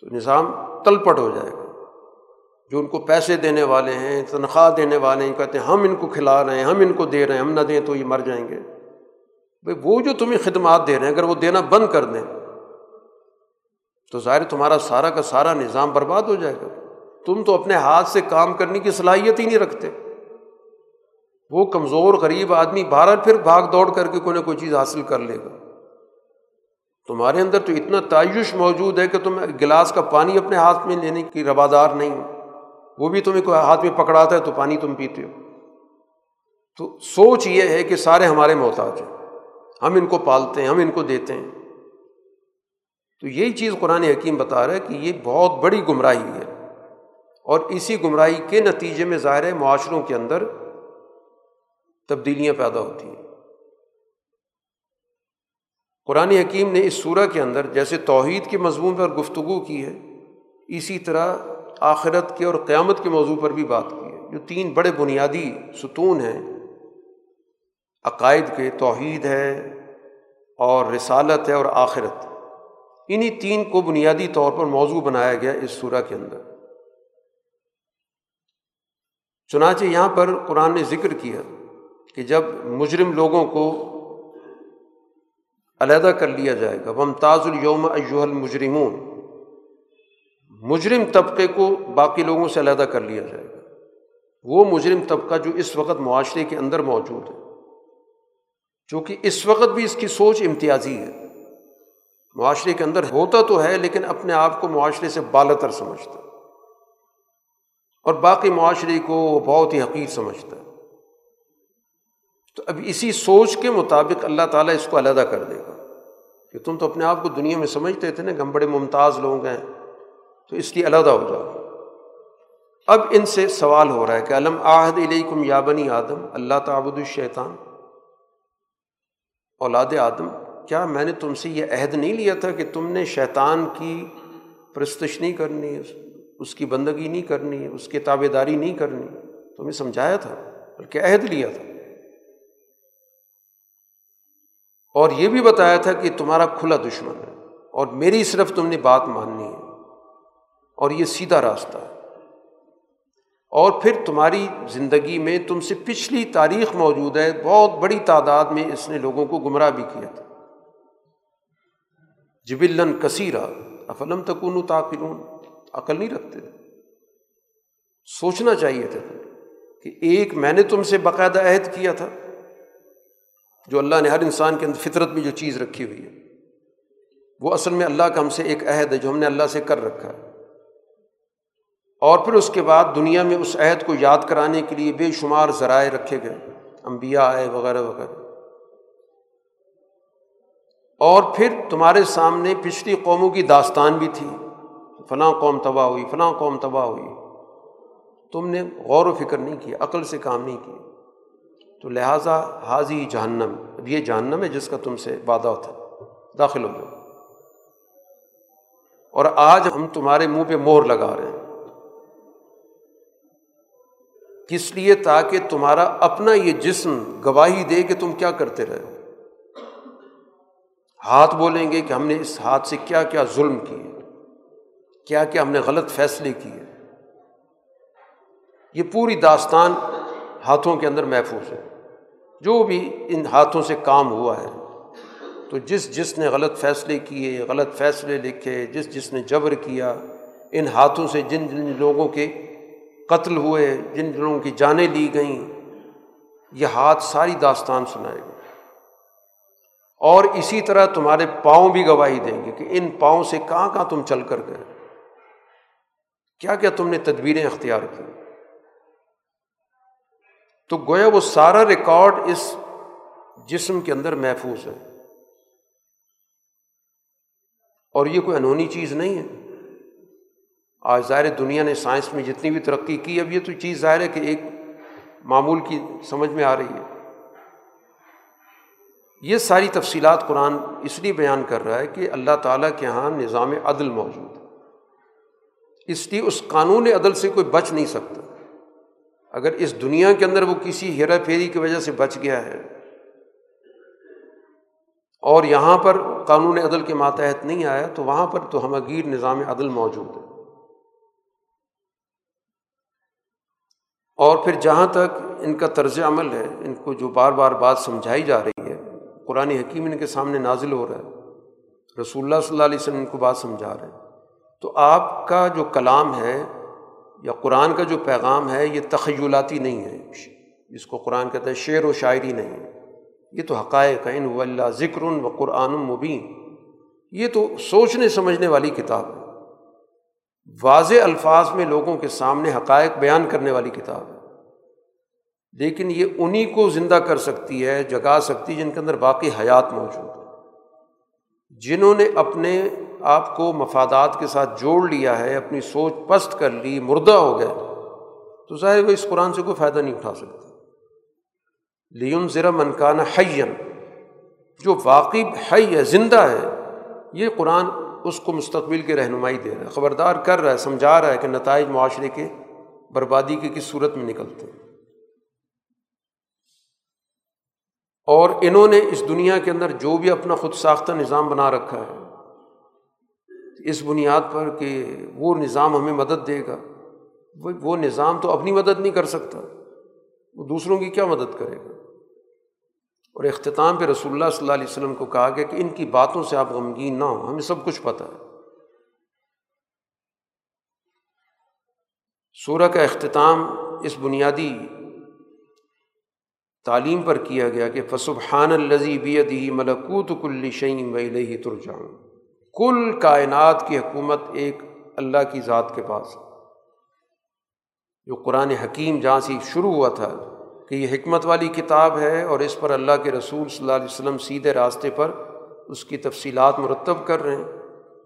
تو نظام تلپٹ ہو جائے گا۔ جو ان کو پیسے دینے والے ہیں، تنخواہ دینے والے ہیں کہتے ہیں، ہم ان کو کھلا رہے ہیں، ہم ان کو دے رہے ہیں، ہم نہ دیں تو یہ مر جائیں گے۔ بھائی، وہ جو تمہیں خدمات دے رہے ہیں، اگر وہ دینا بند کر دیں، تو ظاہر تمہارا سارا کا سارا نظام برباد ہو جائے گا۔ تم تو اپنے ہاتھ سے کام کرنے کی صلاحیت ہی نہیں رکھتے۔ وہ کمزور غریب آدمی باہر پھر بھاگ دوڑ کر کے کوئی نہ کوئی چیز حاصل کر لے گا۔ تمہارے اندر تو اتنا تعیش موجود ہے کہ تم گلاس کا پانی اپنے ہاتھ میں لینے کی روادار نہیں۔ وہ بھی تمہیں کوئی ہاتھ میں پکڑاتا ہے تو پانی تم پیتے ہو۔ تو سوچ یہ ہے کہ سارے ہمارے محتاج ہیں۔ ہم ان کو پالتے ہیں، ہم ان کو دیتے ہیں۔ تو یہی چیز قرآن حکیم بتا رہا ہے کہ یہ بہت بڑی گمراہی ہے۔ اور اسی گمراہی کے نتیجے میں ظاہر معاشروں کے اندر تبدیلیاں پیدا ہوتی ہیں۔ قرآن حکیم نے اس صورح کے اندر جیسے توحید کے مضمون پر گفتگو کی ہے، اسی طرح آخرت کے اور قیامت کے موضوع پر بھی بات کی ہے۔ جو تین بڑے بنیادی ستون ہیں، عقائد کے، توحید ہے اور رسالت ہے اور آخرت۔ انہیں تین کو بنیادی طور پر موضوع بنایا گیا اس صورح کے اندر۔ چنانچہ یہاں پر قرآن نے ذکر کیا کہ جب مجرم لوگوں کو علیحدہ کر لیا جائے گا ممتاز الوم ایوہ المجرمون۔ مجرم طبقے کو باقی لوگوں سے علیحدہ کر لیا جائے گا۔ وہ مجرم طبقہ جو اس وقت معاشرے کے اندر موجود ہے۔ چونکہ اس وقت بھی اس کی سوچ امتیازی ہے۔ معاشرے کے اندر ہوتا تو ہے، لیکن اپنے آپ کو معاشرے سے بالا تر سمجھتا۔ اور باقی معاشرے کو وہ بہت ہی حقیر سمجھتا ہے۔ تو اب اسی سوچ کے مطابق اللہ تعالیٰ اس کو علیحدہ کر دے گا کہ تم تو اپنے آپ کو دنیا میں سمجھتے تھے نا کہ ہم بڑے ممتاز لوگ ہیں، تو اس کی علیحدہ ہو جاؤ۔ اب ان سے سوال ہو رہا ہے کہ علم آہد علیکم یا بنی آدم؟ اللہ تعبد الشیطان۔ اولاد آدم، کیا میں نے تم سے یہ عہد نہیں لیا تھا کہ تم نے شیطان کی پرستش نہیں کرنی ہے؟ اس کی بندگی نہیں کرنی، اس کی تابے داری نہیں کرنی۔ تمہیں سمجھایا تھا، بلکہ عہد لیا تھا۔ اور یہ بھی بتایا تھا کہ تمہارا کھلا دشمن ہے اور میری صرف تم نے بات ماننی ہے۔ اور یہ سیدھا راستہ ہے۔ اور پھر تمہاری زندگی میں تم سے پچھلی تاریخ موجود ہے۔ بہت بڑی تعداد میں اس نے لوگوں کو گمراہ بھی کیا تھا۔ جبلن کثیرہ افلم تکون تاکلون؟ عقل نہیں رکھتے۔ سوچنا چاہیے تھا کہ ایک میں نے تم سے باقاعدہ عہد کیا تھا، جو اللہ نے ہر انسان کے اندر فطرت میں جو چیز رکھی ہوئی ہے، وہ اصل میں اللہ کا ہم سے ایک عہد ہے جو ہم نے اللہ سے کر رکھا ہے۔ اور پھر اس کے بعد دنیا میں اس عہد کو یاد کرانے کے لیے بے شمار ذرائع رکھے گئے، انبیاء آئے وغیرہ وغیرہ۔ اور پھر تمہارے سامنے پچھلی قوموں کی داستان بھی تھی۔ فلاں قوم تباہ ہوئی، فلاں قوم تباہ ہوئی۔ تم نے غور و فکر نہیں کیا عقل سے کام نہیں کیا تو لہٰذا حاضی جہنم اب یہ جہنم ہے جس کا تم سے وعدہ تھا داخل ہو جاؤ۔ اور آج ہم تمہارے منہ پہ مور لگا رہے ہیں۔ کس لیے؟ تاکہ تمہارا اپنا یہ جسم گواہی دے کہ تم کیا کرتے رہے ہاتھ بولیں گے کہ ہم نے اس ہاتھ سے کیا کیا ظلم کیے۔ کیا کیا ہم نے غلط فیصلے کیے۔ یہ پوری داستان ہاتھوں کے اندر محفوظ ہے۔ جو بھی ان ہاتھوں سے کام ہوا ہے، تو جس جس نے غلط فیصلے کیے، غلط فیصلے لکھے، جس جس نے جبر کیا، ان ہاتھوں سے جن جن لوگوں کے قتل ہوئے، جن لوگوں کی جانیں لی گئیں، یہ ہاتھ ساری داستان سنائے گا اور اسی طرح تمہارے پاؤں بھی گواہی دیں گے کہ ان پاؤں سے کہاں کہاں تم چل کر گئے۔ کیا کیا تم نے تدبیریں اختیار کی؟ تو گویا وہ سارا ریکارڈ اس جسم کے اندر محفوظ ہے۔ اور یہ کوئی انہونی چیز نہیں ہے۔ آج ظاہر دنیا نے سائنس میں جتنی بھی ترقی کی، اب یہ تو چیز ظاہر ہے کہ ایک معمول کی سمجھ میں آ رہی ہے۔ یہ ساری تفصیلات قرآن اس لیے بیان کر رہا ہے کہ اللہ تعالیٰ کے یہاں نظام عدل موجود ہے۔ اس لیے اس قانون عدل سے کوئی بچ نہیں سکتا۔ اگر اس دنیا کے اندر وہ کسی ہیرا پھیری کی وجہ سے بچ گیا ہے اور یہاں پر قانون عدل کے ماتحت نہیں آیا، تو وہاں پر تو ہمگیر نظام عدل موجود ہے۔ اور پھر جہاں تک ان کا طرز عمل ہے، ان کو جو بار بار بات سمجھائی جا رہی ہے، قرآن حکیم ان کے سامنے نازل ہو رہا ہے۔ رسول اللہ صلی اللہ علیہ وسلم ان کو بات سمجھا رہے ہیں۔ تو آپ کا جو کلام ہے یا قرآن کا جو پیغام ہے، یہ تخیلاتی نہیں ہے جس کو قرآن کہتا ہے شعر و شاعری نہیں ہے۔ یہ تو حقائق ان و اللہ ذکر و قرآن مبین۔ یہ تو سوچنے، سمجھنے والی کتاب ہے۔ واضح الفاظ میں لوگوں کے سامنے حقائق بیان کرنے والی کتاب ہے۔ لیکن یہ انہیں کو زندہ کر سکتی ہے، جگا سکتی جن کے اندر باقی حیات موجود ہے جنہوں نے اپنے آپ کو مفادات کے ساتھ جوڑ لیا ہے، اپنی سوچ پست کر لی، مردہ ہو گئے، تو ظاہر وہ اس قرآن سے کوئی فائدہ نہیں اٹھا سکتے لیون ذرا منکان حین جو واقعی حی ہے، زندہ ہے، یہ قرآن اس کو مستقبل کی رہنمائی دے رہا ہے۔ خبردار کر رہا ہے، سمجھا رہا ہے کہ نتائج معاشرے کے بربادی کی کس صورت میں نکلتے ہیں۔ اور انہوں نے اس دنیا کے اندر جو بھی اپنا خود ساختہ نظام بنا رکھا ہے اس بنیاد پر کہ وہ نظام ہمیں مدد دے گا۔ وہ نظام تو اپنی مدد نہیں کر سکتا، وہ دوسروں کی کیا مدد کرے گا؟ اور اختتام پہ رسول اللہ صلی اللہ علیہ وسلم کو کہا گیا کہ ان کی باتوں سے آپ غمگین نہ ہوں، ہمیں سب کچھ پتہ ہے۔ سورہ کا اختتام اس بنیادی تعلیم پر کیا گیا کہ فسبحان الزی بیدی ملکوت کل شعیم ولی ترجان کل کائنات کی حکومت ایک اللہ کی ذات کے پاس جو قرآن حکیم جہاں سے شروع ہوا تھا کہ یہ حکمت والی کتاب ہے اور اس پر اللہ کے رسول صلی اللہ علیہ وسلم سیدھے راستے پر اس کی تفصیلات مرتب کر رہے ہیں۔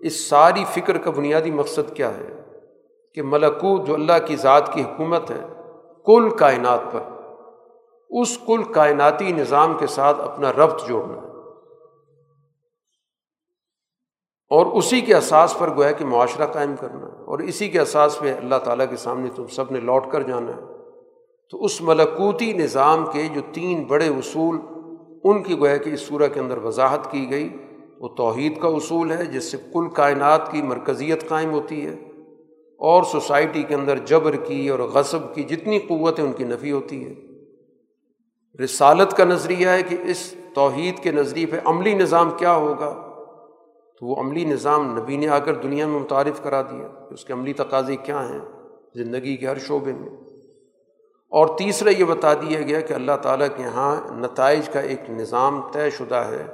اس ساری فکر کا بنیادی مقصد کیا ہے؟ کہ ملکوت جو اللہ کی ذات کی حکومت ہے، کل کائنات پر، اس کل کائناتی نظام کے ساتھ اپنا ربط جوڑنا ہے۔ اور اسی کے اساس پر گویا کہ معاشرہ قائم کرنا ہے اور اسی کے اساس پہ اللہ تعالیٰ کے سامنے تم سب نے لوٹ کر جانا ہے۔ تو اس ملکوتی نظام کے جو تین بڑے اصول، ان کی گویا کہ اس صورح کے اندر وضاحت کی گئی۔ وہ توحید کا اصول ہے، جس سے کل کائنات کی مرکزیت قائم ہوتی ہے۔ اور سوسائٹی کے اندر جبر کی اور غصب کی جتنی قوت ہے ان کی نفی ہوتی ہے رسالت کا نظریہ ہے کہ اس توحید کے نظریے پہ عملی نظام کیا ہوگا۔ تو وہ عملی نظام نبی نے آ کر دنیا میں متعارف کرا دیا کہ اس کے عملی تقاضے کیا ہیں زندگی کے ہر شعبے میں۔ اور تیسرا یہ بتا دیا گیا کہ اللہ تعالیٰ کے یہاں نتائج کا ایک نظام طے شدہ ہے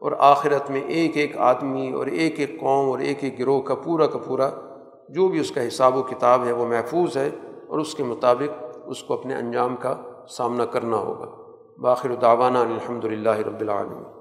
اور آخرت میں ایک ایک آدمی اور ایک ایک قوم اور ایک ایک گروہ کا پورا کا پورا جو بھی اس کا حساب و کتاب ہے وہ محفوظ ہے اور اس کے مطابق اس کو اپنے انجام کا سامنا کرنا ہوگا۔ باخر داوانہ الحمد للہ رب العالمین۔